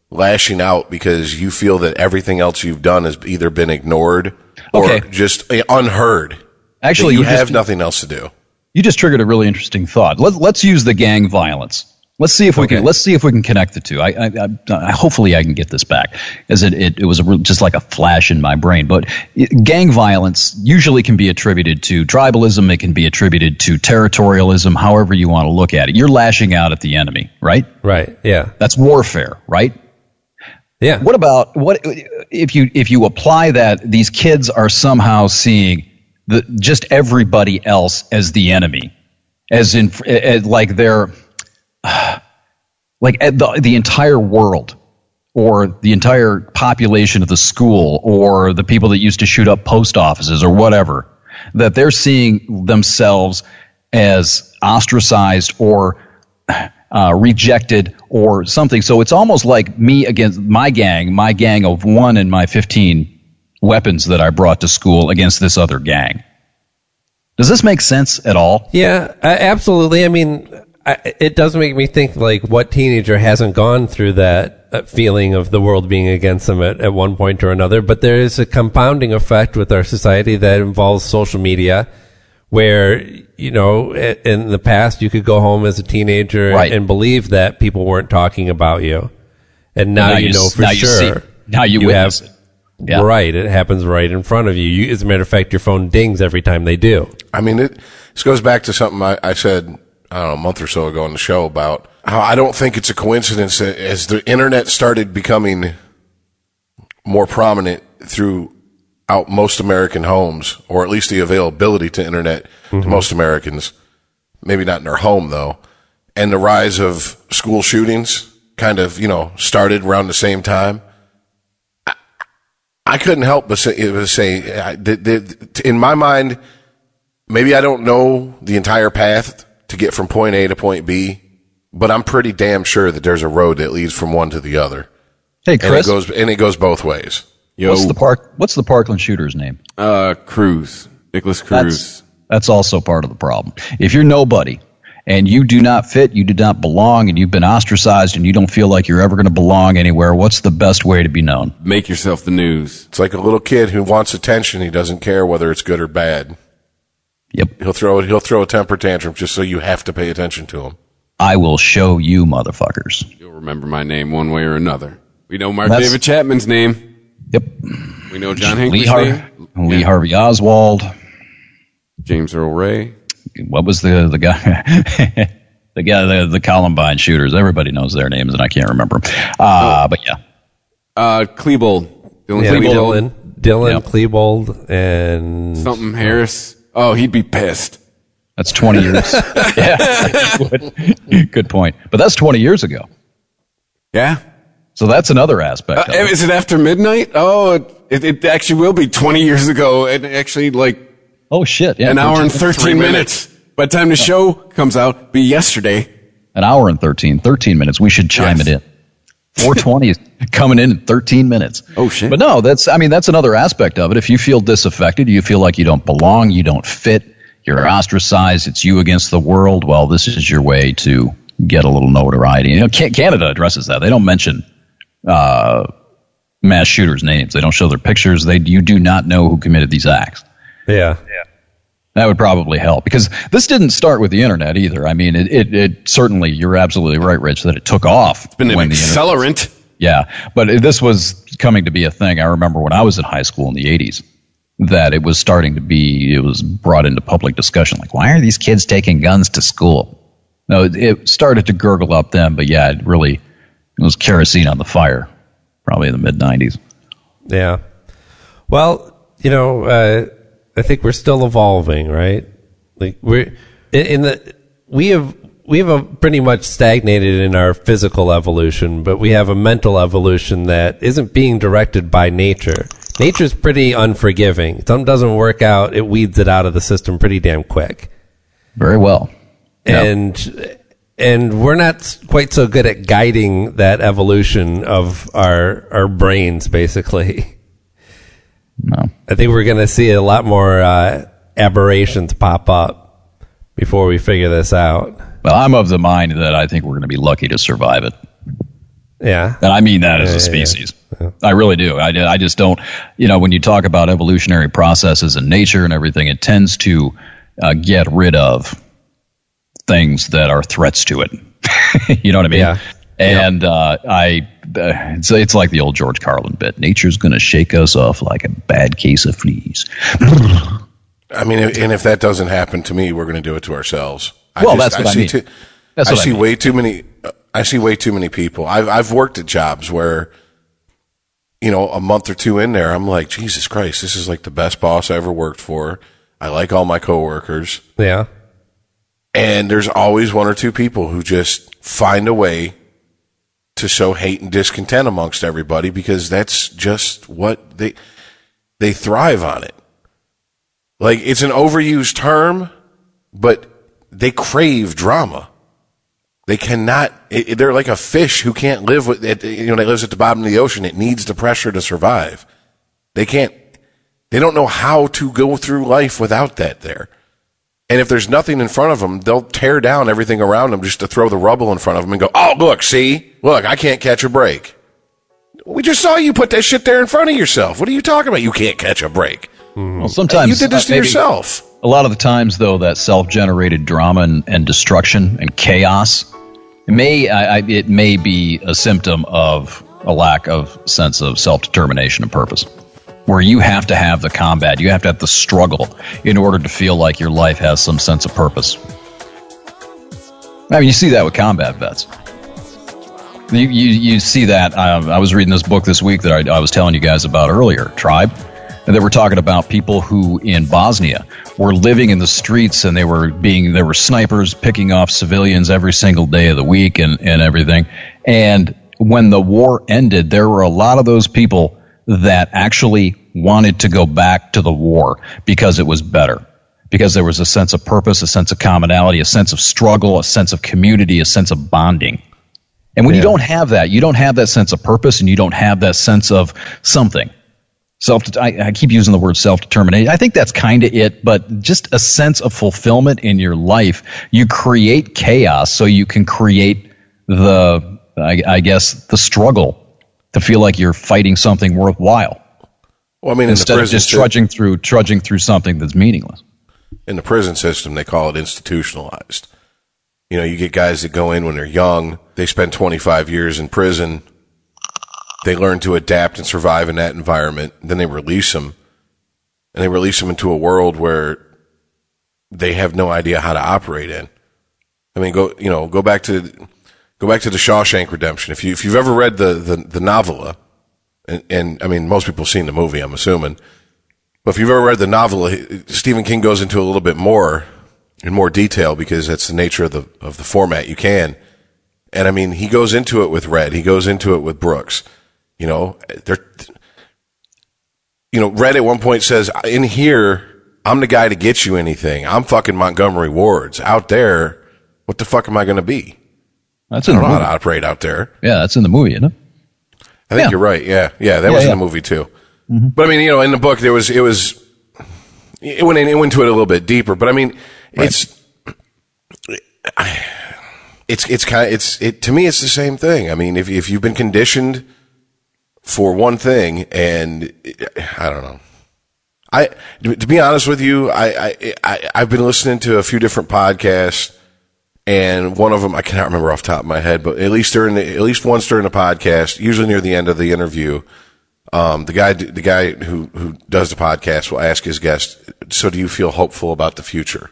lashing out because you feel that everything else you've done has either been ignored or Okay. just uh, unheard. Actually, you you have just- nothing else to do. You just triggered a really interesting thought. Let, let's use the gang violence. Let's see if we can. Let's see if we can connect the two. I, I, I, hopefully I can get this back, as it it, it was a, just like a flash in my brain. But it, gang violence usually can be attributed to tribalism. It can be attributed to territorialism. However you want to look at it, you're lashing out at the enemy, right? Right. Yeah. That's warfare, right? Yeah. What about what if you if you apply that these kids are somehow seeing the just everybody else as the enemy, as in as like they're like the the entire world or the entire population of the school or the people that used to shoot up post offices or whatever that they're seeing themselves as ostracized or uh, rejected or something. So it's almost like me against my gang, my gang of one and my 15 weapons that I brought to school against this other gang. Does this make sense at all? Yeah, absolutely. I mean, I, it does make me think like what teenager hasn't gone through that uh, feeling of the world being against them at, at one point or another. But there is a compounding effect with our society that involves social media where, you know, in the past you could go home as a teenager Right. and believe that people weren't talking about you. And now, Now you you know for now you sure. see- now you have, it. Yeah. Right. It happens right in front of you. you. As a matter of fact, your phone dings every time they do. I mean, it, this goes back to something I, I said, I don't know, a month or so ago on the show about how I don't think it's a coincidence that as the internet started becoming more prominent throughout most American homes, or at least the availability to internet to mm-hmm. most Americans, maybe not in their home though, and the rise of school shootings kind of, you know, started around the same time. I couldn't help but say, say I- the, the, in my mind, maybe I don't know the entire path to get from point A to point B, but I'm pretty damn sure that there's a road that leads from one to the other, Hey, Chris. and it goes and it goes both ways. Yo, what's the park? What's the Parkland shooter's name? uh, Cruz. Nikolas Cruz. That's, that's also part of the problem. If you're nobody and you do not fit, you do not belong, and you've been ostracized and you don't feel like you're ever going to belong anywhere, what's the best way to be known? Make yourself the news. It's like a little kid who wants attention. He doesn't care whether it's good or bad. Yep. He'll throw it he'll throw a temper tantrum just so you have to pay attention to him. I will show you, motherfuckers. You'll remember my name one way or another. We know Mark That's- David Chapman's name. Yep. We know John Lee, Hinckley's Har- name. Lee Yeah. Harvey Oswald. James Earl Ray. What was the the guy? the guy, the, the Columbine shooters. Everybody knows their names, and I can't remember. Uh, But yeah, Uh, Klebold. Dylan Yeah, Klebold. Dylan, Dylan Yep. Klebold, and Something Harris. Oh, he'd be pissed. that's twenty years. yeah, good, good point. But that's twenty years ago. Yeah. So that's another aspect. Uh, of it. is it after midnight? Oh, it, it actually will be 20 years ago. And actually, like Oh shit! Yeah, an hour and 13 13 minutes. By the time the show comes out, be yesterday. An hour and 13, 13 minutes. We should chime Yes. it in. 420 is coming in in 13 minutes. Oh, shit. But no, that's, I mean, that's another aspect of it. If you feel disaffected, you feel like you don't belong, you don't fit, you're ostracized, it's you against the world, well, this is your way to get a little notoriety. You know, Canada addresses that. They don't mention, uh, mass shooters' names. They don't show their pictures. They, you do not know who committed these acts. Yeah. Yeah, That would probably help because this didn't start with the internet either. I mean, it, it, it certainly, you're absolutely right, Rich, that it took off. It's been an when the internet- accelerant. yeah, but this was coming to be a thing. I remember when I was in high school in the 80s that it was starting to be, it was brought into public discussion. Like, why are these kids taking guns to school? No, it, it started to gurgle up then, but yeah, it really it was kerosene on the fire, probably in the mid 90s. yeah. Well, you know, uh, I think we're still evolving, right? Like we're in, the we have we have a pretty much stagnated in our physical evolution, but we have a mental evolution that isn't being directed by nature. Nature's pretty unforgiving. Something doesn't work out, it weeds it out of the system pretty damn quick. Very well. And and we're not quite so good at guiding that evolution of our our brains basically No. i think we're going to see a lot more uh, aberrations pop up before we figure this out Well, I'm of the mind that I think we're going to be lucky to survive it. yeah And I mean that as Yeah, a yeah, species. I really do. I, I just don't, you know, when you talk about evolutionary processes and nature and everything, it tends to uh, get rid of things that are threats to it. you know what I mean? Yeah. And uh, I, uh, it's, it's like the old George Carlin bit. Nature's going to shake us off like a bad case of fleas. I mean, and if that doesn't happen to me, we're going to do it to ourselves. I Well, that's what I see mean. Too, That's I what I see mean. way too many. uh, I see way too many people. I've I've worked at jobs where, you know, a month or two in there, I'm like, Jesus Christ, this is like the best boss I ever worked for. I like all my coworkers, yeah and there's always one or two people who just find a way to sow hate and discontent amongst everybody because that's just what they they thrive on it. Like it's an overused term, but they crave drama. They cannot. It, they're like a fish who can't live with it. You know, that lives at the bottom of the ocean. It needs the pressure to survive. They can't. They don't know how to go through life without that there. And if there's nothing in front of them, they'll tear down everything around them just to throw the rubble in front of them and go, "Oh, look, see, look, I can't catch a break." We just saw you put that shit there in front of yourself. What are you talking about? You can't catch a break. Well, sometimes you did this uh, to maybe- yourself. A lot of the times, though, that self-generated drama and, and destruction and chaos it may I, I, it may be a symptom of a lack of sense of self-determination and purpose, where you have to have the combat, you have to have the struggle in order to feel like your life has some sense of purpose. I mean, you see that with combat vets. You, you, you see that. Um, I was reading this book this week that I, I was telling you guys about earlier, Tribe. And they were talking about people who in Bosnia were living in the streets and they were being, there were snipers picking off civilians every single day of the week and, and everything. And when the war ended, there were a lot of those people that actually wanted to go back to the war because it was better. Because there was a sense of purpose, a sense of commonality, a sense of struggle, a sense of community, a sense of bonding. And when you don't have that, you don't have that sense of purpose and you don't have that sense of something. self I, I keep using the word self-determination i think that's kind of it but just a sense of fulfillment in your life you create chaos so you can create the i, I guess the struggle to feel like you're fighting something worthwhile Well, I mean, in instead of just trudging through trudging through something that's meaningless in the prison system, they call it institutionalized. You know, you get guys that go in when they're young. They spend 25 years in prison. They learn to adapt and survive in that environment. Then they release them and they release them into a world where they have no idea how to operate in. I mean, go, you know, go back to, go back to the Shawshank Redemption. If you, if you've ever read the, the, the novella, and, and I mean, most people have seen the movie, I'm assuming. But if you've ever read the novella, Stephen King goes into a little bit more in more detail because that's the nature of the of the format you can. And I mean, he goes into it with Red. He goes into it with Brooks. You know, they're you know, Red at one point says, "In here, I'm the guy to get you anything. I'm fucking Montgomery Ward's out there. What the fuck am I going to be? That's in the don't know how to operate out there." yeah that's in the movie isn't it I think Yeah. you're right. Yeah, yeah, that was in yeah. Mm-hmm. the movie too. But I mean, you know, in the book there was it was it went in, it went to it a little bit deeper. But I mean, it's it's it's kind of it's it to me it's the same thing. I mean, if if you've been conditioned for one thing, and I don't know. I to be honest with you, I, I I I've been listening to a few different podcasts, and one of them I cannot remember off the top of my head, but at least during the at least once during the podcast, usually near the end of the interview, um, the guy the guy who who does the podcast will ask his guest, "So do you feel hopeful about the future?"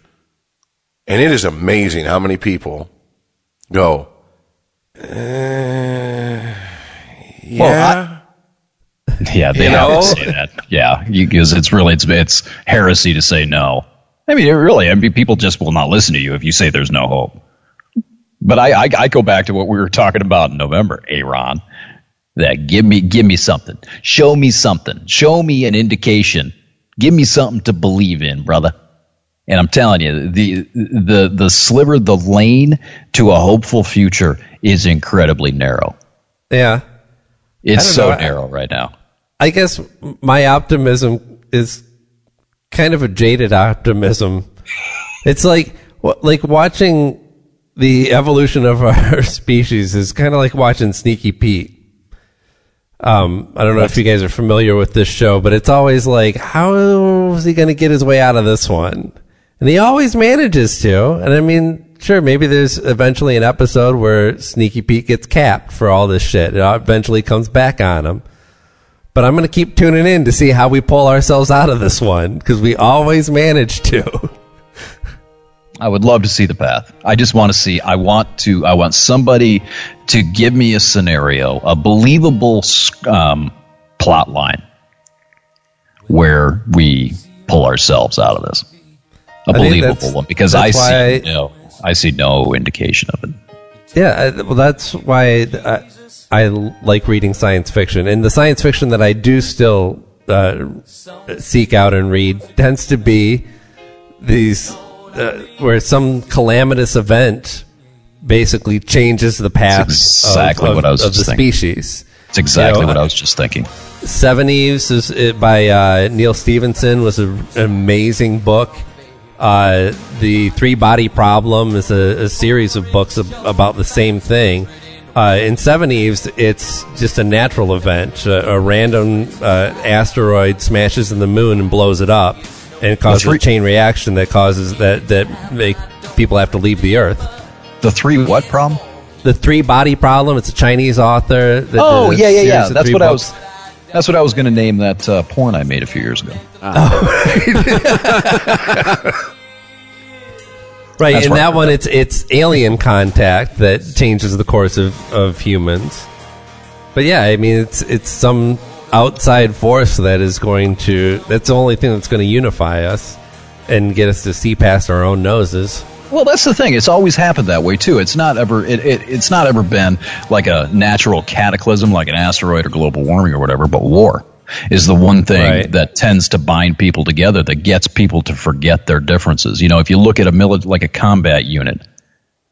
And it is amazing how many people go, uh, "Yeah." Yeah, they You have to say that. Yeah, because it's really it's it's heresy to say no. I mean, really, I mean, people just will not listen to you if you say there's no hope. But I, I, I go back to what we were talking about in November, Aaron. That give me give me something, show me something, show me an indication, give me something to believe in, brother. And I'm telling you, the the the sliver, the lane to a hopeful future is incredibly narrow. Yeah. It's so know. narrow right now. I guess my optimism is kind of a jaded optimism. It's like like watching the evolution of our species is kind of like watching Sneaky Pete. Um, I don't know if you guys are familiar with this show, but it's always like, how is he going to get his way out of this one? And he always manages to. And I mean, sure, maybe there's eventually an episode where Sneaky Pete gets capped for all this shit. It eventually comes back on him. But I'm going to keep tuning in to see how we pull ourselves out of this one because we always manage to. I would love to see the path. I just want to see. I want to. I want somebody to give me a scenario, a believable um, plot line, where we pull ourselves out of this. A I believable one, because I see why- no. I see no indication of it. Yeah, I- well, that's why I, I like reading science fiction, and the science fiction that I do still uh, seek out and read tends to be these uh, where some calamitous event basically changes the path That's of- exactly of, what I was of the thinking. species. It's exactly You know, what I was just thinking. Seven Eves is by uh, Neal Stephenson was a, an amazing book. Uh, the Three Body Problem is a, a series of books ab- about the same thing. Uh, in Seven Eves, it's just a natural event. A, a random uh, asteroid smashes in the moon and blows it up, and causes three- a chain reaction that causes that that make people have to leave the Earth. The three what problem? The Three Body Problem. It's a Chinese author. That Oh yeah, yeah, yeah. That's what I was. That's what I was going to name that uh, porn I made a few years ago. Right, That's in that one, it's it's alien contact that changes the course of, of humans. But yeah, I mean, it's it's some outside force that is going to. That's the only thing that's going to unify us and get us to see past our own noses. Well, that's the thing. It's always happened that way too. It's not ever. It, it, it's not ever been like a natural cataclysm, like an asteroid or global warming or whatever. But war is the one thing Right. that tends to bind people together, that gets people to forget their differences. You know, if you look at a mili- like a combat unit,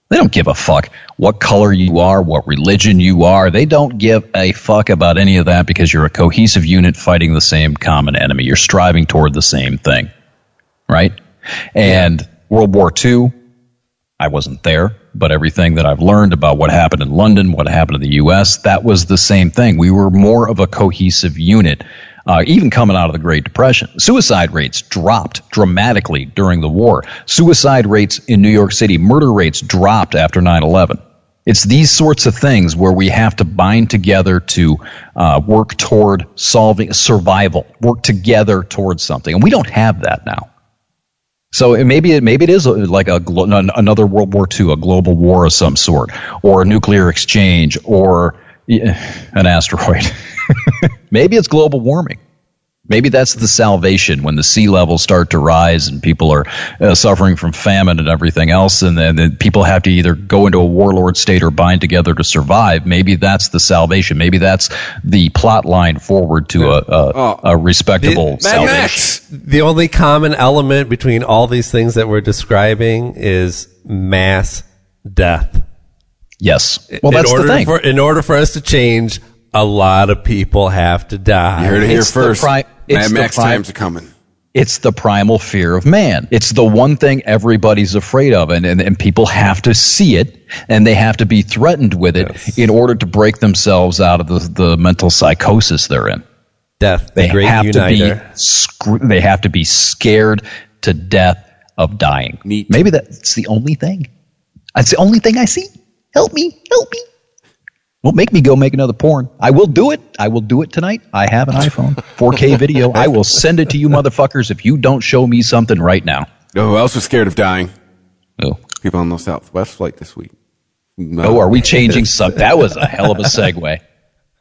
They don't give a fuck what color you are, what religion you are. They don't give a fuck about any of that because you're a cohesive unit fighting the same common enemy. You're striving toward the same thing. Right? And World War II, I wasn't there, but everything that I've learned about what happened in London, what happened in the U.S., that was the same thing. We were more of a cohesive unit, uh, even coming out of the Great Depression. Suicide rates dropped dramatically during the war. Suicide rates in New York City, murder rates dropped after 9 11. It's these sorts of things where we have to bind together to uh, work toward solving survival, work together towards something. And we don't have that now. So maybe it maybe it is uh, like a another World War II, a global war of some sort, or a nuclear exchange, or an asteroid. maybe it's global warming. Maybe that's the salvation when the sea levels start to rise and people are uh, suffering from famine and everything else, and then, then people have to either go into a warlord state or bind together to survive. Maybe that's the salvation. Maybe that's the plot line forward to a, a, Oh. a respectable Mad salvation. Max. The only common element between all these things that we're describing is mass death. Yes. Well, in that's order the thing. For, in order for us to change, a lot of people have to die. You heard it here It's the first. pri- it's Mad Max times are coming. it's the primal fear of man. It's the one thing everybody's afraid of, and, and, and people have to see it, and they have to be threatened with it Yes. in order to break themselves out of the, the mental psychosis they're in. Death, the They have uniter. to be they have to be scared to death of dying. Neat. Maybe that's the only thing. That's the only thing I see. Help me, help me. Won't make me go make another porn. I will do it. I will do it tonight. I have an iPhone, 4K video. I will send it to you motherfuckers if you don't show me something right now. You know who else was scared of dying? Oh, People on the Southwest flight this week. No. oh are we changing some? That was a hell of a segue.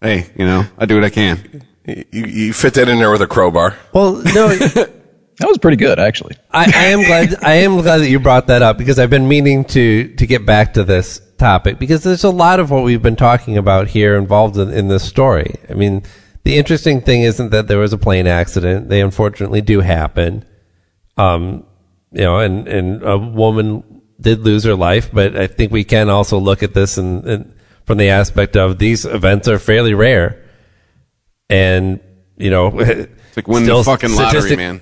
Hey, you know, I do what I can. You, you fit that in there with a crowbar. well, no, That was pretty good, actually. I, I am glad. I am glad that you brought that up because I've been meaning to to get back to this topic because there's a lot of what we've been talking about here involved in, in this story. I mean, the interesting thing isn't that there was a plane accident; they unfortunately do happen. Um, you know, and and a woman did lose her life, but I think we can also look at this and, and from the aspect of these events are fairly rare, and you know, It's like winning the fucking lottery, man.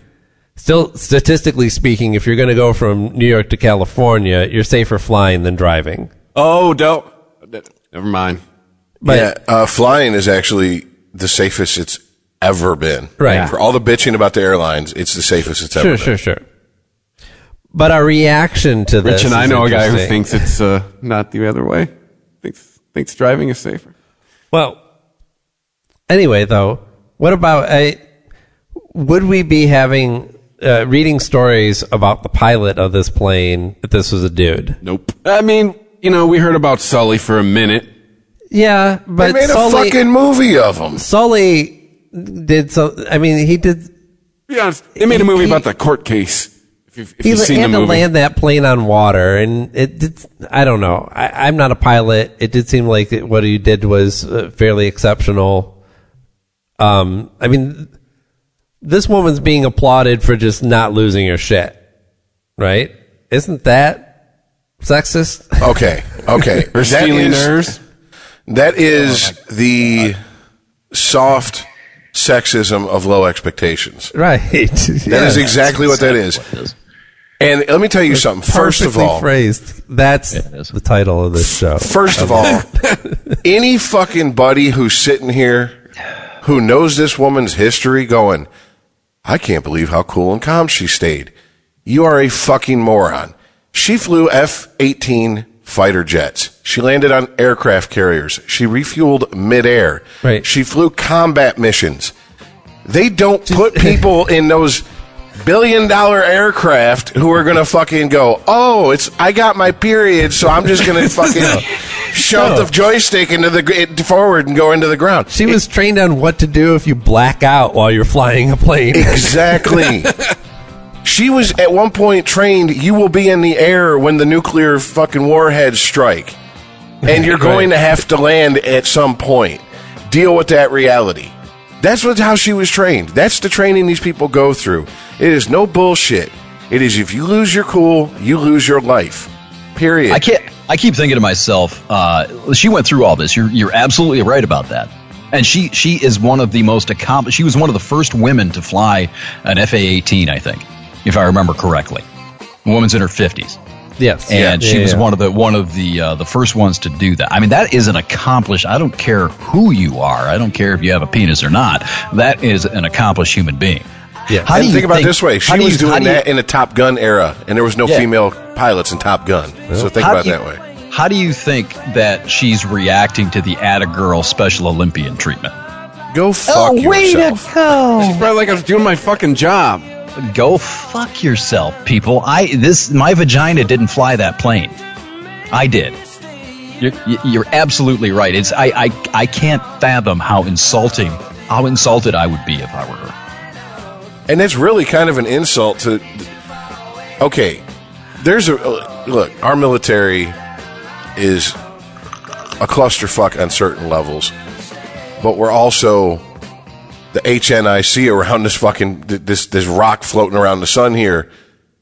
Still, statistically speaking, if you're going to go from New York to California, you're safer flying than driving. Oh, don't. Never mind. But yeah, uh, flying is actually the safest it's ever been. Right. For all the bitching about the airlines, it's the safest it's ever sure, been. sure, sure. Sure. But our reaction to this, Rich and I is know a guy who thinks it's uh, not the other way. Thinks thinks driving is safer. Well, anyway, though, what about I? Would we be having uh, reading stories about the pilot of this plane if this was a dude? Nope. I mean, you know, we heard about Sully for a minute. Yeah, but They but made a fucking movie of them. Sully did so. I mean, he did. Be honest, they made a movie He- about the court case. If you've, if he you've seen had the to movie, land that plane on water, and it did. I don't know. I, I'm not a pilot. It did seem like it, what he did was uh, fairly exceptional. Um, I mean, this woman's being applauded for just not losing her shit, right? Isn't that sexist? Okay, okay. or That stealing is- hers. That is the soft sexism of low expectations. right. That is exactly what that is. And let me tell you something. First of Perfectly all, phrased. That's is. the title of this show. First of all, any fucking buddy who's sitting here who knows this woman's history going, I can't believe how cool and calm she stayed. You are a fucking moron. She flew F 18 fighter jets. She landed on aircraft carriers. She refueled midair. Right. She flew combat missions. They don't put people in those billion dollar aircraft who are gonna fucking go, oh, it's I got my period, so I'm just gonna fucking shove the joystick into the forward and go into the ground. She was trained on what to do if you black out while you're flying a plane. Exactly. she was at one point trained. You will be in the air when the nuclear fucking warheads strike, and you're going to have to land at some point. Deal with that reality. That's what how she was trained. That's the training these people go through. It is no bullshit. It is if you lose your cool, you lose your life. Period. I can't. I keep thinking to myself, uh, she went through all this. You're you're absolutely right about that. And she she is one of the most accomplished. She was one of the first women to fly an FA-18, I think, if I remember correctly. A woman's in her 50s, Yes. and Yeah, she yeah, was yeah. one of the one of the uh, the first ones to do that. I mean, that is an accomplished. I don't care who you are. I don't care if you have a penis or not. That is an accomplished human being. Yeah. How and do you think about it this way: she do was you- how doing do you- that in the Top Gun era, and there was no Yeah. female pilots in Top Gun. So think about you- that way. How do you think that she's reacting to the Atta Girl Special Olympian treatment? Go fuck oh, way yourself. to go! She's probably like I was doing my fucking job. Go fuck yourself, people. I this my vagina didn't fly that plane. I did. You're, you're absolutely right. It's I, I I can't fathom how insulting how insulted I would be if I were her. And it's really kind of an insult to. Okay, there's a uh, look. Our military is a clusterfuck on certain levels, but we're also the HNIC around this fucking this this rock floating around the sun here,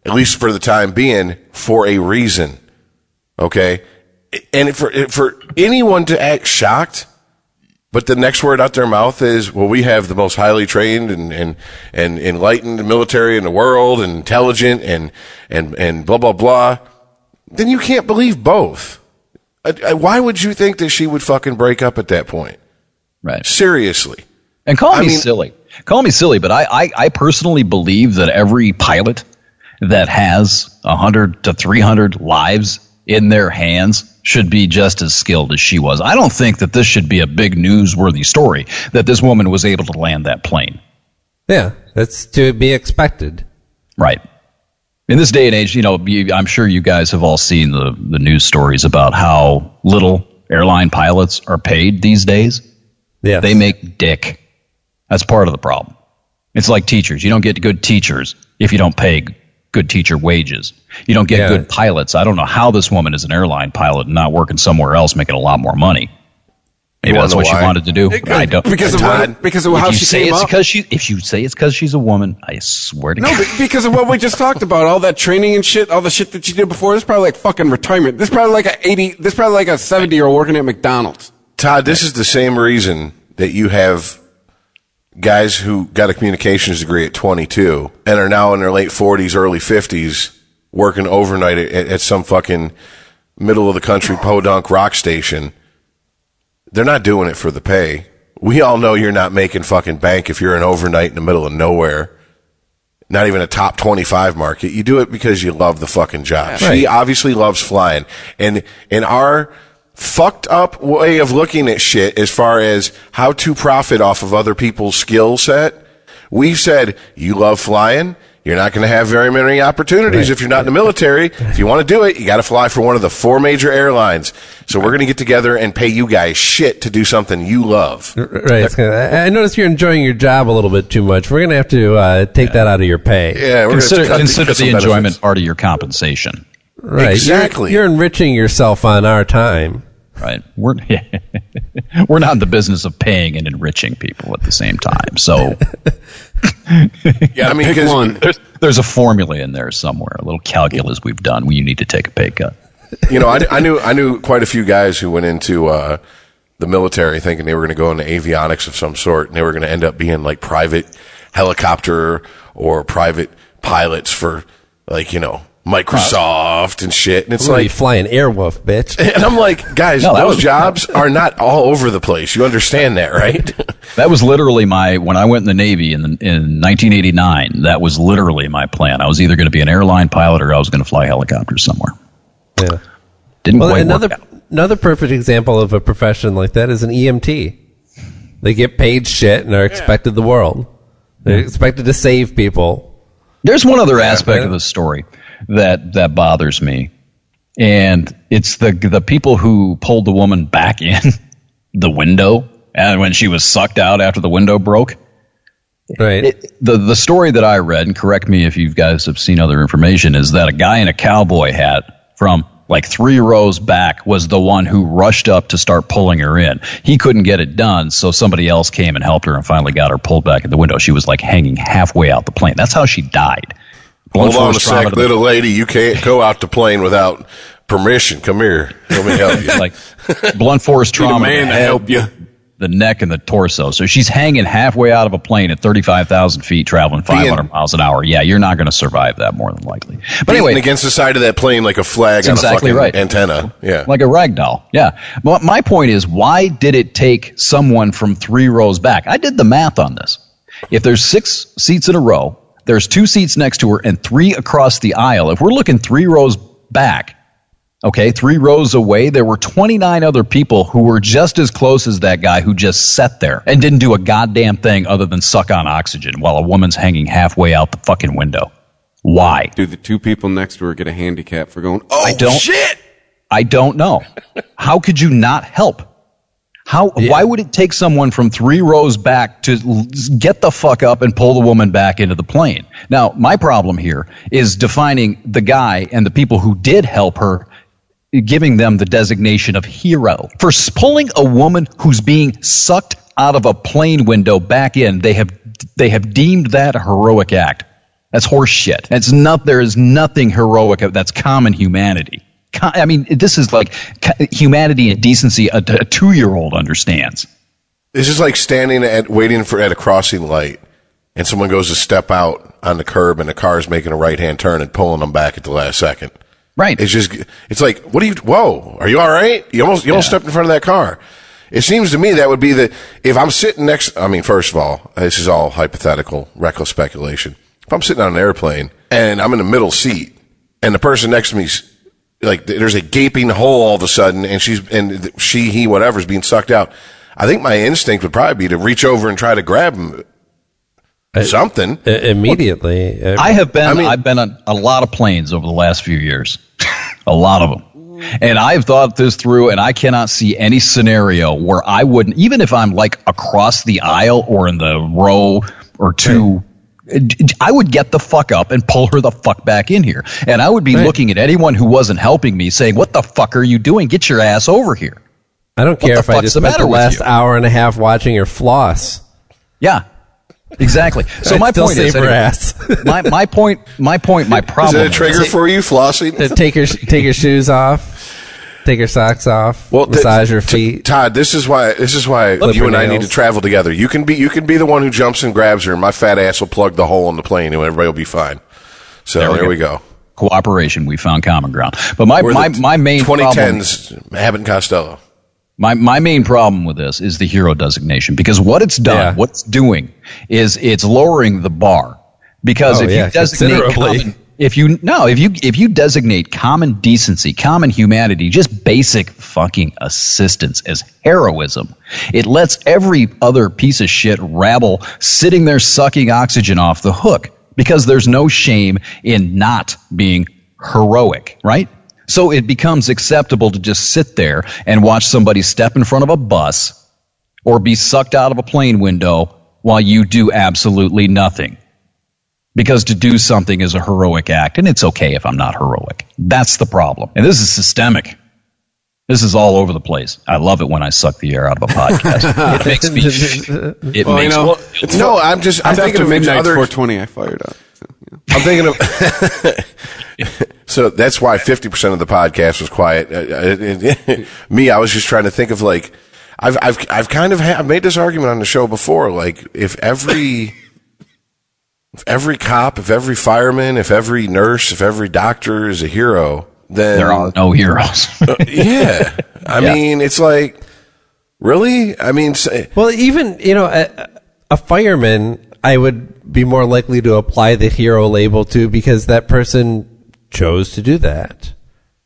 at least for the time being, for a reason. Okay, and for for anyone to act shocked but the next word out their mouth is, well, we have the most highly trained and, and, and enlightened military in the world and intelligent and, and, and blah, blah, blah. Then you can't believe both. Why would you think that she would fucking break up at that point? Right. Seriously. And call I me mean- silly. Call me silly, but I, I, I personally believe that every pilot that has 100 to 300 lives in their hands should be just as skilled as she was. I don't think that this should be a big newsworthy story that this woman was able to land that plane. Yeah. That's to be expected. Right. In this day and age, you know, you, I'm sure you guys have all seen the, the news stories about how little airline pilots are paid these days. Yeah. They make dick. That's part of the problem. It's like teachers. You don't get good teachers if you don't pay good teacher wages. You don't get Yeah. good pilots. I don't know how this woman is an airline pilot and not working somewhere else making a lot more money. Maybe wanna that's know what she wanted to do. I don't. because of what, because of if how you she say came it's up. because she, if you say it's because she's a woman, I swear to No, God. be- because of what we just talked about, all that training and shit, all the shit that she did before. This is probably like fucking retirement. This is probably like a eighty. This is probably like a seventy year old working at McDonald's. Todd, this is the same reason that you have guys who got a communications degree at 22 and are now in their late 40s, early 50s working overnight at, at some fucking middle of the country podunk rock station. They're not doing it for the pay. We all know you're not making fucking bank if you're an overnight in the middle of nowhere. Not even a top 25 market. You do it because you love the fucking job. She obviously loves flying. And in our fucked up way of looking at shit as far as how to profit off of other people's skill set, we've said, you love flying. You're not going to have very many opportunities if you're not in the military. If you want to do it, you got to fly for one of the four major airlines. So we're going to get together and pay you guys shit to do something you love. Right. It's kinda- I I notice you're enjoying your job a little bit too much. We're going to have to uh, take that out of your pay. Yeah, we're Consider, going to consider the enjoyment part of your compensation. Right. You're- Exactly. You're, enriching yourself on our time. Right. We're we're not in the business of paying and enriching people at the same time. So Yeah, I mean, pick 'cause- one. there's there's a formula in there somewhere, a little calculus we've done when you need to take a pay cut. you know, I, I knew I knew quite a few guys who went into uh, the military thinking they were going to go into avionics of some sort, and they were going to end up being like private helicopter or private pilots for like you know Microsoft and shit. And it's It's like like, flying Airwolf, bitch. and I'm like, guys, No, those was- jobs are not all over the place. You understand that, right? That was literally my when I went in the Navy in the, in 1989. That was literally my plan. I was either going to be an airline pilot or I was going to fly helicopters somewhere. Yeah. Didn't Well, quite another work out. another perfect example of a profession like that is an EMT. They get paid shit and are expected the world. They're expected to save people. There's one other aspect yeah. of the story that that bothers me, and it's the the people who pulled the woman back in the window and when she was sucked out after the window broke. Right. It, the the story that I read, and correct me if you guys have seen other information, is that a guy in a cowboy hat from like three rows back was the one who rushed up to start pulling her in. He couldn't get it done, so somebody else came and helped her and finally got her pulled back in the window. She was like hanging halfway out the plane. That's how she died. Hold on a sec, little lady. You can't go out the plane without permission. Come here. Let me help you. like blunt force Need a trauma. man to to the head, help you. The neck and the torso. So she's hanging halfway out of a plane at 35,000 feet, traveling 500 miles an hour. Yeah, you're not going to survive that more than likely. But anyway, against the side of that plane like a flag on exactly a fucking right. antenna. Yeah. like a rag doll. Yeah. But my point is, why did it take someone from three rows back? I did the math on this. If there's six seats in a row, there's two seats next to her and three across the aisle. If we're looking three rows back, okay, three rows away, there were 29 other people who were just as close as that guy who just sat there and didn't do a goddamn thing other than suck on oxygen while a woman's hanging halfway out the fucking window. Why? Do the two people next to her get a handicap for going, oh, I don't- shit! I don't know. How could you not help? How? Why would it take someone from three rows back to get the fuck up and pull the woman back into the plane? Now, my problem here is defining the guy and the people who did help her, giving them the designation of hero for pulling a woman who's being sucked out of a plane window back in. They have they have deemed that a heroic act. That's horseshit. That's not. There is nothing heroic. That's common humanity. I mean, this is like humanity and decency. A, a two-year-old understands. This is like standing at waiting for at a crossing light, and someone goes to step out on the curb, and the car is making a right hand turn and pulling them back at the last second. Right. It's just it's like, what are you? Whoa, are you all right? You almost you almost stepped in front of that car. It seems to me that would be the if I'm sitting next. I mean, first of all, this is all hypothetical, reckless speculation. If I'm sitting on an airplane and I'm in the middle seat, and the person next to me's like there's a gaping hole all of a sudden, and she's and she he whatever's being sucked out. I think my instinct would probably be to reach over and try to grab him. Something. I- immediately. Uh, I have been. I mean- I've been on a lot of planes over the last few years, a lot of them, and I've thought this through, and I cannot see any scenario where I wouldn't, even if I'm like across the aisle or in the row or two. I would get the fuck up and pull her the fuck back in here. And I would be Right. looking at anyone who wasn't helping me saying, What the fuck are you doing? Get your ass over here. I don't care if I just spent matter the last you? hour and a half watching her floss. Yeah. Exactly. So I'd my still point save is her anyway, ass. my, my point my point my problem. Is problem it a trigger for you, flossing? To take your take her shoes off, take your socks off, th- massage her t- feet. Todd, this is why this is why Clip you her and I need to travel together. You can be you can be the one who jumps and grabs her, and my fat ass will plug the hole in the plane, and everybody will be fine. So there, There we we go. cooperation we found common ground. But my We're my, the my main problem 2010s Abbott and Costello. My my main problem with this is the hero designation because what it's done, Yeah. what it's doing is it's lowering the bar. Because Oh, if yeah, you designate considerably. common, if you no, if you if you designate common decency, common humanity, just basic fucking assistance as heroism, it lets every other piece of shit rabble sitting there sucking oxygen off the hook because there's no shame in not being heroic, right? So it becomes acceptable to just sit there and watch somebody step in front of a bus or be sucked out of a plane window while you do absolutely nothing. Because to do something is a heroic act, and it's okay if I'm not heroic. That's the problem. And this is systemic. This is all over the place. I love it when I suck the air out of a podcast. it makes me. It Well, you makes know, me. No, I'm just I'm thinking of midnight other. 420, I fired up. So, yeah. I'm thinking of. so that's why 50 percent of the podcast was quiet. Uh, uh, Me, I was just trying to think of like. I've I've I've kind of ha- I've made this argument on the show before. Like if every if every cop, if every fireman, if every nurse, if every doctor is a hero, then There are no heroes. Uh, yeah. I Yeah. mean, it's like really. I mean, say, eh, Well, even you know, a, a fireman, I would be more likely to apply the hero label to because that person chose to do that.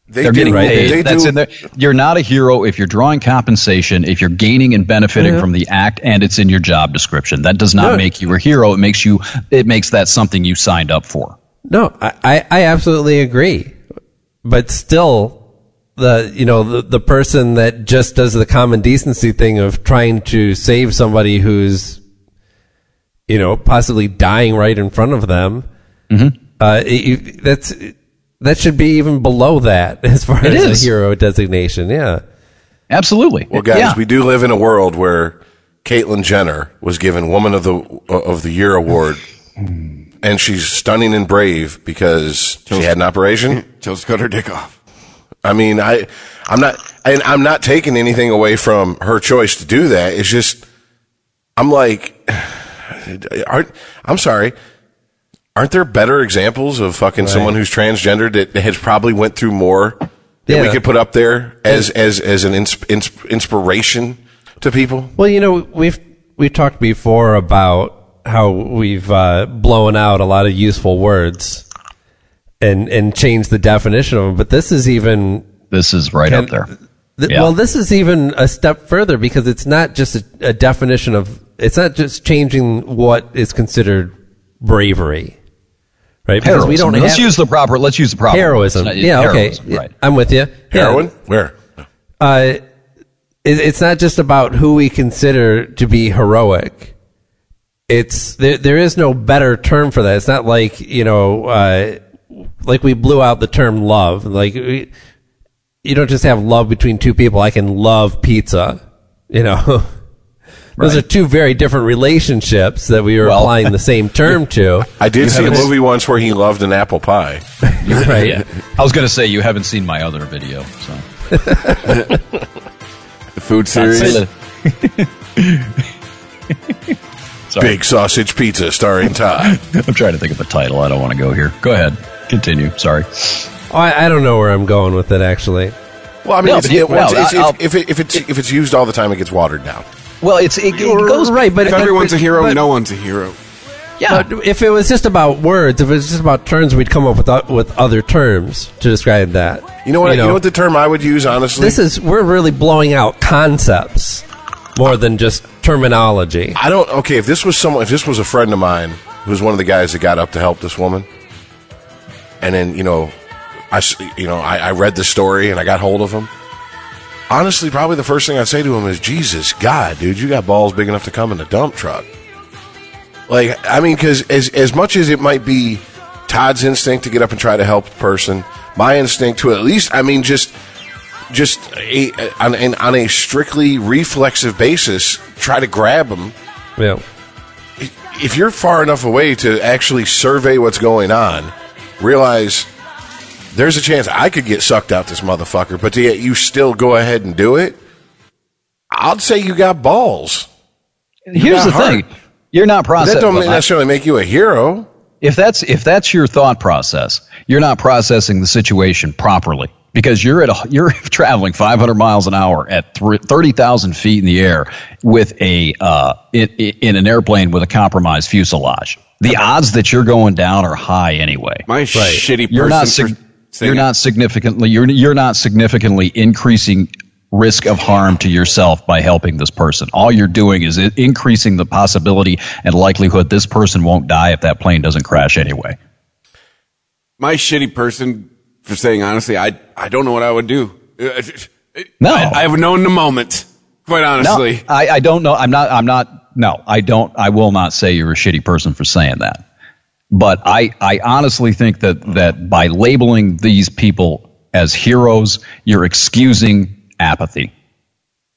They They're do. getting right. paid. They That's do. in there. You're not a hero if you're drawing compensation, if you're gaining and benefiting from the act, and it's in your job description. That does not No. make you a hero. It makes you. It makes that something you signed up for. No, I, I, absolutely agree. But still, the you know the the person that just does the common decency thing of trying to save somebody who's you know possibly dying right in front of them, uh, it- that's that should be even below that as far It as is. a hero designation. Yeah. Absolutely. Well, guys, Yeah. we do live in a world where Caitlyn Jenner was given Woman of the of the Year award, hmm. and she's stunning and brave because she had an operation. Chose to cut her dick off. I mean, I, I'm not, and I'm not taking anything away from her choice to do that. It's just, I'm like, aren't, I'm sorry. Aren't there better examples of fucking someone who's transgender that has probably went through more that we could put up there as, as, as an ins, ins, inspiration to people? Well, you know, we've we've talked before about how we've uh, blown out a lot of useful words and and changed the definition of them. But this is even This is right up there. th- Yeah. well, this is even a step further because it's not just a, a definition of it's not just changing what is considered bravery, right? Because Heroism. we don't have. let's have use the proper. Let's use the proper. heroism. words. Yeah, Heroism, okay, Right. I'm with you. Yeah. Where? uh, it, it's not just about who we consider to be heroic. It's there. There is no better term for that. It's not like you know, uh, like we blew out the term love. Like we, you don't just have love between two people. I can love pizza. You know, those are two very different relationships that we were Well- applying the same term to. I did see a movie once where he loved an apple pie. right? Yeah. I was going to say you haven't seen my other video, so. The food series. Big sausage pizza starring Todd. I'm trying to think of a title. I don't want to go here. Go ahead. Continue. Sorry. Oh, I, I don't know where I'm going with it actually. Well, I mean, No, it's, it- well, well, it's- if, if, it, if it's if it's used all the time, it gets watered down. Well, it's it, it goes right, but If but- everyone's a hero, but- no one's a hero. Yeah. But if it was just about words, if it was just about terms, we'd come up with o- with other terms to describe that. You know what? You know, what the term I would use honestly. this is we're really blowing out concepts more than just terminology. I don't. Okay, if this was someone, if this was a friend of mine who was one of the guys that got up to help this woman, and then you know, I you know I, I read the story and I got hold of him. Honestly, probably the first thing I'd say to him is, "Jesus, God, dude, you got balls big enough to come in a dump truck." Like, I mean, because as as much as it might be Todd's instinct to get up and try to help the person, my instinct to at least, I mean, just just a, on, on a strictly reflexive basis, try to grab him Yeah. if you're far enough away to actually survey what's going on, realize there's a chance I could get sucked out this motherfucker, but yet you still go ahead and do it. I'd say you got balls. Here's the got heart. thing. You're not But processing. that don't necessarily make you a hero. if that's if that's your thought process, you're not processing the situation properly because you're at a, you're traveling 500 miles an hour at 30,000 feet in the air with a uh, in, in an airplane with a compromised fuselage. The odds that you're going down are high anyway. My shitty person You're not for sig- saying you're it. not significantly you're you're not significantly increasing risk of harm to yourself by helping this person. All you're doing is increasing the possibility and likelihood this person won't die if that plane doesn't crash anyway. my shitty person for saying honestly, I I don't know what I would do. No. I, I have known the moment. Quite honestly, No, I, I don't know. I'm not. I'm not. No, I don't. I will not say you're a shitty person for saying that. But I, I honestly think that that by labeling these people as heroes, you're excusing apathy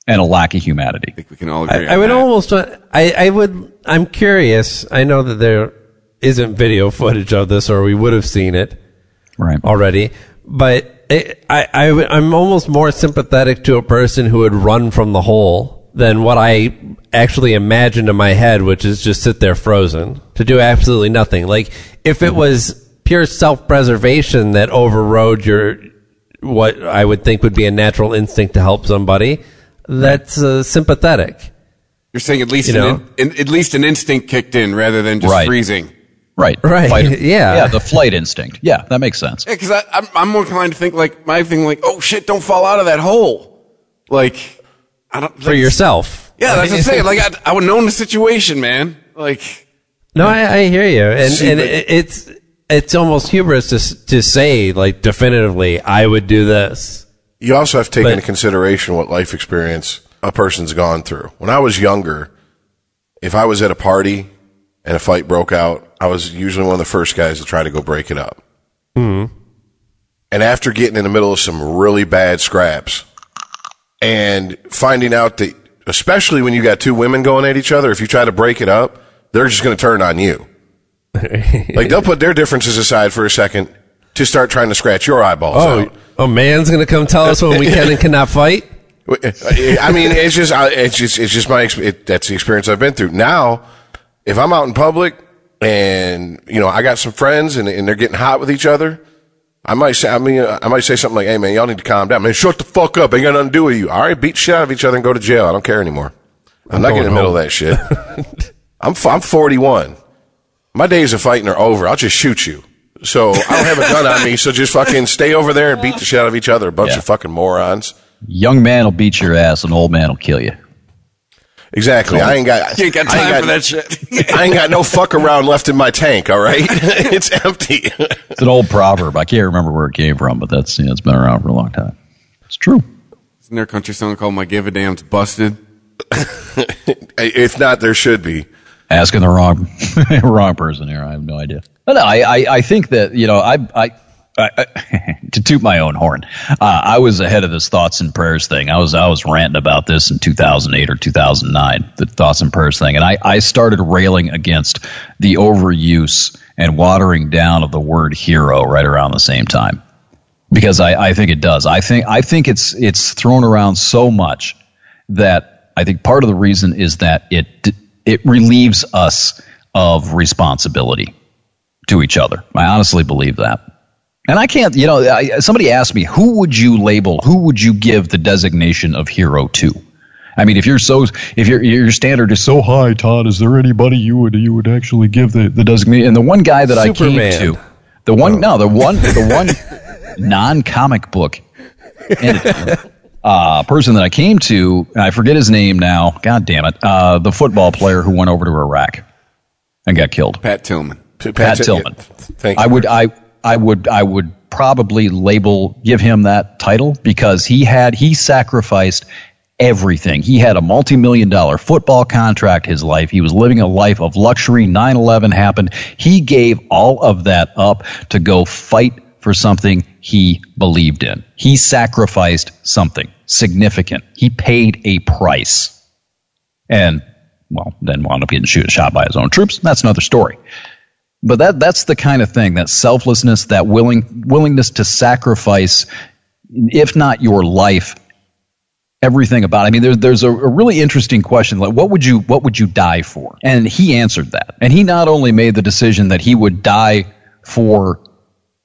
and a lack of humanity. I think we can all agree. I, I would that. almost. I I would. I'm curious. I know that there isn't video footage of this, or we would have seen it. Right. already. But it, I, I, I'm almost more sympathetic to a person who would run from the hole than what I actually imagined in my head, which is just sit there frozen to do absolutely nothing. Like if it was pure self-preservation that overrode your what I would think would be a natural instinct to help somebody, that's uh, sympathetic. You're saying at least You an in, at least an instinct kicked in rather than just Right. freezing. Right. Right, Fight- yeah. Yeah. The flight instinct. Yeah, that makes sense. Yeah, because I'm I'm more inclined to think like my thing like oh shit, don't fall out of that hole. Like I don't For yourself. Yeah, that's what I'm. Like I, I would know the situation, man. Like No, I, I hear you, and See, and it, it's it's almost hubris to to say like definitively I would do this. You also have to take But- into consideration what life experience a person's gone through. When I was younger, if I was at a party and a fight broke out, I was usually one of the first guys to try to go break it up. Mm-hmm. And after getting in the middle of some really bad scraps and finding out that, especially when you got two women going at each other, if you try to break it up, they're just going to turn on you. like they'll put their differences aside for a second to start trying to scratch your eyeballs Oh, out. a man's gonna come tell us when we can and cannot fight. I mean, it's just, it's just, it's just my, it, that's the experience I've been through. Now, if I'm out in public and, you know, I got some friends and, and they're getting hot with each other, I might say, I mean, I might say something like, hey man, y'all need to calm down. Man, shut the fuck up. Ain't got nothing to do with you. All right, beat shit out of each other and go to jail. I don't care anymore. I'm, not getting in the middle of that shit. I'm, I'm 41. My days of fighting are over. I'll just shoot you. So I don't have a gun on me. So just fucking stay over there and beat the shit out of each other. A bunch Yeah. of fucking morons. Young man will beat your ass, an old man will kill you. Exactly. I ain't got. You ain't got I ain't time for that shit. I ain't got no fuck around left in my tank. All right, it's empty. It's an old proverb. I can't remember where it came from, but that's you know, it's been around for a long time. It's true. Isn't there a country song called "My Give a Damn's Busted"? if not, there should be. Asking the wrong wrong person here. I have no idea. But no, I, I, I think that you know I I. I, to toot my own horn, uh, I was ahead of this thoughts and prayers thing. I was I was ranting about this in 2008 or 2009, the thoughts and prayers thing, and I, I started railing against the overuse and watering down of the word hero right around the same time because I, I think it does. I think I think it's it's thrown around so much that I think part of the reason is that it it relieves us of responsibility to each other. I honestly believe that. And I can't, you know, I, somebody asked me, who would you label, who would you give the designation of hero to? I mean, if you're so, if your your standard is so high, Todd, is there anybody you would you would actually give the the designation? And the one guy that Superman. I came to, the one no, the one the one non comic book entity, uh, person that I came to, and I forget his name now. God damn it, uh, the football player who went over to Iraq and got killed. Pat Tillman. Pat Tillman. Thank you. I would I I would I would probably label give him that title because he had he sacrificed everything. He had a multi-million dollar football contract his life. He was living a life of luxury. 9/11 happened. He gave all of that up to go fight for something he believed in. He sacrificed something significant. He paid a price. And well, then wound up getting shot by his own troops. That's another story. But that that's the kind of thing, that selflessness, that willing willingness to sacrifice, if not your life, everything about. It. I mean, there's there's a, a really interesting question. Like, what would you what would you die for? And he answered that. And he not only made the decision that he would die for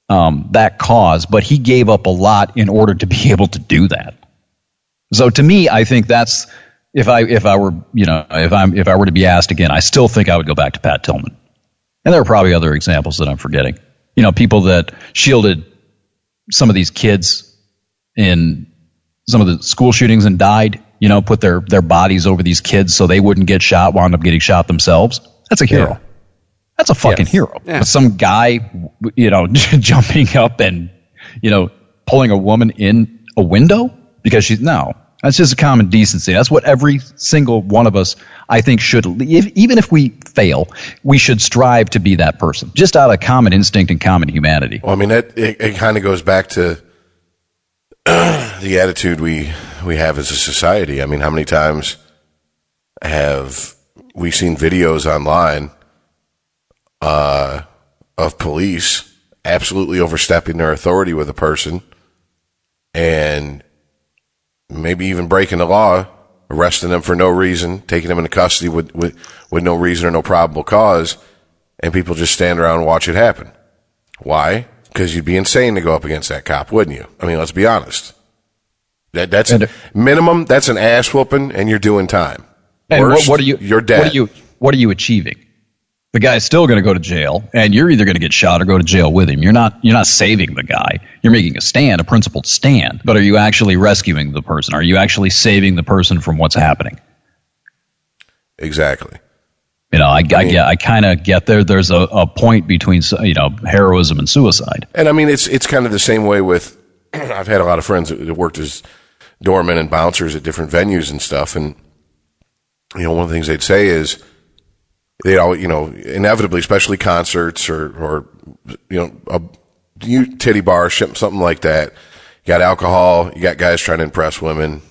um, that cause, but he gave up a lot in order to be able to do that. So to me, I think that's if I if I were you know if I'm if I were to be asked again, I still think I would go back to Pat Tillman. And there are probably other examples that I'm forgetting. You know, people that shielded some of these kids in some of the school shootings and died, you know, put their, their bodies over these kids so they wouldn't get shot, wound up getting shot themselves. That's a hero. Yeah. That's a fucking Yes. hero. Yeah. But some guy, you know, jumping up and, you know, pulling a woman in a window because she's, no. That's just a common decency. That's what every single one of us, I think, should, if, even if we fail, we should strive to be that person, just out of common instinct and common humanity. Well, I mean, that it, it kind of goes back to the attitude we we have as a society. I mean, how many times have we seen videos online uh, of police absolutely overstepping their authority with a person, and maybe even breaking the law, arresting them for no reason, taking them into custody with with, with no reason or no probable cause, and people just stand around and watch it happen. Why? Because you'd be insane to go up against that cop, wouldn't you? I mean, let's be honest. That that's And- minimum. That's an ass whooping, and you're doing time. And what, what are you? You're dead. What are you? What are you achieving? The guy's still going to go to jail, and you're either going to get shot or go to jail with him. You're not. You're not saving the guy. You're making a stand, a principled stand. But are you actually rescuing the person? Are you actually saving the person from what's happening? Exactly. You know, I, I, get. I kind of get there. There's a, a point between you know heroism and suicide. And I mean, it's it's kind of the same way with. I've had a lot of friends that worked as doormen and bouncers at different venues and stuff, and you know, one of the things they'd say is they all, you know, inevitably, especially concerts or or you know, a you titty bar, something like that. You got alcohol, you got guys trying to impress women.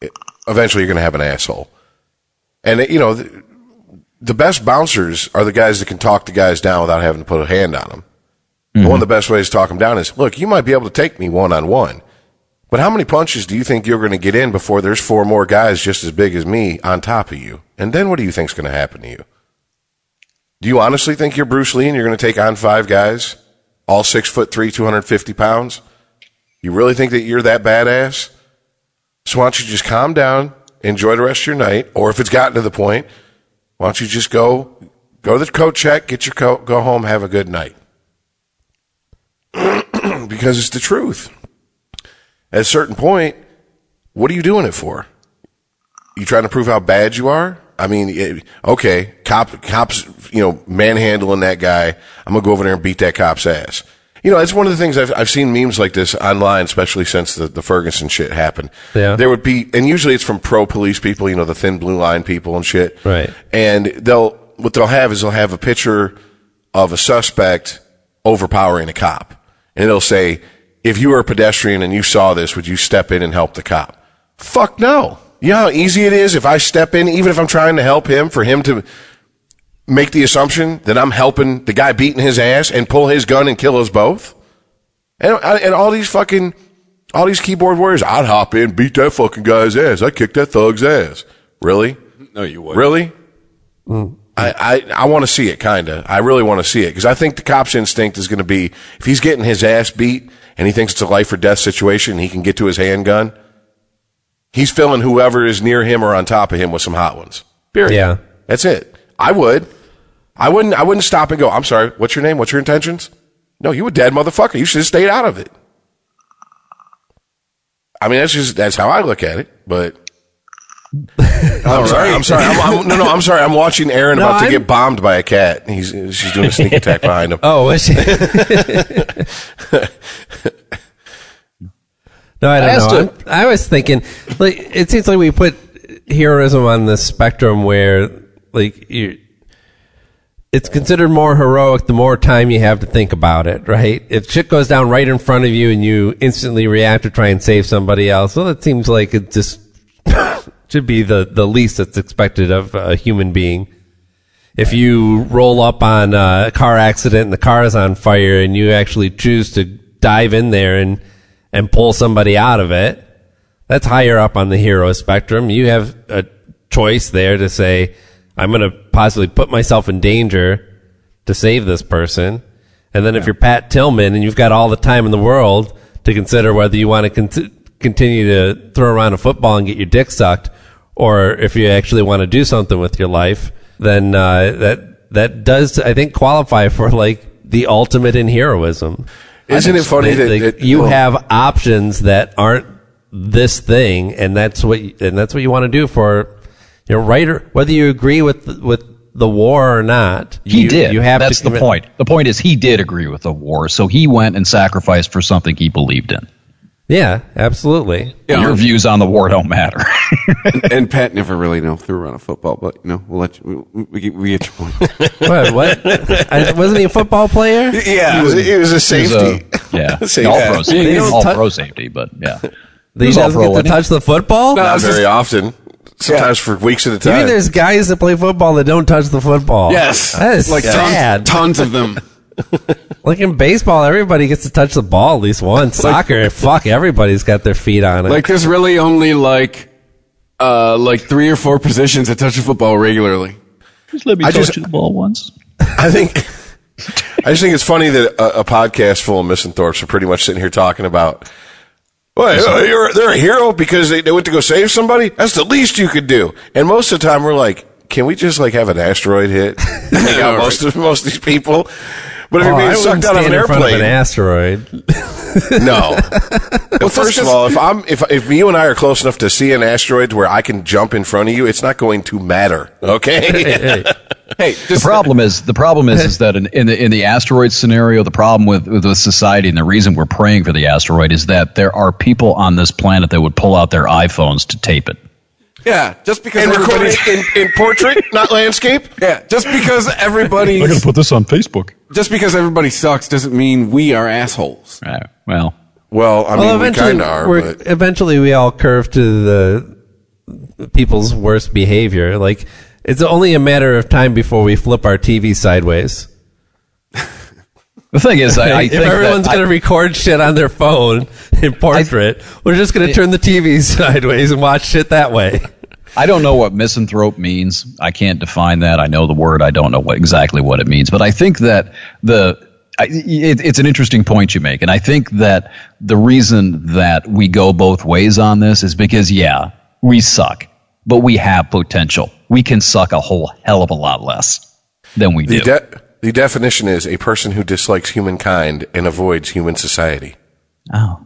It- eventually, you're going to have an asshole, and you know. The, the best bouncers are the guys that can talk the guys down without having to put a hand on them. Mm-hmm. One of the best ways to talk them down is, look, you might be able to take me one on one, but how many punches do you think you're going to get in before there's four more guys just as big as me on top of you? And then what do you think's going to happen to you? Do you honestly think you're Bruce Lee and you're going to take on five guys, all six foot three, 250 pounds? You really think that you're that badass? So why don't you just calm down, enjoy the rest of your night, or if it's gotten to the point, why don't you just go go to the coat check, get your coat, go home, have a good night? because it's the truth. At a certain point, what are you doing it for? You trying to prove how bad you are? I mean, it, okay, cop, cops, you know, manhandling that guy. I'm gonna go over there and beat that cop's ass. You know, it's one of the things I've, I've seen memes like this online, especially since the, the Ferguson shit happened. Yeah. There would be, and usually it's from pro police people, you know, the thin blue line people and shit. Right. And they'll, what they'll have is they'll have a picture of a suspect overpowering a cop. And it'll say, if you were a pedestrian and you saw this, would you step in and help the cop? Fuck no. You know how easy it is if I step in, even if I'm trying to help him, for him to make the assumption that I'm helping the guy beating his ass and pull his gun and kill us both? And, and all these fucking, all these keyboard warriors, I'd hop in, beat that fucking guy's ass. I'd kick that thug's ass. Really? No, you would. Really? Mm. I, I, I want to see it, kind of. I really want to see it because I think the cop's instinct is going to be if he's getting his ass beat and he thinks it's a life or death situation and he can get to his handgun, he's filling whoever is near him or on top of him with some hot ones. Period. Yeah. That's it. I would. I wouldn't, I wouldn't stop and go, I'm sorry, what's your name? What's your intentions? No, you a dead motherfucker. You should have stayed out of it. I mean, that's just, that's how I look at it, but. I'm sorry. I'm sorry. I'm, I'm, no, no. I'm sorry. I'm watching Aaron No, about to I'm- get bombed by a cat. He's she's doing a sneak attack behind him. Oh, is she? no, I don't asked know. I'm- I was thinking, like, it seems like we put heroism on the spectrum where, like, you, it's considered more heroic the more time you have to think about it, right? If shit goes down right in front of you and you instantly react to try and save somebody else, well, it seems like it just should be the, the least that's expected of a human being if you roll up on a car accident and the car is on fire and you actually choose to dive in there and and pull somebody out of it, that's higher up on the hero spectrum. You have a choice there to say, I'm going to possibly put myself in danger to save this person. And then if you're Pat Tillman and you've got all the time in the world to consider whether you want to con- continue to throw around a football and get your dick sucked, or if you actually want to do something with your life, then uh, that that does I think qualify for like the ultimate in heroism. Isn't it funny that, Like, that- you well, have options that aren't this thing, and that's what you, and that's what you want to do for your writer, whether you agree with with the war or not. He you, did. You have That's to the point. The point is he did agree with the war, so he went and sacrificed for something he believed in. Yeah, absolutely. Yeah, Your views on the war don't matter. and Pat never really you know threw around a football, but you know we'll let you. We, we, get- we get your point. what? What? I, wasn't he a football player? yeah, it was, it was a It was, safety. uh, yeah, Safety. all Yeah. pro safety. They all tou- pro safety, but yeah. He was doesn't get to touch the football. No, Not very just- often. Sometimes for weeks at a You time. mean there's guys that play football that don't touch the football? Yes, that is like sad. tons, tons of them. Like in baseball, everybody gets to touch the ball at least once. Soccer, fuck, everybody's got their feet on it. Like there's really only like uh like three or four positions that touch the football regularly. Just let me I touch just- the ball once. I think I just think it's funny that a, a podcast full of misanthropes are pretty much sitting here talking about. Well, you're, they're a hero because they, they went to go save somebody. That's the least you could do. And most of the time, we're like, can we just like have an asteroid hit? Take out most of most of these people. But if Oh, you're I being wouldn't sucked out of stand an in front of an asteroid. no. well, first of all, if I'm if if you and I are close enough to see an asteroid where I can jump in front of you, it's not going to matter. Okay. Hey, The problem is the problem is is that in, in the in the asteroid scenario, the problem with with society and the reason we're praying for the asteroid is that there are people on this planet that would pull out their iPhones to tape it. Yeah, just because and record it in, in portrait, not landscape. yeah, just because everybody I'm gonna put this on Facebook. just because everybody sucks doesn't mean we are assholes. Right. Well, Well, I mean, we eventually, kind of are, we're- but eventually we all curve to the people's worst behavior. Like it's only a matter of time before we flip our TV sideways. The thing is, I, I if everyone's going to record shit on their phone in portrait, we're just going to turn the TV sideways and watch shit that way. I don't know what misanthrope means. I can't define that. I know the word. I don't know what exactly what it means. But I think that the I, it, it's an interesting point you make, and I think that the reason that we go both ways on this is because yeah, we suck, but we have potential. We can suck a whole hell of a lot less than we The, do. de- the definition is a person who dislikes humankind and avoids human society. oh,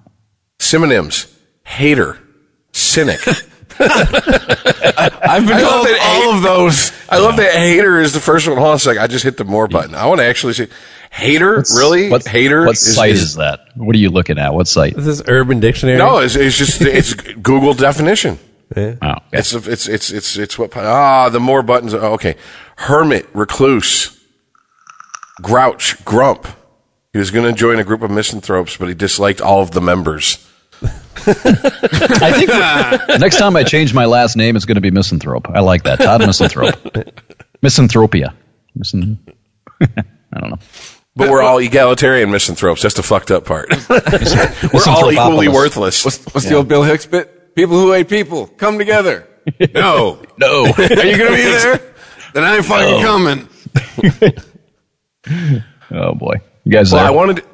Synonyms: hater, cynic. I've been I love told that all of those. I love that hater is the first one. Hold on a second. I just hit the more button. I want to actually say, hater, really? What, hater? What site is, that? What are you looking at? What site? This is Urban Dictionary. No, it's, it's just it's Google definition. Oh, okay. It's it's it's it's it's what ah the more buttons. oh, okay, hermit, recluse, grouch, grump. He was going to join a group of misanthropes, but he disliked all of the members. I think next time I change my last name, it's going to be Misanthrope. I like that. Todd Misanthrope. Misanthropia. Misan- I don't know. But we're all egalitarian misanthropes. That's the fucked up part. we're all equally worthless. What's, what's the old Bill Hicks bit? People who hate people, come together. No. No. Are you going to be there? Then I ain't fucking coming. oh boy. You guys Well, there? I uh, wanted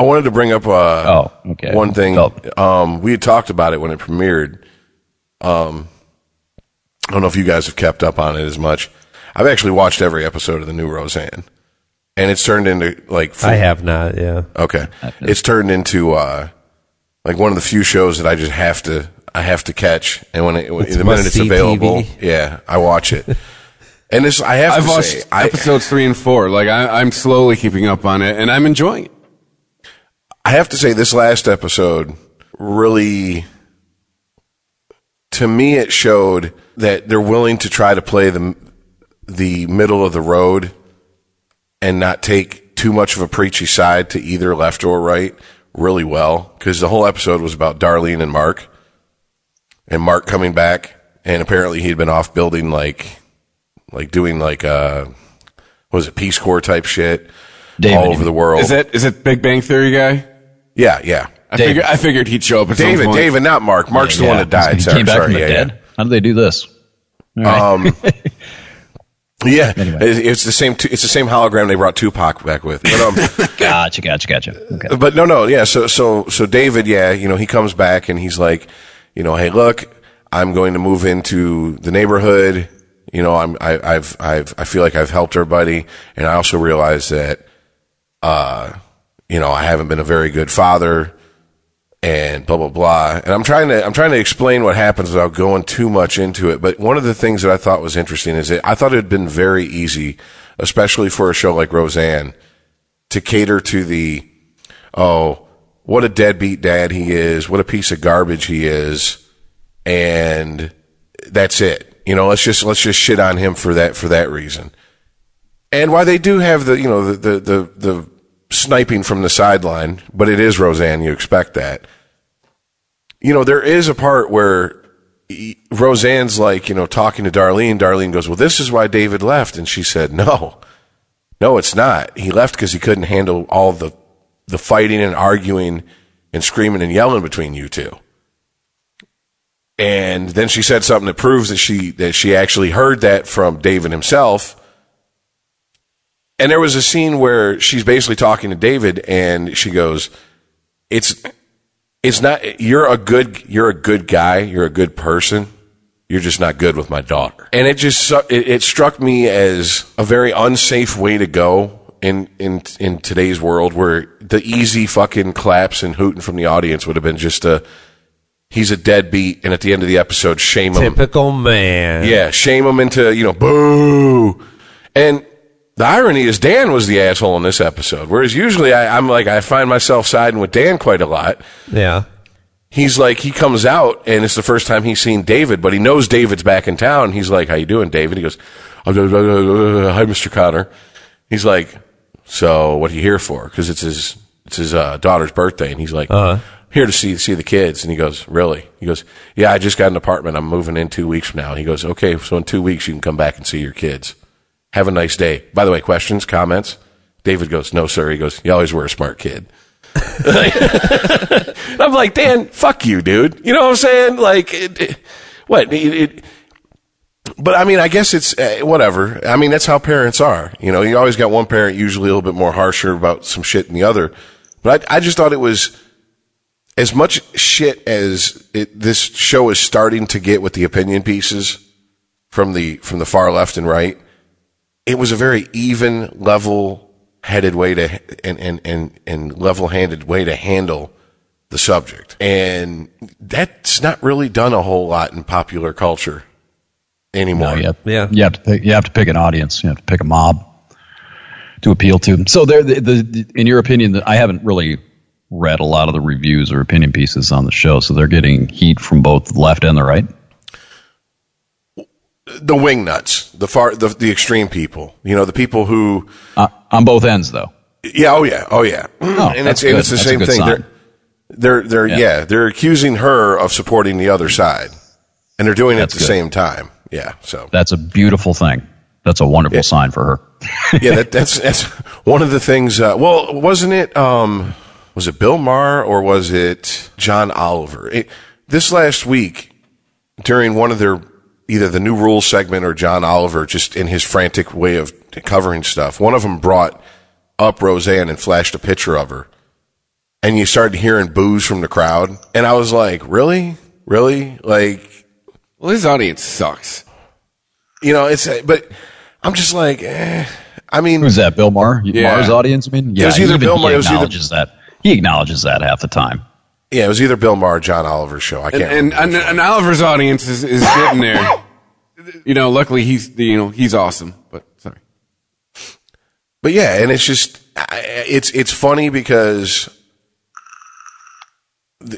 I wanted to bring up uh, Oh, okay. one thing. Um, we had talked about it when it premiered. Um, I don't know if you guys have kept up on it as much. I've actually watched every episode of the new Roseanne, and it's turned into like I have not. Yeah. Okay, it's turned into uh, like one of the few shows that I just have to I have to catch, and when it when, It's the minute it's available, TV. yeah, I watch it. And this I have I've to watched say, I, episodes three and four. Like I, I'm slowly keeping up on it, and I'm enjoying it. I have to say this last episode really to me it showed that they're willing to try to play the the middle of the road and not take too much of a preachy side to either left or right really well because the whole episode was about Darlene and Mark and Mark coming back and apparently he'd been off building like like doing like uh what was it Peace Corps type shit David, all over the world. Is that is it Big Bang Theory guy? Yeah, yeah. I David. figured I figured he'd show up at some David, point. David, not Mark. Mark's the one that died. He Sorry, came back sorry. from the yeah, dead. How did they do this? All right. Um, yeah. Anyway. It's, it's the same. It's the same hologram they brought Tupac back with. But um, gotcha, gotcha, gotcha. Okay. but no, no, yeah. So, so, so David, yeah, you know, he comes back and he's like, you know, hey, look, I'm going to move into the neighborhood. You know, I'm, I, I've, I've, I feel like I've helped everybody, and I also realize that, uh, you know, I haven't been a very good father, and blah blah blah. And I'm trying to, I'm trying to explain what happens without going too much into it. But one of the things that I thought was interesting is that I thought it had been very easy, especially for a show like Roseanne, to cater to the, oh, what a deadbeat dad he is, what a piece of garbage he is, and that's it. You know, let's just let's just shit on him for that for that reason. And why they do have the you know the the the, the sniping from the sideline, but it is Roseanne. You expect that. You know, there is a part where Roseanne's like, you know, talking to Darlene. Darlene goes, "Well, this is why David left," and she said, "No, no, it's not. He left because he couldn't handle all the the fighting and arguing and screaming and yelling between you two. And then she said something that proves that she that she actually heard that from David himself. And there was a scene where she's basically talking to David and she goes, "It's it's not you're a good you're a good guy, you're a good person. You're just not good with my daughter." And it just it, it struck me as a very unsafe way to go in in in today's world where the easy fucking claps and hooting from the audience would have been just a he's a deadbeat and at the end of the episode shame him Typical man. yeah, shame him into, you know, boo. And the irony is Dan was the asshole in this episode, whereas usually I, I'm like, I find myself siding with Dan quite a lot. Yeah. He's like, he comes out and it's the first time he's seen David, but he knows David's back in town. He's like, how you doing, David? He goes, "Uh, uh, uh, uh, hi, Mr. Connor. He's like, so what are you here for? Cause it's his, it's his, uh, daughter's birthday. And he's like, here to see, see the kids. And he goes, really? He goes, yeah, I just got an apartment. I'm moving in two weeks from now. He goes, okay. So in two weeks, you can come back and see your kids. Have a nice day. By the way, questions, comments? David goes, no, sir. He goes, you always were a smart kid. I'm like, Dan, fuck you, dude. You know what I'm saying? Like, it, it, what? It, but I mean, I guess it's uh, whatever. I mean, that's how parents are. You know, you always got one parent usually a little bit more harsher about some shit than the other. But I, I just thought it was as much shit as this show is starting to get with the opinion pieces from the from the far left and right. It was a very even, level-headed way to and and and, and level-handed way to handle the subject, and that's not really done a whole lot in popular culture anymore. No, you have, Yeah. you have to pick, you have to pick an audience. You have to pick a mob to appeal to. So, there, the, the, in your opinion, I haven't really read a lot of the reviews or opinion pieces on the show. So they're getting heat from both the left and the right. The wing nuts, the far, the, the extreme people. You know, the people who, Uh, on both ends, though. yeah, oh yeah, oh yeah, and it's and it's the That's same thing. They're they're they're yeah. Yeah. they're accusing her of supporting the other side, and they're doing it at the good. same time. Yeah, so That's a beautiful thing. That's a wonderful sign for her. yeah, that, that's that's one of the things. Uh, well, wasn't it? Um, was it Bill Maher or was it John Oliver? It, this last week, during one of their either the new rules segment or John Oliver, just in his frantic way of covering stuff, one of them brought up Roseanne and flashed a picture of her, and you started hearing boos from the crowd, and I was like, really, really, like Well, his audience sucks. you know, it's but I'm just like, eh. I mean, Who's that? Bill Maher? Yeah. Maher's audience? I mean, yeah. was either even Bill he Maher- it was either- acknowledges that. He acknowledges that half the time. Yeah, it was either Bill Maher or John Oliver's show. I And, can't. and, remember and, and Oliver's audience is, is getting there. You know, luckily he's you know he's awesome. But sorry. But yeah, and it's just it's it's funny because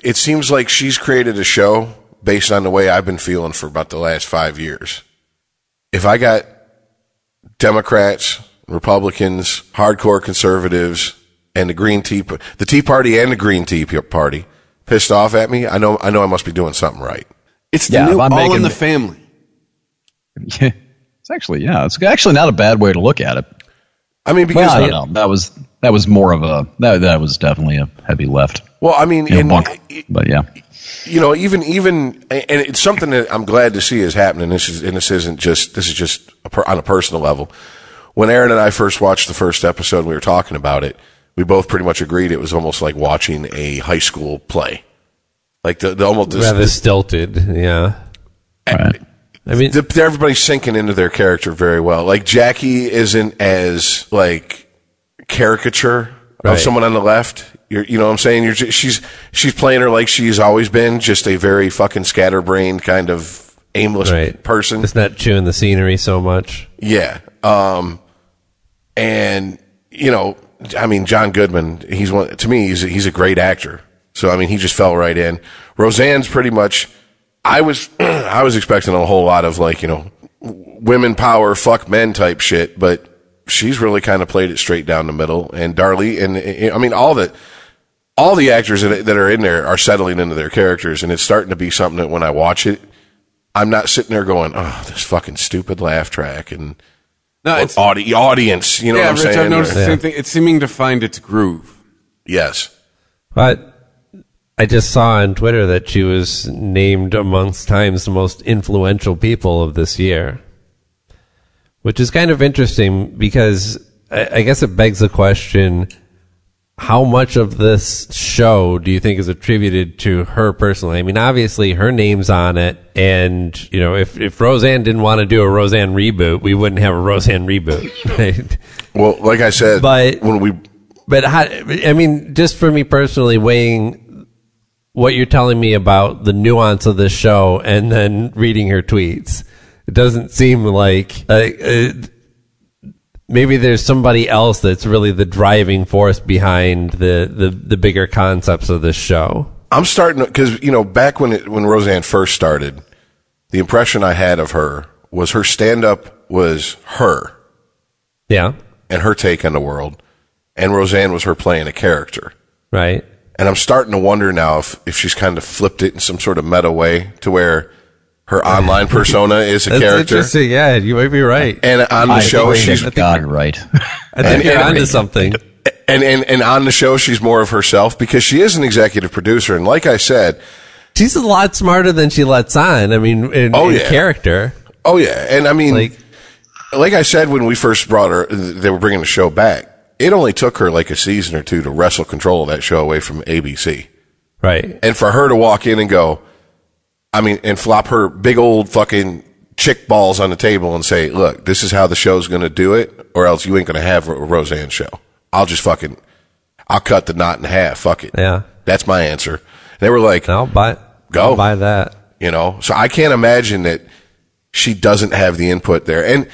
it seems like she's created a show based on the way I've been feeling for about the last five years. If I got Democrats, Republicans, hardcore conservatives, and the Green Tea, the Tea Party and the Green Tea Party pissed off at me, I know I know I must be doing something right. It's the Yeah, new if I'm All in the Family. Yeah. It's actually, yeah, it's actually not a bad way to look at it. I mean, because Well, I don't know. That was that was more of a that that was definitely a heavy left well, I mean, you know, and- bunk. But yeah, you know, even even, and it's something that I'm glad to see is happening. This is, and this isn't just this is just a per, on a personal level. When Aaron and I first watched the first episode, we were talking about it. We both pretty much agreed it was almost like watching a high school play, like the, the almost Rather the, stilted. Yeah. right. I mean, the, everybody's sinking into their character very well. Like Jackie isn't as like caricature Right. of someone on the left. You're, you know what I'm saying? You're, ju- she's she's playing her like she's always been, just a very fucking scatterbrained kind of aimless right. person. It's not chewing the scenery so much. Yeah. Um, and you know, I mean, John Goodman, he's one, to me, he's a, he's a great actor. So, I mean, he just fell right in. Roseanne's pretty much, I was, I was expecting a whole lot of like, you know, women power, fuck men type shit, but she's really kind of played it straight down the middle. And Darlie, and I mean, all the, all the actors that, that are in there are settling into their characters, and it's starting to be something that when I watch it, I'm not sitting there going, "Oh, this fucking stupid laugh track," and No, it's audi- audience. You know yeah, what I'm Rich. saying? I've noticed the same thing. It's seeming to find its groove. Yes. But I just saw on Twitter that she was named amongst Time's most influential people of this year, which is kind of interesting because I, I guess it begs the question how much of this show do you think is attributed to her personally? I mean, obviously her name's on it, and you know, if if Roseanne didn't want to do a Roseanne reboot, we wouldn't have a Roseanne reboot, right? Well, like I said, But- when we But how, I mean, just for me personally, weighing what you're telling me about the nuance of this show and then reading her tweets, it doesn't seem like uh, uh, maybe there's somebody else that's really the driving force behind the the, the bigger concepts of this show. I'm starting because you know back when it, when Roseanne first started, the impression I had of her was her stand up was her Yeah, and her take on the world, and Roseanne was her playing a character. right. And I'm starting to wonder now if if she's kind of flipped it in some sort of meta way to where Her online persona is a That's character. interesting. Yeah, you might be right. And on the I show, think she's you've got it right. I think you're and- onto something. and, and and on the show, she's more of herself because she is an executive producer. And like I said, She's a lot smarter than she lets on. I mean, in, Oh, in yeah. character. oh yeah, and I mean, Like, like I said when we first brought her, they were bringing the show back. It only took her like a season or two to wrestle control of that show away from ABC. right. And for her to walk in and go, I mean, and flop her big old fucking chick balls on the table and say, look, this is how the show's going to do it, or else you ain't going to have a Roseanne show. I'll just fucking, I'll cut the knot in half. Fuck it. Yeah. That's my answer. They were like, I'll buy, Go. I'll buy that. you know, so I can't imagine that she doesn't have the input there. And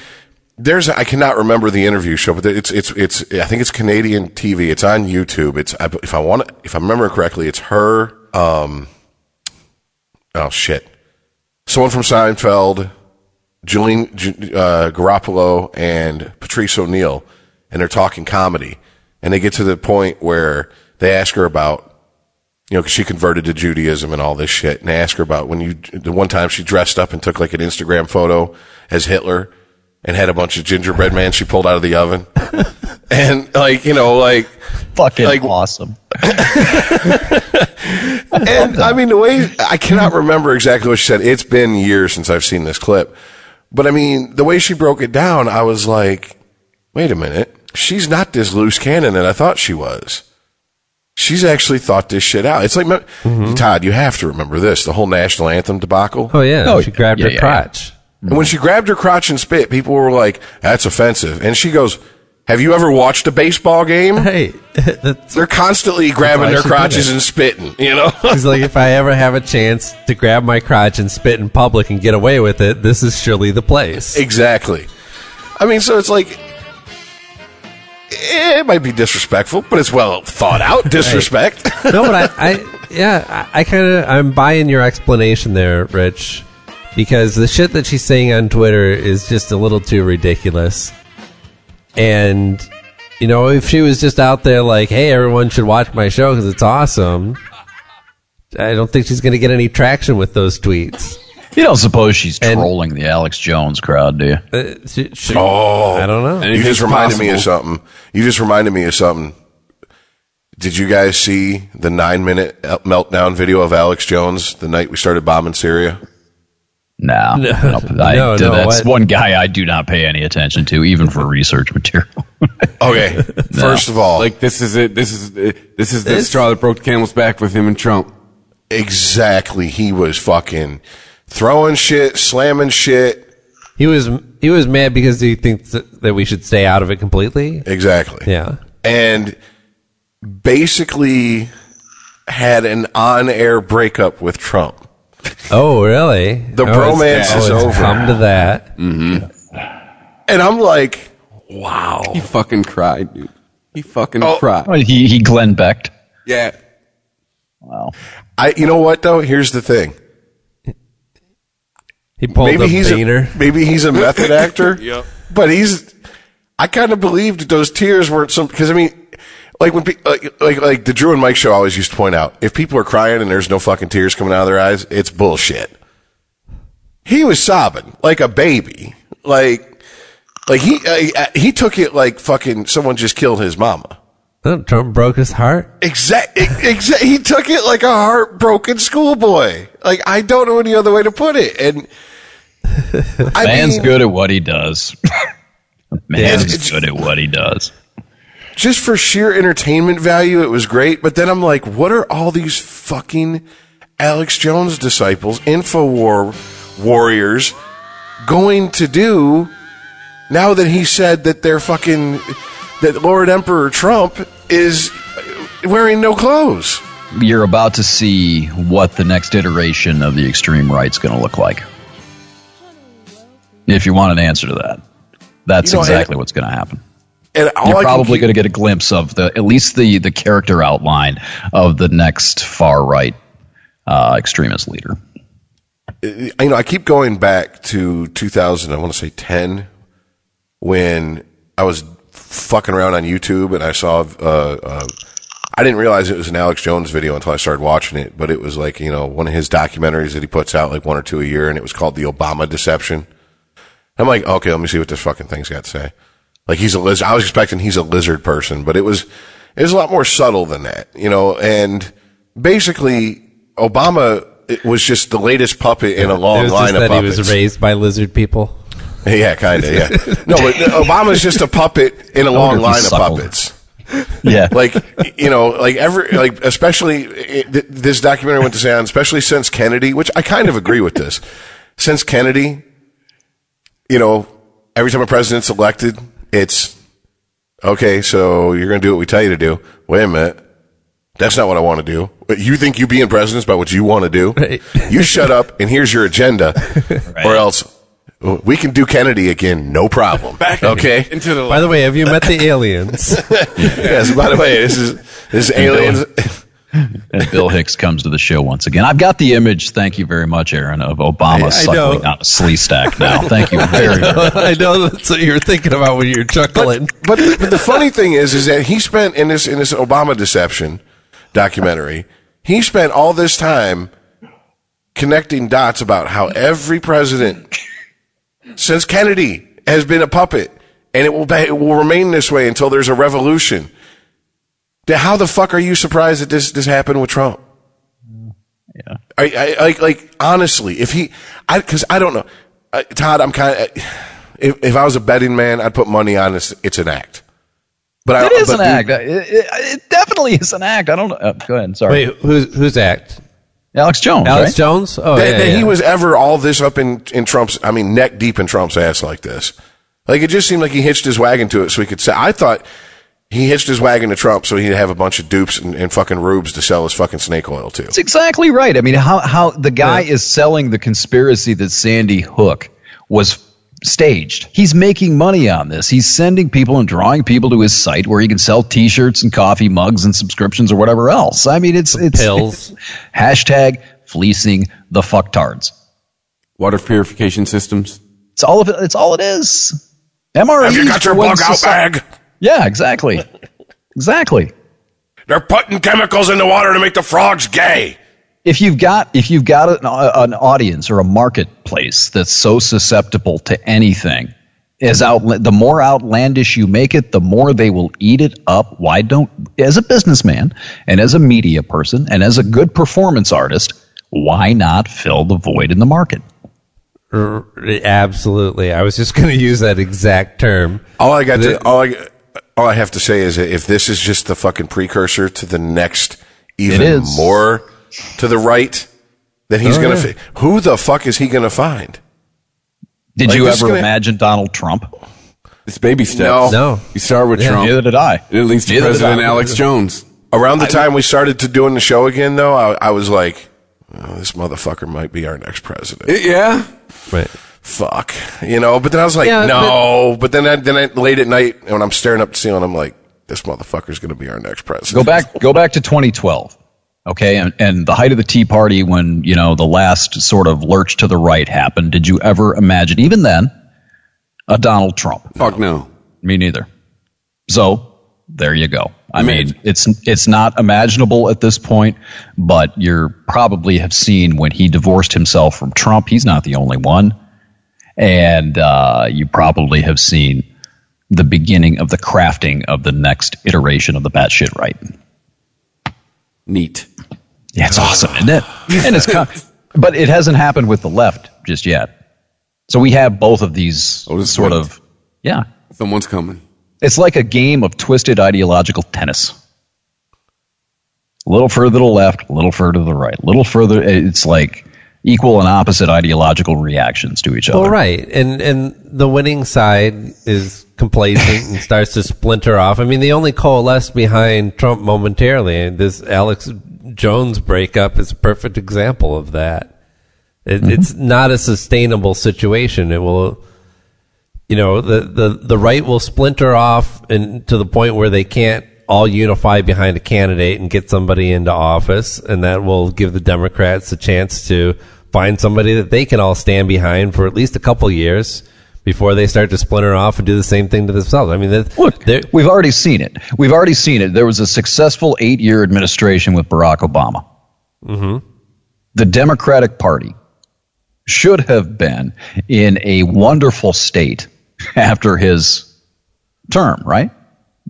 there's, I cannot remember the interview show, but it's, it's, it's, I think it's Canadian TV. It's on YouTube. It's, if I want, to, if I remember correctly, it's her, um, oh shit. Someone from Seinfeld, Julian Ju- uh, Garofalo, and Patrice O'Neal, and they're talking comedy. And they get to the point where they ask her about you know, 'cause she converted to Judaism and all this shit. And they ask her about when you, the one time she dressed up and took like an Instagram photo as Hitler and had a bunch of gingerbread man she pulled out of the oven. and like, you know, like, Fucking Like- awesome. and I mean, the way, I cannot remember exactly what she said. It's been years since I've seen this clip. But I mean, the way she broke it down, I was like, wait a minute. She's not this loose cannon that I thought she was. She's actually thought this shit out. It's like, mm-hmm. Todd, you have to remember this, the whole national anthem debacle. Oh yeah. Oh, she grabbed yeah, her yeah, yeah. crotch. And when she grabbed her crotch and spit, people were like, that's offensive. And she goes, have you ever watched a baseball game? Hey, They're constantly grabbing their crotches and spitting, you know? he's like, if I ever have a chance to grab my crotch and spit in public and get away with it, this is surely the place. exactly. I mean, so it's like, it might be disrespectful, but it's well thought out disrespect. no, but I, I yeah, I, I kind of I'm buying your explanation there, Rich, because the shit that she's saying on Twitter is just a little too ridiculous. And you know, if she was just out there like, "Hey, everyone should watch my show because it's awesome," I don't think she's going to get any traction with those tweets. You don't suppose she's And- trolling the Alex Jones crowd, do you? Uh, she- she- Oh. I don't know. You just Anything's reminded me of something. You just reminded me of something. Did you guys see the nine minute meltdown video of Alex Jones the night we started bombing Syria? No, No, I, no, no, that's what? one guy I do not pay any attention to, even for research material. Okay. First of all, Like this is it. This is it. This is the This- straw that broke the camel's back with him and Trump. exactly. He was fucking throwing shit, slamming shit. He was he was mad because he thinks that, that we should stay out of it completely. Exactly. Yeah. And basically had an on air breakup with Trump. Oh, really? The oh, it's- bromance oh, is it's over. Come to that. Mm-hmm. And I'm like, wow. He fucking cried, dude. He fucking Oh. cried. Oh, he he Glenn Becked. Yeah. Wow. I, you know what though? Here's the thing. He pulled maybe a he's Boehner. a, maybe he's a method actor. yep. But he's. I kind of believed those tears weren't some because I mean, like when pe- like, like like the Drew and Mike show always used to point out if people are crying and there's no fucking tears coming out of their eyes, it's bullshit. He was sobbing like a baby, like like he uh, he took it like fucking someone just killed his mama. Oh, Trump broke his heart. Exact, exact. He took it like a heartbroken schoolboy. Like I don't know any other way to put it. And I Man's mean, good at what he does. Man's It's- good at what he does. Just for sheer entertainment value, it was great. But then I'm like, what are all these fucking Alex Jones disciples, Infowar warriors, going to do now that he said that they're fucking that Lord Emperor Trump is wearing no clothes? You're about to see what the next iteration of the extreme right's going to look like. If you want an answer to that, that's You know, exactly what's going to happen. And You're probably keep- going to get a glimpse of the at least the the character outline of the next far right uh, extremist leader. you know, I keep going back to 2000, I want to say 10, when I was fucking around on YouTube and I saw uh, uh, I didn't realize it was an Alex Jones video until I started watching it, but it was like, you know, one of his documentaries that he puts out like one or two a year and it was called The Obama Deception. I'm like, okay, let me see what this fucking thing's got to say. Like he's a lizard. I was expecting he's a lizard person, but it was, it was a lot more subtle than that, you know, and basically Obama it was just the latest puppet in a long line of that puppets. he was raised by lizard people. Yeah, kind of. Yeah. No, but Obama's just a puppet in a long line of puppets. Yeah. Like you know, like every like especially it, this documentary went to say on, especially since Kennedy, which I kind of agree with this. Since Kennedy, you know, every time a president's elected, it's okay. So you're going to do what we tell you to do. Wait a minute. That's not what I want to do. But you think you being president is about what you want to do? Right. You shut up and here's your agenda, or else we can do Kennedy again, no problem. okay. Into the By the way, have you met the aliens? yes. By the way, this is this is aliens. And Bill Hicks comes to the show once again. I've got the image, thank you very much, Aaron, of Obama I- I suckling know. on a Sleestak now. Thank you very, very much. I know that's what you're thinking about when you're chuckling. But, the- but the funny thing is, is that he spent in this in this Obama deception documentary, he spent all this time connecting dots about how every president since Kennedy has been a puppet, and it will be, it will remain this way until there's a revolution. Then How the fuck are you surprised that this this happened with Trump? Yeah. I, I like like honestly, if he, I because I don't know, uh, Todd. I'm kind of if if I was a betting man, I'd put money on this. It's an act. But I, It is but an dude, act. It, it, it definitely is an act. I don't know. Uh, go ahead. Sorry. Wait, who's who's act? Alex Jones. Alex right? Jones? Oh, That, yeah, that yeah. he was ever all this up in in Trump's. I mean, neck deep in Trump's ass like this. Like it just seemed like he hitched his wagon to it so he could say. I thought he hitched his wagon to Trump so he'd have a bunch of dupes and, and fucking rubes to sell his fucking snake oil to. That's exactly right. I mean, how how the guy is selling the conspiracy that Sandy Hook was staged. He's making money on this. He's sending people and drawing people to his site where he can sell T-shirts and coffee mugs and subscriptions or whatever else. I mean, it's it's pills. hashtag fleecing the fucktards. water purification systems. It's all of it. It's all it is. MREs. Have you got your for bug out soci- bag? Yeah, exactly, exactly. They're putting chemicals in the water to make the frogs gay. if you've got if you've got an, an audience or a marketplace that's so susceptible to anything as out the more outlandish you make it the more they will eat it up why don't as a businessman and as a media person and as a good performance artist why not fill the void in the market R- Absolutely. I was just going to use that exact term. All I got The- to all I all I have to say is if this is just the fucking precursor to the next even more to the right, then he's Oh, gonna. yeah. Fi- who the fuck is he gonna find? did Like, you ever gonna- imagine donald trump It's baby steps. No. You start with Trump. neither did i It leads to Neither President Alex Jones. Around the time we started to doing the show again, though, I, I was like, oh, "This motherfucker might be our next president." It- yeah. Right. Fuck, you know. But then I was like, Yeah, "No." But, then, I, then I, late at night, when I'm staring up the ceiling, I'm like, "This motherfucker's gonna be our next president." go back go back to 2012 okay and, and the height of the tea party when you know the last sort of lurch to the right happened did you ever imagine even then a donald trump Fuck no. me neither so there you go i mean it's it's not imaginable at this point but you're probably have seen when he divorced himself from trump he's not the only one and uh, you probably have seen the beginning of the crafting of the next iteration of the batshit right Neat. yeah, it's awesome, isn't it? And it's but it hasn't happened with the left just yet. So we have both of these Oh, sort wait. of yeah. Someone's coming. It's like a game of twisted ideological tennis. A little further to the left, a little further to the right, a little further. It's like equal and opposite ideological reactions to each other. Well, right, and and the winning side is complacent and starts to splinter off. I mean, they only coalesced behind Trump momentarily, and this Alex Jones breakup is a perfect example of that. It, mm-hmm. It's not a sustainable situation. It will, you know, the the the right will splinter off and to the point where they can't all unify behind a candidate and get somebody into office, and that will give the Democrats a chance to find somebody that they can all stand behind for at least a couple years before they start to splinter off and do the same thing to themselves. I mean, look, we've already seen it. We've already seen it. There was a successful eight year administration with Barack Obama. Mm-hmm. The Democratic Party should have been in a wonderful state after his term, right?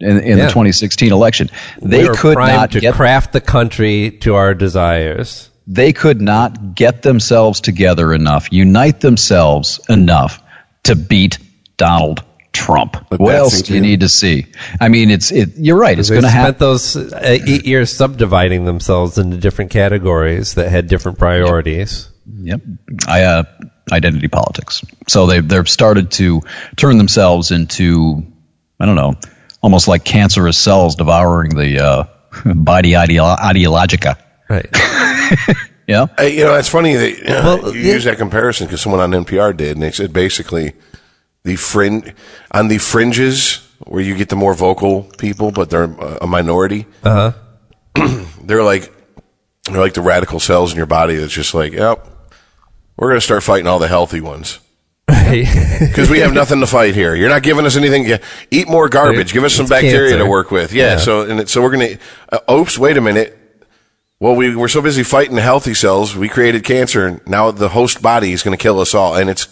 In, in Yeah. the 2016 election. They we could not to get craft the country to our desires. they could not get themselves together enough, unite themselves enough to beat Donald Trump. But what else do you need to see? I mean, it's it. You're right. It's They going to spent happen. those uh, eight years subdividing themselves into different categories that had different priorities. Yep. I uh, identity politics. So they they've started to turn themselves into I don't know, almost like cancerous cells devouring the uh, body ideo- ideologica. Right. Yeah. Uh, you know, it's funny that uh, Well, you yeah. use that comparison because someone on NPR did, and they said basically the fringe on the fringes where you get the more vocal people, but they're a minority. Uh huh. they're like they're like the radical cells in your body that's just like, yep, we're going to start fighting all the healthy ones. Because we have nothing to fight here. You're not giving us anything. Yeah, Eat more garbage. Give us some It's bacteria cancer. to work with. Yeah. Yeah. So and it, so we're gonna. Uh, oops. Wait a minute. Well, we were so busy fighting the healthy cells, we created cancer. and Now the host body is going to kill us all, and it's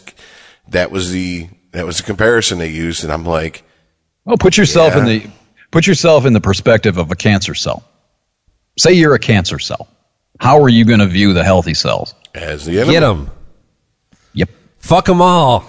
that was the that was the comparison they used, and I'm like, Well, put yourself in the put yourself in the perspective of a cancer cell. Say you're a cancer cell. How are you going to view the healthy cells? as the enemy. Get them. Yep. Fuck them all.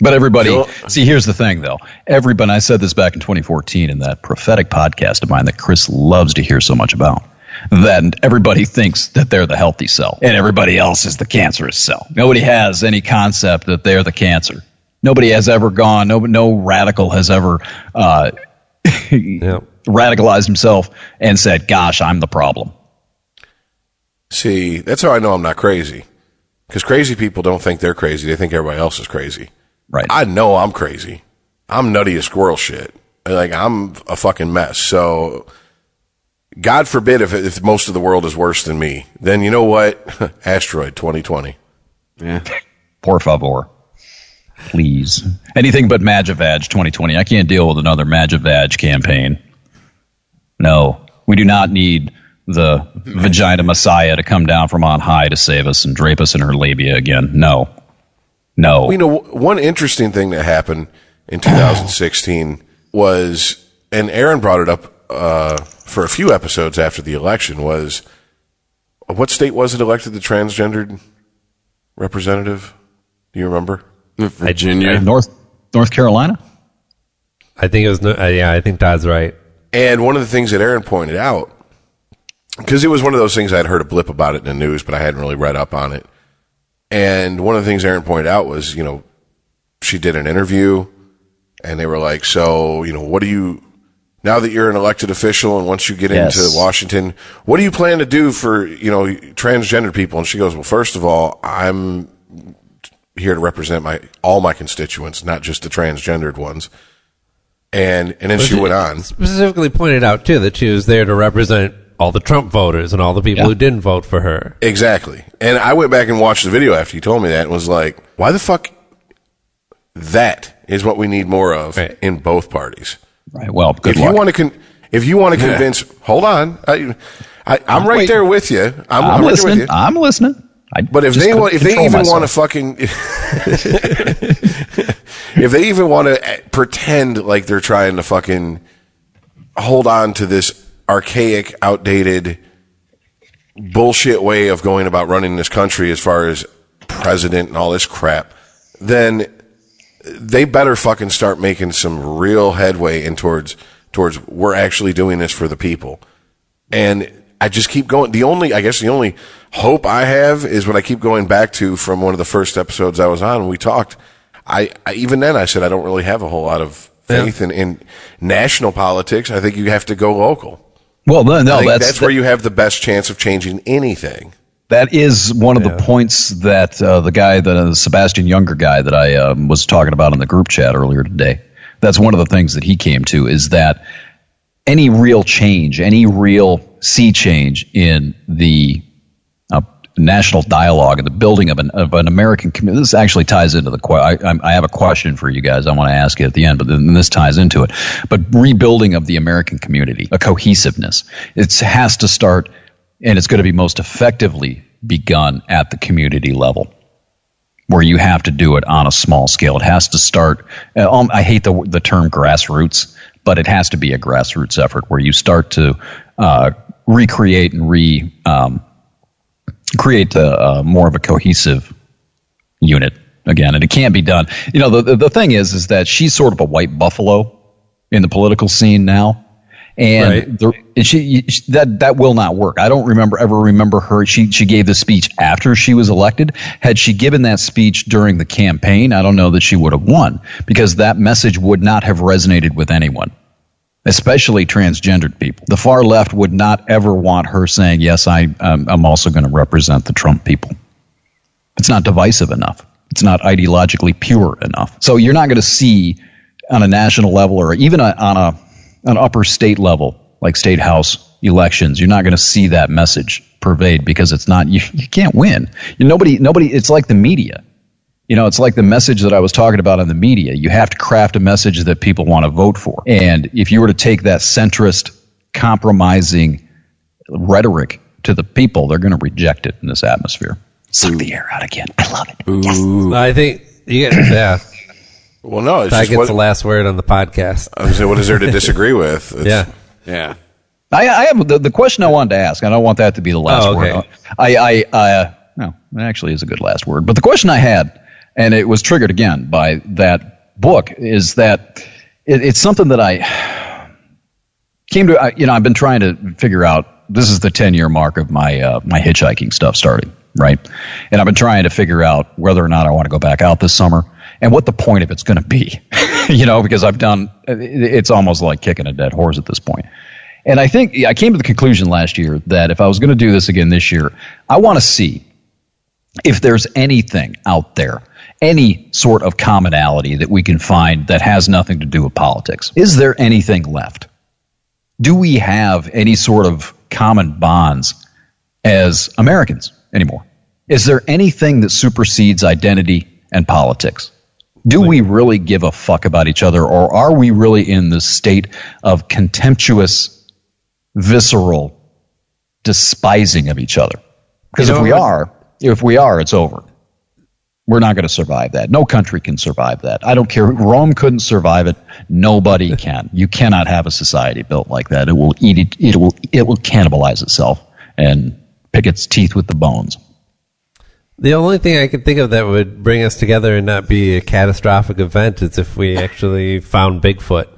But everybody, Bill- see, here's the thing, though. Everybody, I said this back in 2014 in that prophetic podcast of mine that Chris loves to hear so much about. That everybody thinks that they're the healthy cell, and everybody else is the cancerous cell. Nobody has any concept that they're the cancer. Nobody has ever gone. No, no radical has ever uh, Yeah. radicalized himself and said, "Gosh, I'm the problem." See, that's how I know I'm not crazy. Because crazy people don't think they're crazy; they think everybody else is crazy. Right. I know I'm crazy. I'm nutty as squirrel shit. Like I'm a fucking mess. So, God forbid if if most of the world is worse than me, then you know what? Asteroid 2020. Yeah. Por favor. Please. Anything but Magivag 2020. I can't deal with another Magivag campaign. No. We do not need the vagina messiah to come down from on high to save us and drape us in her labia again. No. No. Well, you know, one interesting thing that happened in 2016 was, and Aaron brought it up uh, for a few episodes after the election, was what state was it elected the transgendered representative? Do you remember? Virginia. North North Carolina? I think it was. no- Uh, yeah, I think Todd's right. And one of the things that Aaron pointed out, because it was one of those things I'd heard a blip about it in the news, but I hadn't really read up on it. And one of the things Aaron pointed out was, you know, she did an interview and they were like, so, you know, what do you, now that you're an elected official and once you get Yes. into Washington, what do you plan to do for, you know, transgender people? And she goes, well, first of all, I'm here to represent my, all my constituents, not just the transgendered ones. And, and then she went on. Specifically pointed out too that she was there to represent all the Trump voters and all the people Yeah. who didn't vote for her. Exactly. And I went back and watched the video after you told me that and was like, why the fuck? That is what we need more of Right. in both parties. Right. Well, good if luck. you want to, con- if you want to convince, hold on, I, I, I'm right Wait. there with you. I'm, I'm, I'm right there listening. with you. I'm listening. I But if they couldn't want, if they even myself. want to fucking, if they even want to eh, pretend like they're trying to fucking hold on to this archaic, outdated bullshit way of going about running this country as far as president and all this crap, then they better fucking start making some real headway in towards towards we're actually doing this for the people. And I just keep going. The only, I guess, the only hope I have is what I keep going back to from one of the first episodes I was on. When we talked, I, I even then I said I don't really have a whole lot of faith in, in national politics. I think you have to go local. Well, no, no, I think that's, that's, where you have the best chance of changing anything. That is one of the points that uh, the guy, the Sebastian Junger guy that I um, was talking about in the group chat earlier today. That's one of the things that he came to is that any real change, any real sea change in the national dialogue and the building of an of an American community. This actually ties into the. I, I'm- have a question for you guys. I want to ask you at the end, but then this ties into it. But rebuilding of the American community, a cohesiveness, it has to start, and it's going to be most effectively begun at the community level where you have to do it on a small scale. It has to start. uh, Um, I hate the the term grassroots, but it has to be a grassroots effort where you start to uh, recreate and re um, create a, a more of a cohesive unit again. And it can't be done. You know, the, the the thing is, is that she's sort of a white buffalo in the political scene now. And, Right. the, and she, she- that that will not work. I don't remember ever remember her. She she gave the speech after she was elected. Had she given that speech during the campaign, I don't know that she would have won because that message would not have resonated with anyone, especially transgendered people. The far left would not ever want her saying, "Yes, I um, I'm also going to represent the Trump people." It's not divisive enough. It's not ideologically pure enough. So you're not going to see on a national level or even a, on a an upper state level like state house elections. You're not going to see that message pervade because it's not you, you can't win. You, nobody nobody. It's like the media. You know, it's like the message that I was talking about in the media. You have to craft a message that people want to vote for. And if you were to take that centrist, compromising rhetoric to the people, they're going to reject it in this atmosphere. Suck the air out again. I love it. Ooh, I think you get, yeah. Well, no, it's That just gets what, the last word on the podcast. I was saying, what is there to disagree with? It's- Yeah. Yeah. I, I have the, the question I wanted to ask. I don't want that to be the last Oh, okay. word. I, I, uh, no, it actually is a good last word. But the question I had, and it was triggered again by that book, is that it, it's something that I came to. I, you know, I've been trying to figure out. This is the ten year mark of my uh, my hitchhiking stuff starting, right? And I've been trying to figure out whether or not I want to go back out this summer and what the point of it's going to be. you know, because I've done. It's almost like kicking a dead horse at this point. And I think I came to the conclusion last year that if I was going to do this again this year, I want to see if there's anything out there, any sort of commonality that we can find that has nothing to do with politics. Is there anything left? Do we have any sort of common bonds as Americans anymore? Is there anything that supersedes identity and politics? Do we really give a fuck about each other, or are we really in this state of contemptuous, visceral despising of each other? Because You know if we are, if we are, it's over. We're not going to survive that. No country can survive that. I don't care. Rome couldn't survive it. Nobody can. You cannot have a society built like that. It will eat it. It will. It will cannibalize itself and pick its teeth with the bones. The only thing I can think of that would bring us together and not be a catastrophic event is if we actually found Bigfoot.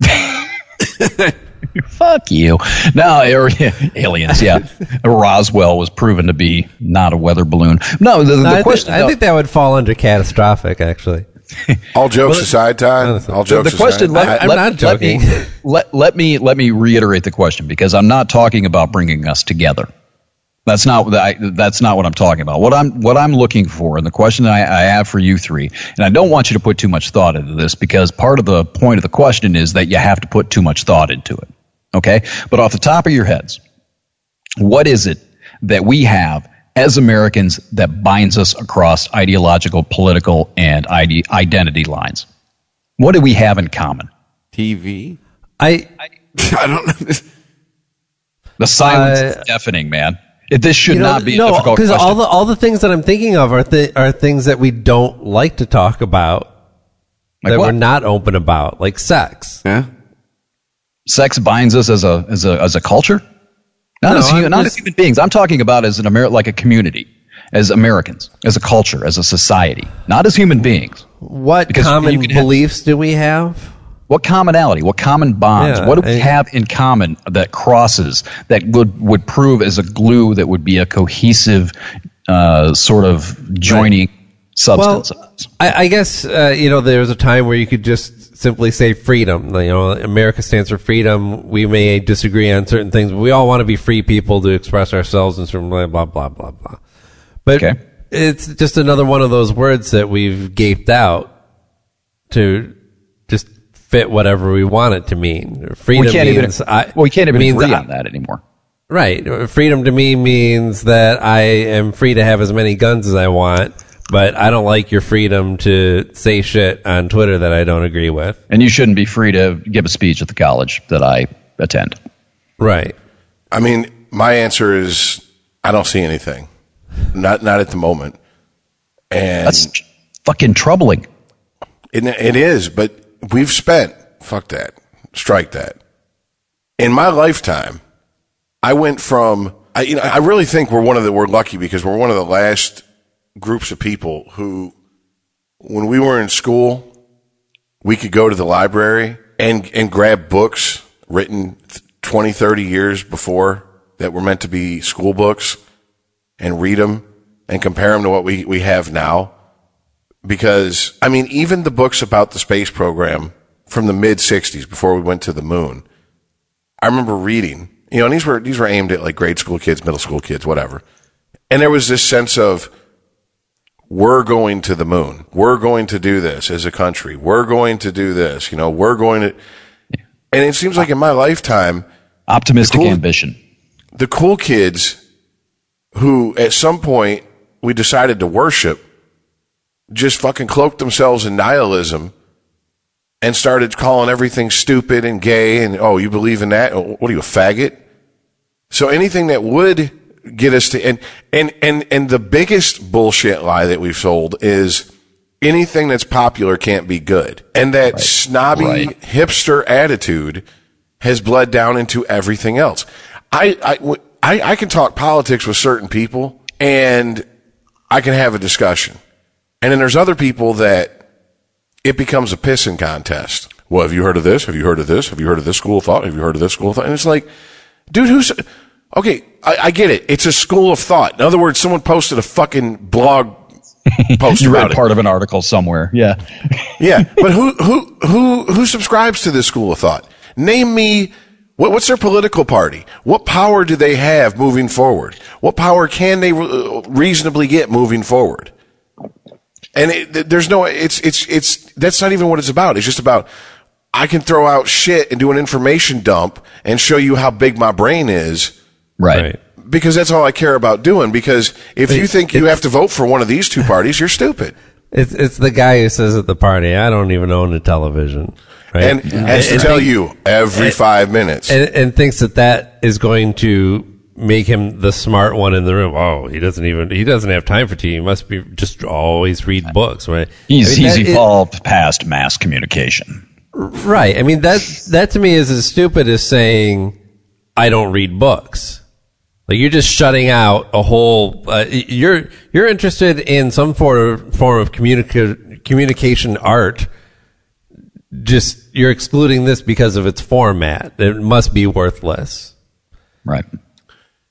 Fuck you. No, er, area- aliens. Yeah, Roswell was proven to be not a weather balloon. No, the, the No, I, thi- question. I think that would fall under catastrophic, actually. All jokes aside, Todd. All the, jokes the question. aside. Let, I'm let- not let me- joking. Let, let me let me reiterate the question because I'm not talking about bringing us together. That's not what I, that's not what I'm talking about. What I'm what I'm looking for, and the question I, I have for you three, and I don't want you to put too much thought into this because part of the point of the question is that you have to put too much thought into it. Okay, but off the top of your heads, what is it that we have as Americans that binds us across ideological, political, and ide- identity lines? What do we have in common? TV. I I don't know. The silence Uh, is deafening, man. It, this should you know, not be a no, difficult question. all the all the things that I'm thinking of are th- are things that we don't like to talk about Like that what? we're not open about, like sex. Yeah. Sex binds us as a as a as a culture, not No, as hu- I'm not just- as human beings. I'm talking about as an Amer- like a community, as Americans, as a culture, as a society, not as human beings. What Because common can have- beliefs do we have? What commonality? What common bonds? Yeah, what do we I- have in common that crosses that would would prove as a glue that would be a cohesive uh, sort of joining substance? Well, I, I guess uh, you know there was a time where you could just simply say freedom. You know, America stands for freedom. We may disagree on certain things, but we all want to be free people to express ourselves and certain blah blah blah blah blah. But Okay. it's just another one of those words that we've gaped out to just fit whatever we want it to mean. Freedom we can't even means I, well, we can't even means agree I- on that anymore. Right. Freedom to me means that I am free to have as many guns as I want, but I don't like your freedom to say shit on Twitter that I don't agree with. And you shouldn't be free to give a speech at the college that I attend. Right. I mean, my answer is I don't see anything. Not not at the moment. And That's fucking troubling. It, it is, but we've spent, fuck that, strike that. In my lifetime, I went from, I, you know, I really think we're one of the, we're lucky because we're one of the last groups of people who, when we were in school, we could go to the library and, and grab books written 20, 30 years before that were meant to be school books and read them and compare them to what we, we have now because I mean, even the books about the space program from the mid '60s, before we went to the moon, I remember reading. You know, and these were these were aimed at like grade school kids, middle school kids, whatever. And there was this sense of we're going to the moon. We're going to do this as a country. We're going to do this. You know, we're going to. And it seems like in my lifetime, Optimistic cool- ambition. the cool kids who at some point we decided to worship just fucking cloaked themselves in nihilism and started calling everything stupid and gay and oh you believe in that Oh, what are you a faggot so anything that would get us to and and and and the biggest bullshit lie that we've sold is anything that's popular can't be good and that snobby Right. hipster attitude has bled down into everything else. I I I can talk politics with certain people and I can have a discussion. And then there's other people that it becomes a pissing contest. Well, have you heard of this? Have you heard of this? Have you heard of this school of thought? Have you heard of this school of thought? And it's like, dude, who's, okay, I, I get it. It's a school of thought. In other words, someone posted a fucking blog post You about read it. part of an article somewhere. Yeah. Yeah, but who who who who subscribes to this school of thought? Name me what, what's their political party? What power do they have moving forward? What power can they re- reasonably get moving forward? And it, th- there's no it's it's it's that's not even what it's about. It's just about I can throw out shit and do an information dump and show you how big my brain is Right. Right. because that's all I care about doing because if you think you have to vote for one of these two parties, you're stupid. It's it's the guy who says at the party, "I don't even own a television," right? And has to tell you every 5 minutes. and, and thinks that that is going to make him the smart one in the room. Oh, he doesn't even he doesn't have time for tea. He must be just always read books, right? He's, I mean, he's is- evolved past mass communication. right. I mean that that to me is as stupid as saying I don't read books. Like you're just shutting out a whole. Uh, you're you're interested in some form form of communica- communication art. Just you're excluding this because of its format. It must be worthless. Right.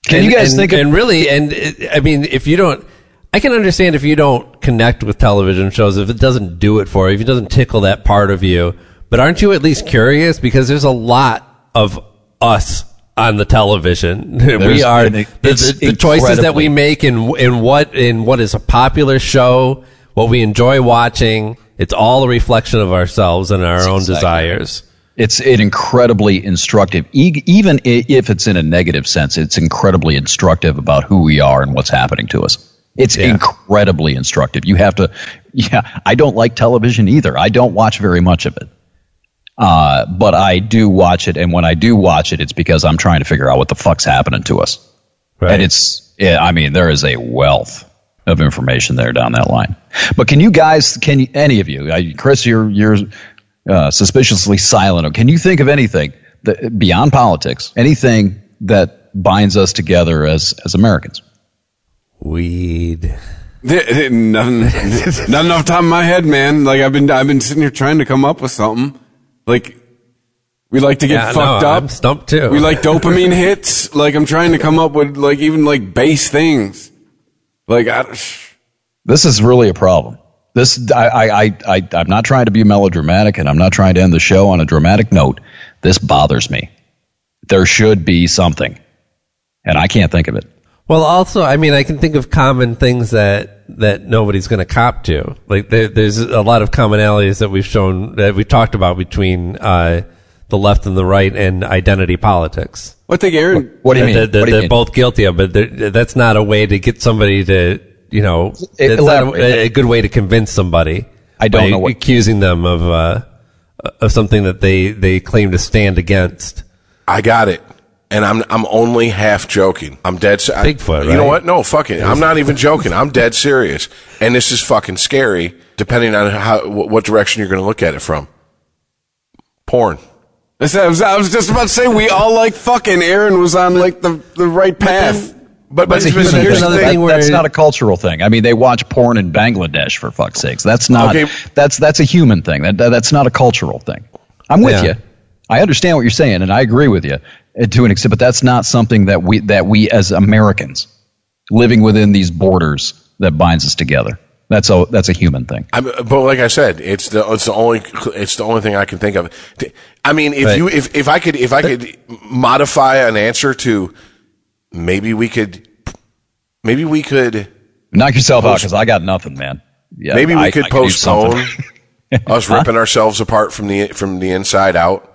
Can and, you guys and, think of and really and i mean if you don't i can understand if you don't connect with television shows if it doesn't do it for you if it doesn't tickle that part of you. But aren't you at least curious? Because there's a lot of us on the television. We are the, the, the choices that we make in in what in what is a popular show what we enjoy watching. It's all a reflection of ourselves and our own exactly desires It's an incredibly instructive, e- even if it's in a negative sense. It's incredibly instructive about who we are and what's happening to us. It's Yeah. incredibly instructive. You have to, yeah. I don't like television either. I don't watch very much of it, uh, but I do watch it, and when I do watch it, it's because I'm trying to figure out what the fuck's happening to us. right And it's, yeah, I mean, there is a wealth of information there down that line. But can you guys, can you, any of you, Chris, you're you're uh, suspiciously silent. Can you think of anything that, beyond politics, anything that binds us together as as Americans? weed nothing, nothing off the top of my head, man. Like I've been, I've been sitting here trying to come up with something. Like we like to get Yeah, fucked no, up. I'm stumped too. We like dopamine hits. Like I'm trying to come up with like even like base things. Like I, This is really a problem. This I I I, I I'm not trying to be melodramatic, and I'm not trying to end the show on a dramatic note. This bothers me. There should be something, and I can't think of it. Well, also, I mean, I can think of common things that that nobody's going to cop to. Like there, there's a lot of commonalities that we've shown that we've talked about between uh, the left and the right and identity politics. Well, I think Aaron. What do you mean? They're, they're- what do you they're mean? both guilty of but That's not a way to get somebody to, you know, it's not a, a good way to convince somebody. I don't by know what- accusing them of uh, of something that they they claim to stand against. I got it. And I'm I'm only half joking. I'm dead. se- I- Bigfoot, You know what? No, fuck it. I'm not even joking. I'm dead serious. And this is fucking scary, depending on how what direction you're going to look at it from. Porn. I I was, I was just about to say we all like fucking. Aaron was on like the the right path. But but, That's a but human here's thing. another thing. thing where- that's not a cultural thing. I mean, they watch porn in Bangladesh for fuck's sakes. That's not. Okay. That's that's a human thing. That, that- that's not a cultural thing. I'm with Yeah. you. I understand what you're saying, and I agree with you uh, to an extent. But that's not something that we that we as Americans living within these borders that binds us together. That's a that's a human thing. I mean, but like I said, it's the it's the only it's the only thing I can think of. I mean, if Right. you if if I could if I could modify an answer to maybe we could maybe we could Knock yourself out because I got nothing, man. Yeah, maybe we I- could I postpone us ripping ourselves apart from the from the inside out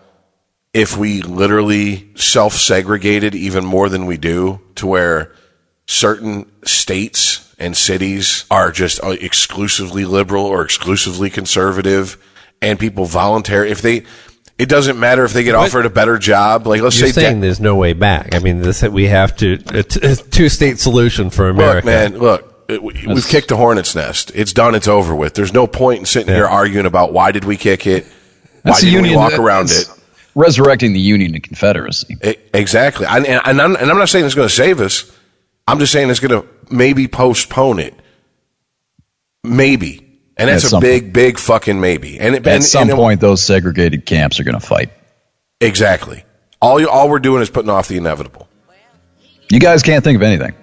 if we literally self segregated even more than we do to where certain states and cities are just uh, exclusively liberal or exclusively conservative and people volunteer. If they it doesn't matter if they get offered a better job like let's You're say saying de- there's no way back. I mean, this we have to a two state solution for America. Look, man, look, it- we- we've kicked the hornet's nest. It's done. It's over with. There's no point in sitting here arguing about why did we kick it? Why That's the didn't we walk uh, around it? Resurrecting the Union and Confederacy. E- Exactly. And, and, and, I'm, and I'm not saying it's going to save us. I'm just saying it's going to maybe postpone it. Maybe. And that's a big, big fucking maybe. And it, At and, some and it- point, those segregated camps are going to fight. exactly. All you, all we're doing is putting off the inevitable. You guys can't think of anything.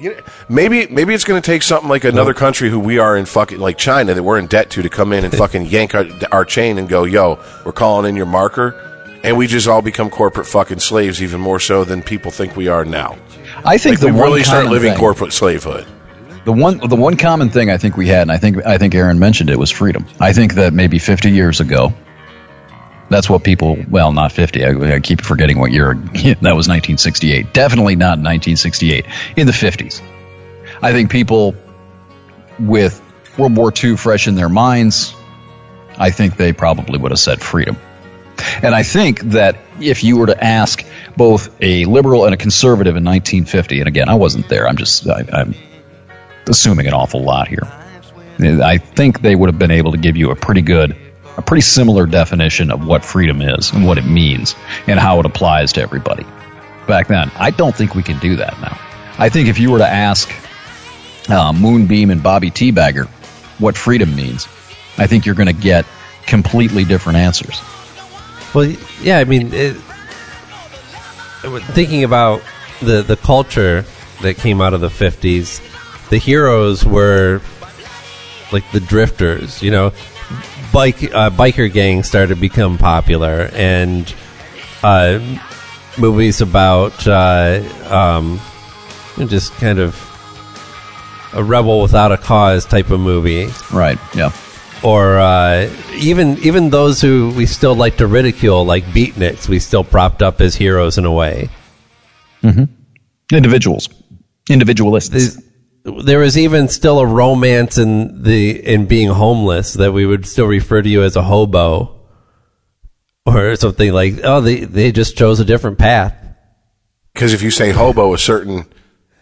You know, maybe maybe it's going to take something like another country who we are in fucking like China that we're in debt to to come in and fucking yank our, our chain and go, yo, we're calling in your marker, and we just all become corporate fucking slaves even more so than people think we are now. I think Like the we really start living thing- corporate slavehood. The one, the one common thing I think we had, and I think I think Aaron mentioned it, was freedom. I think that maybe 50 years ago, that's what people. Well, not 50. I, I keep forgetting what year. that was 1968. Definitely not 1968. In the 50s, I think people with World War II fresh in their minds, I think they probably would have said freedom. And I think that if you were to ask both a liberal and a conservative in 1950, and again, I wasn't there. I'm just I, I'm assuming an awful lot here. I think they would have been able to give you a pretty good, a pretty similar definition of what freedom is and what it means and how it applies to everybody. Back then, I don't think we can do that now. I think if you were to ask uh, Moonbeam and Bobby Teabagger what freedom means, I think you're going to get completely different answers. Well, yeah, I mean, it, thinking about the the culture that came out of the fifties, the heroes were like the drifters. You know, bike uh, biker gangs started to become popular, and uh, movies about uh, um, just kind of a rebel without a cause type of movie Right? Yeah. or uh, even even those who we still like to ridicule, like beatniks, we still propped up as heroes in a way. Individuals, individualists. There was even still a romance in the in being homeless that we would still refer to you as a hobo, or something like, oh, they they just chose a different path. Because if you say hobo, a certain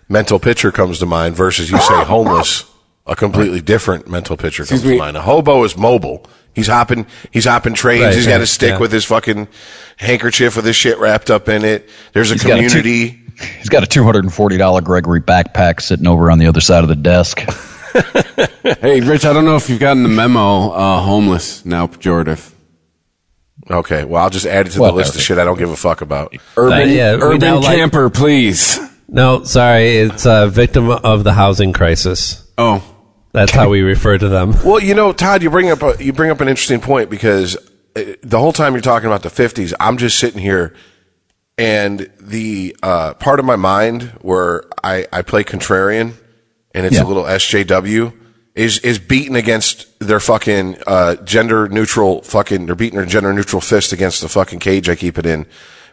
mental picture comes to mind versus you say homeless, a completely different mental picture comes Excuse to me. mind. A hobo is mobile. He's hopping, he's hopping trains. Right, he's got a stick yeah. with his fucking handkerchief with his shit wrapped up in it. There's a He's got a community. He's got a two hundred and forty dollar Gregory backpack sitting over on the other side of the desk. Hey, Rich, I don't know if you've gotten the memo. Uh, homeless now pejorative. okay, well, I'll just add it to Well, the list of shit I don't give a fuck about. Urban, yeah, urban now like- camper, please. No, sorry, it's a victim of the housing crisis. Oh, That's how we refer to them. Well, you know, Todd, you bring up a, you bring up an interesting point because uh, the whole time you're talking about the 50s, I'm just sitting here and the uh, part of my mind where I, I play contrarian and it's Yeah. a little SJW is is beating against their fucking uh, gender neutral fucking they're beating their gender neutral fist against the fucking cage I keep it in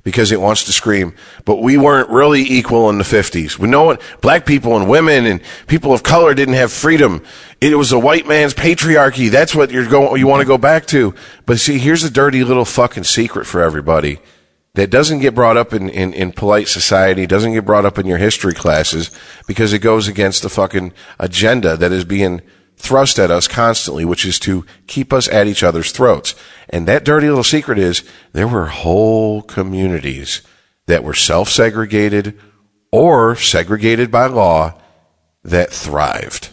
because it wants to scream. But we weren't really equal in the fifties. We know it black people and women and people of color didn't have freedom. It was a white man's patriarchy. That's what you're going you want to go back to. But see, here's a dirty little fucking secret for everybody that doesn't get brought up in, in, in polite society, doesn't get brought up in your history classes because it goes against the fucking agenda that is being thrust at us constantly, which is to keep us at each other's throats. And that dirty little secret is there were whole communities that were self-segregated or segregated by law that thrived.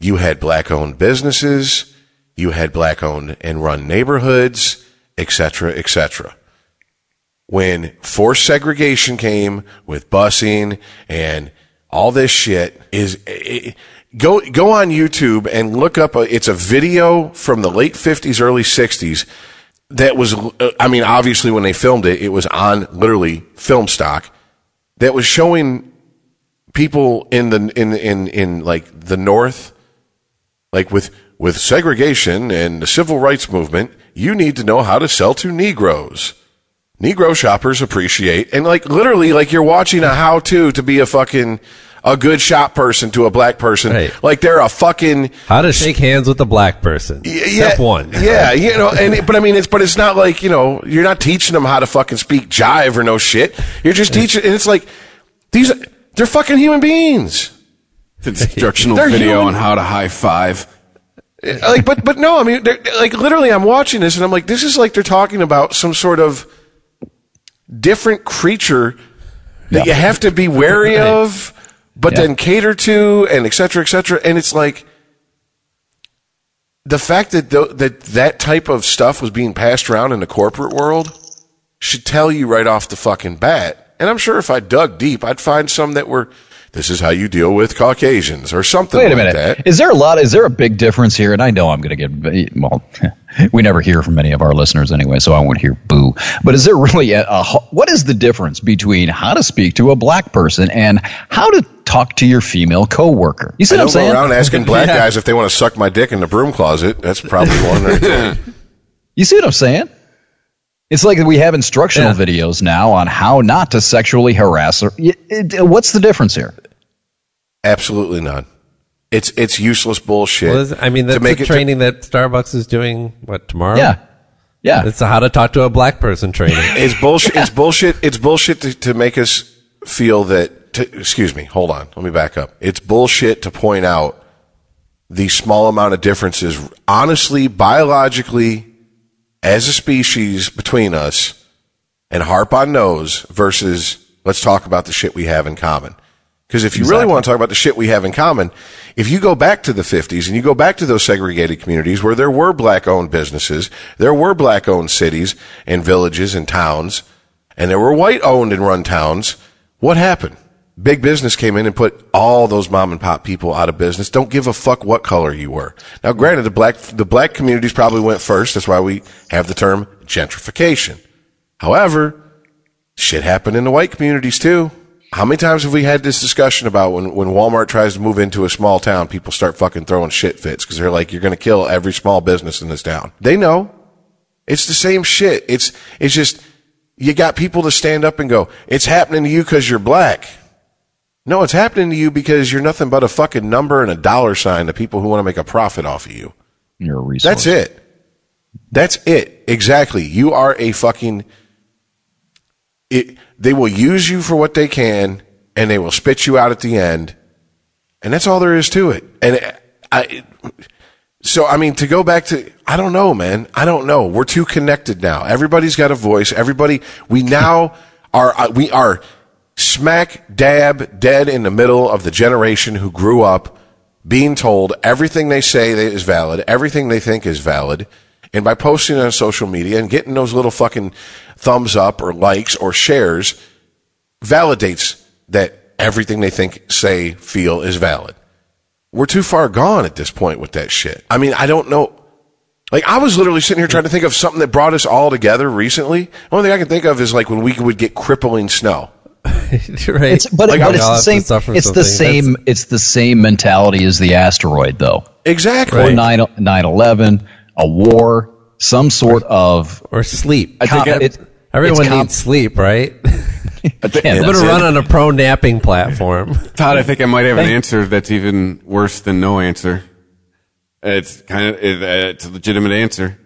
You had black owned businesses, you had black owned and run neighborhoods, etc., etc when forced segregation came with busing and all this shit is it, go go on YouTube and look up a, it's a video from the late 50s early 60s that was uh, I mean obviously when they filmed it it was on literally film stock that was showing people in the in in in like the north like with with segregation and the civil rights movement you need to know how to sell to negroes Negro shoppers appreciate, and like literally, like you're watching a how to to be a fucking a good shop person to a black person. Right. Like they're a fucking How to shake hands with a black person. yeah, Step one. Yeah, you know, and but I mean, it's but it's not like you know, you're not teaching them how to fucking speak jive or no shit. You're just teaching, and it's like these they're fucking human beings. Instructional They're video human- on how to high five. like but but no i mean they're- like literally i'm watching this and i'm like this is like they're talking about some sort of different creature that you have to be wary of but Yeah. then cater to and et cetera et cetera. And it's like the fact that th- that that type of stuff was being passed around in the corporate world should tell you right off the fucking bat. And i'm sure if i dug deep i'd find some that were this is how you deal with caucasians or something Wait a like minute. that Is there a lot? Is there a big difference here? And I know I'm going to get well. We never hear from any of our listeners anyway, so I won't hear boo. But is there really a, a what is the difference between how to speak to a black person and how to talk to your female coworker? You see I what I'm go saying? around asking black guys if they want to suck my dick in the broom closet. That's probably one right there. You see what I'm saying? It's like we have instructional Yeah. videos now on how not to sexually harass. Or, it, it, what's the difference here? Absolutely not. It's it's useless bullshit. Well, I mean, that's to make the it training that Starbucks is doing. What tomorrow? Yeah, yeah. it's a how to talk to a black person training. it's bullshit. It's bullshit. It's bullshit to, to make us feel that. To, excuse me. Hold on. Let me back up. It's bullshit to point out the small amount of differences, honestly, biologically, as a species between us, and harp on those versus let's talk about the shit we have in common. Because if you really want to talk about the shit we have in common, if you go back to the 50s and you go back to those segregated communities where there were black owned businesses, there were black owned cities and villages and towns, and there were white owned and run towns, what happened? Big business came in and put all those mom and pop people out of business. Don't give a fuck what color you were. Now, granted, the black, the black communities probably went first. That's why we have the term gentrification. However, shit happened in the white communities too. How many times have we had this discussion about when, when Walmart tries to move into a small town, people start fucking throwing shit fits because they're like, you're going to kill every small business in this town. They know. It's the same shit. It's, it's just, you got people to stand up and go, it's happening to you because you're black. No, it's happening to you because you're nothing but a fucking number and a dollar sign to people who want to make a profit off of you. You're a resource. That's it. That's it. Exactly. You are a fucking. It, they will use you for what they can, and they will spit you out at the end, and that's all there is to it. And I, so I mean, to go back to, I don't know, man. I don't know. We're too connected now. Everybody's got a voice. Everybody, we now are, uh, we are smack dab dead in the middle of the generation who grew up being told everything they say is valid, everything they think is valid. And by posting on social media and getting those little fucking thumbs up or likes or shares validates that everything they think, say, feel is valid. We're too far gone at this point with that shit. I mean, I don't know. Like, I was literally sitting here trying to think of something that brought us all together recently. The only thing I can think of is like when we would get crippling snow. right? It's, but, Like, but it's the same. suffer It's the something. same. It's the same mentality as the asteroid, though. Exactly. or 9 11, a war, some sort of. or sleep. I think it- Everyone it's com- needs sleep, right? I'm going to run on a pro napping platform. Todd, I think I might have an answer that's even worse than no answer. It's kind of uh, it's a legitimate answer.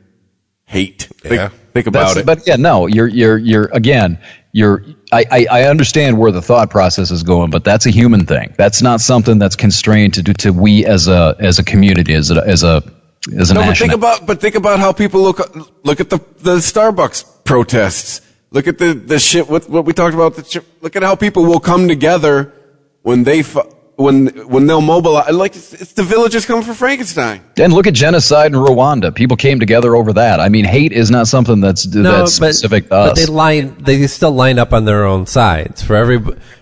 Hate. Think, Yeah. think about That's- it. But yeah, no, you're you're you're again, you're. I, I I understand where the thought process is going, but that's a human thing. That's not something that's constrained to do to we as a as a community as a as a as a no, but think about but think about how people look look at the the Starbucks protests. Look at the the shit. What what we talked about. The shit, look at how people will come together when they fu- when when they'll mobilize. Like it's, it's the villagers coming for Frankenstein. and look at genocide in Rwanda. People came together over that. I mean, hate is not something that's that's specific to but they line they still line up on their own sides for every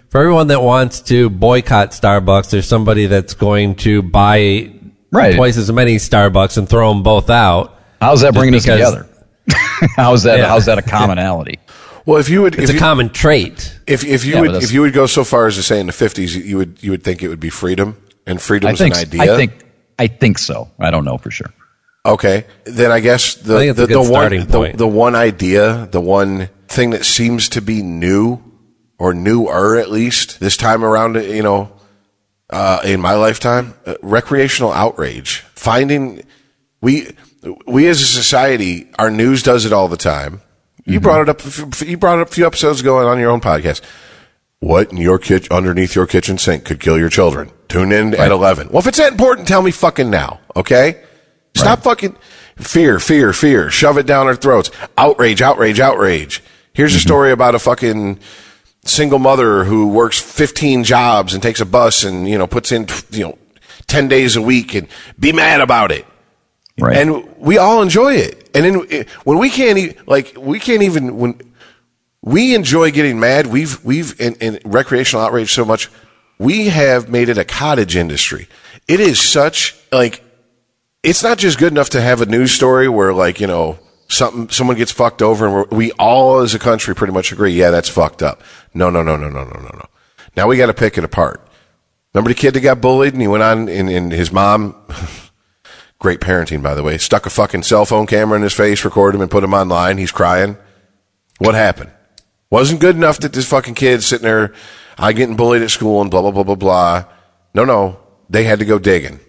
for everyone that wants to boycott Starbucks. There's somebody that's going to buy Right. twice as many Starbucks and throw them both out. how's that bringing us because- together? how's that? Yeah. How's that a commonality? Well, if you would, It's if a you, common trait. if, if you Yeah, would, if you would go so far as to say in the fifties, you would, you would think it would be freedom, and I freedom's think an idea. I think I think so. I don't know for sure. Okay, then I guess the I the, the one the, the one idea, the one thing that seems to be new or newer at least this time around, you know, uh, in my lifetime, uh, recreational outrage. Finding we we as a society, our news does it all the time. You mm-hmm. brought it up. You brought it up a few episodes ago on your own podcast. What in your kitchen, underneath your kitchen sink could kill your children? Tune in at 11. Well, if it's that important, tell me fucking now, okay? Stop fucking fear, fear, fear. Shove it down our throats. Outrage, outrage, outrage. Here's a mm-hmm. story about a fucking single mother who works 15 jobs and takes a bus and, you know, puts in, you know, 10 days a week and be mad about it. Right. And we all enjoy it. And then eh, when we can't, e- like, we can't even, when we enjoy getting mad, we've, we've, in, in recreational outrage so much, we have made it a cottage industry. It is such, like, it's not just good enough to have a news story where, like, you know, something, someone gets fucked over and we all as a country pretty much agree, yeah, that's fucked up. No, no, no, no, no, no, no, no. Now we got to pick it apart. Remember the kid that got bullied and he went on and, and his mom, great parenting, by the way, stuck a fucking cell phone camera in his face, recorded him and put him online. He's crying. What happened? Wasn't good enough that this fucking kid sitting there, I getting bullied at school and blah, blah, blah, blah, blah. No, no. They had to go digging.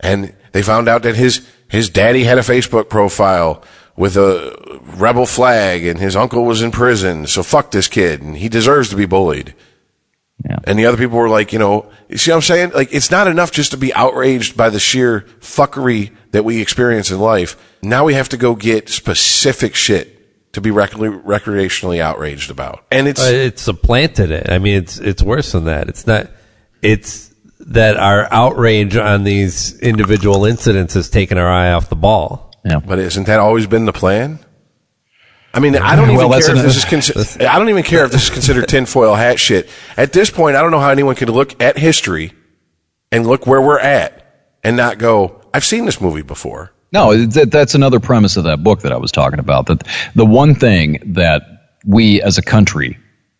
And they found out that his, his daddy had a Facebook profile with a rebel flag and his uncle was in prison. So fuck this kid and he deserves to be bullied. Yeah. And the other people were like, you know, you see what I'm saying? Like, it's not enough just to be outraged by the sheer fuckery that we experience in life. Now we have to go get specific shit to be rec- recreationally outraged about. And it's, Uh, it supplanted it. I mean, it's it's worse than that. It's not. It's that our outrage on these individual incidents has taken our eye off the ball. Yeah. but isn't that always been the plan? I mean, I don't even Well, that's care if this is considered, I don't even care if this is considered tinfoil hat shit. At this point, I don't know how anyone could look at history and look where we're at and not go, I've seen this movie before. No, that, that's another premise of that book that I was talking about. That the one thing that we as a country,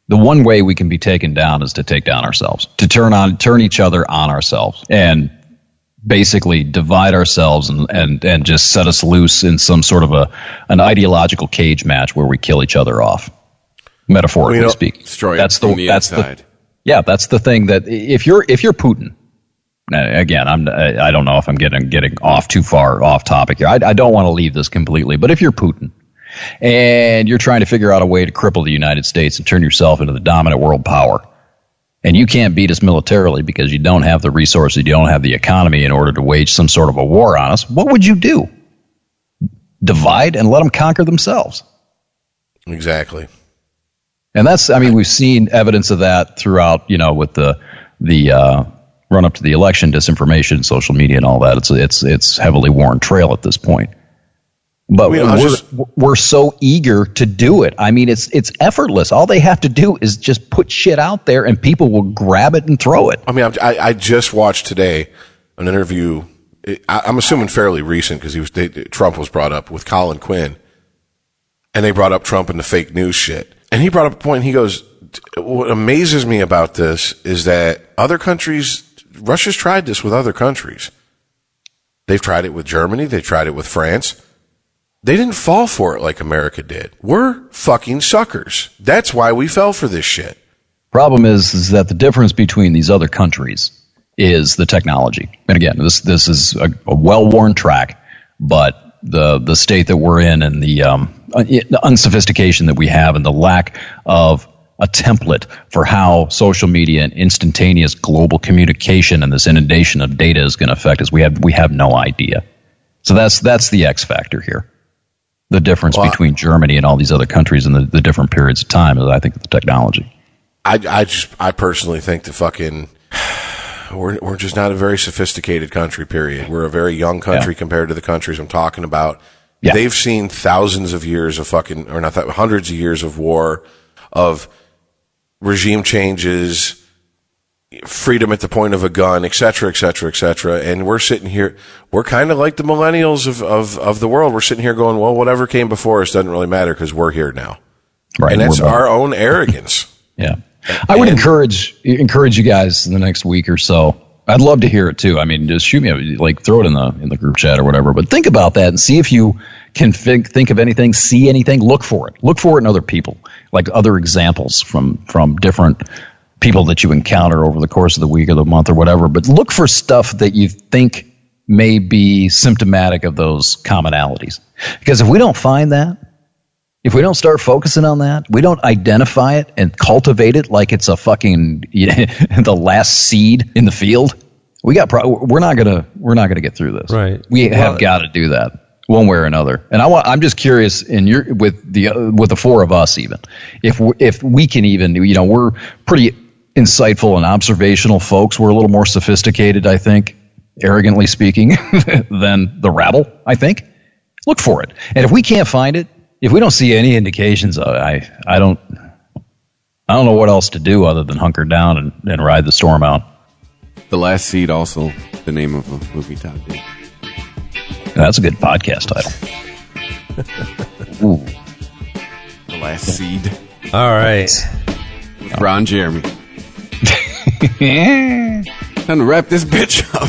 the one way we can be taken down is to take down ourselves, to turn on, turn each other on ourselves, and basically divide ourselves and, and, and just set us loose in some sort of a an ideological cage match where we kill each other off, metaphorically Well, speaking. destroy it that's the from the that's inside. the yeah, that's the thing that if you're if you're Putin, again, I'm I I don't know if I'm getting getting off too far off topic here. I, I don't want to leave this completely, but if you're Putin and you're trying to figure out a way to cripple the United States and turn yourself into the dominant world power, and you can't beat us militarily because you don't have the resources, you don't have the economy in order to wage some sort of a war on us, what would you do? Divide and let them conquer themselves. Exactly. And that's, I mean, we've seen evidence of that throughout, you know, with the the uh, run up to the election, disinformation, social media, and all that. It's it's it's heavily worn trail at this point. But I was we're just- we're so eager to do it. I mean, it's it's effortless. All they have to do is just put shit out there, and people will grab it and throw it. I mean, I, I just watched today an interview. I, I'm assuming fairly recent because he was they, Trump was brought up with Colin Quinn, and they brought up Trump and the fake news shit. And he brought up a point. He goes, "What amazes me about this is that other countries, Russia's tried this with other countries, They've tried it with Germany. They tried it with France. They didn't fall for it like America did. We're fucking suckers. That's why we fell for this shit. Problem is, is that the difference between these other countries is the technology. And again, this this is a, a well-worn track, but the the state that we're in and the um, the unsophistication that we have and the lack of a template for how social media and instantaneous global communication and this inundation of data is going to affect us, we have we have no idea. So that's that's the X factor here. The difference Well, between Germany and all these other countries in the, the different periods of time is, I think, the technology. I, I just, I personally think the fucking, we're, we're just not a very sophisticated country, period. We're a very young country Yeah. compared to the countries I'm talking about. Yeah. They've seen thousands of years of fucking, or not that, hundreds of years of war, of regime changes, freedom at the point of a gun, et cetera, et cetera, et cetera. And we're sitting here, we're kind of like the millennials of, of, of the world. We're sitting here going, well, whatever came before us doesn't really matter because we're here now. Right. And that's our own arrogance. Yeah. I would encourage encourage you guys in the next week or so. I'd love to hear it too. I mean, just shoot me a- like throw it in the in the group chat or whatever. But think about that and see if you can think think of anything, see anything, look for it. Look for it in other people, like other examples from from different people that you encounter over the course of the week or the month or whatever. But look for stuff that you think may be symptomatic of those commonalities. Because if we don't find that, if we don't start focusing on that, we don't identify it and cultivate it like it's a fucking the last seed in the field. We got pro- we're not gonna we're not gonna get through this. Right. We Well- have got to do that one way or another. And I want I'm just curious in your with the uh, with the four of us even if we, if we can even you know we're pretty insightful and observational folks. We're a little more sophisticated, I think, arrogantly speaking, than the rabble. I think look for it. And if we can't find it, if we don't see any indications, of it, I I don't I don't know what else to do other than hunker down and, and ride the storm out. The Last Seed, also the name of a movie Todd did. That's a good podcast title. Ooh. The Last Seed All right. with Ron Jeremy. Time to wrap this bitch up.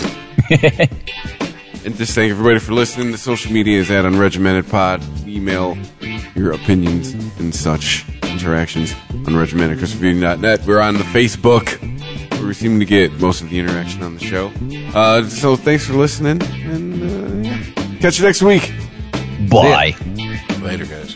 and just thank everybody for listening. The social media is at Unregimented Pod. Email your opinions and such interactions on unregimentedchristopherviewing.net. We're on the Facebook where we seem to get most of the interaction on the show. Uh, so thanks for listening and uh, catch you next week. Bye. Later, guys.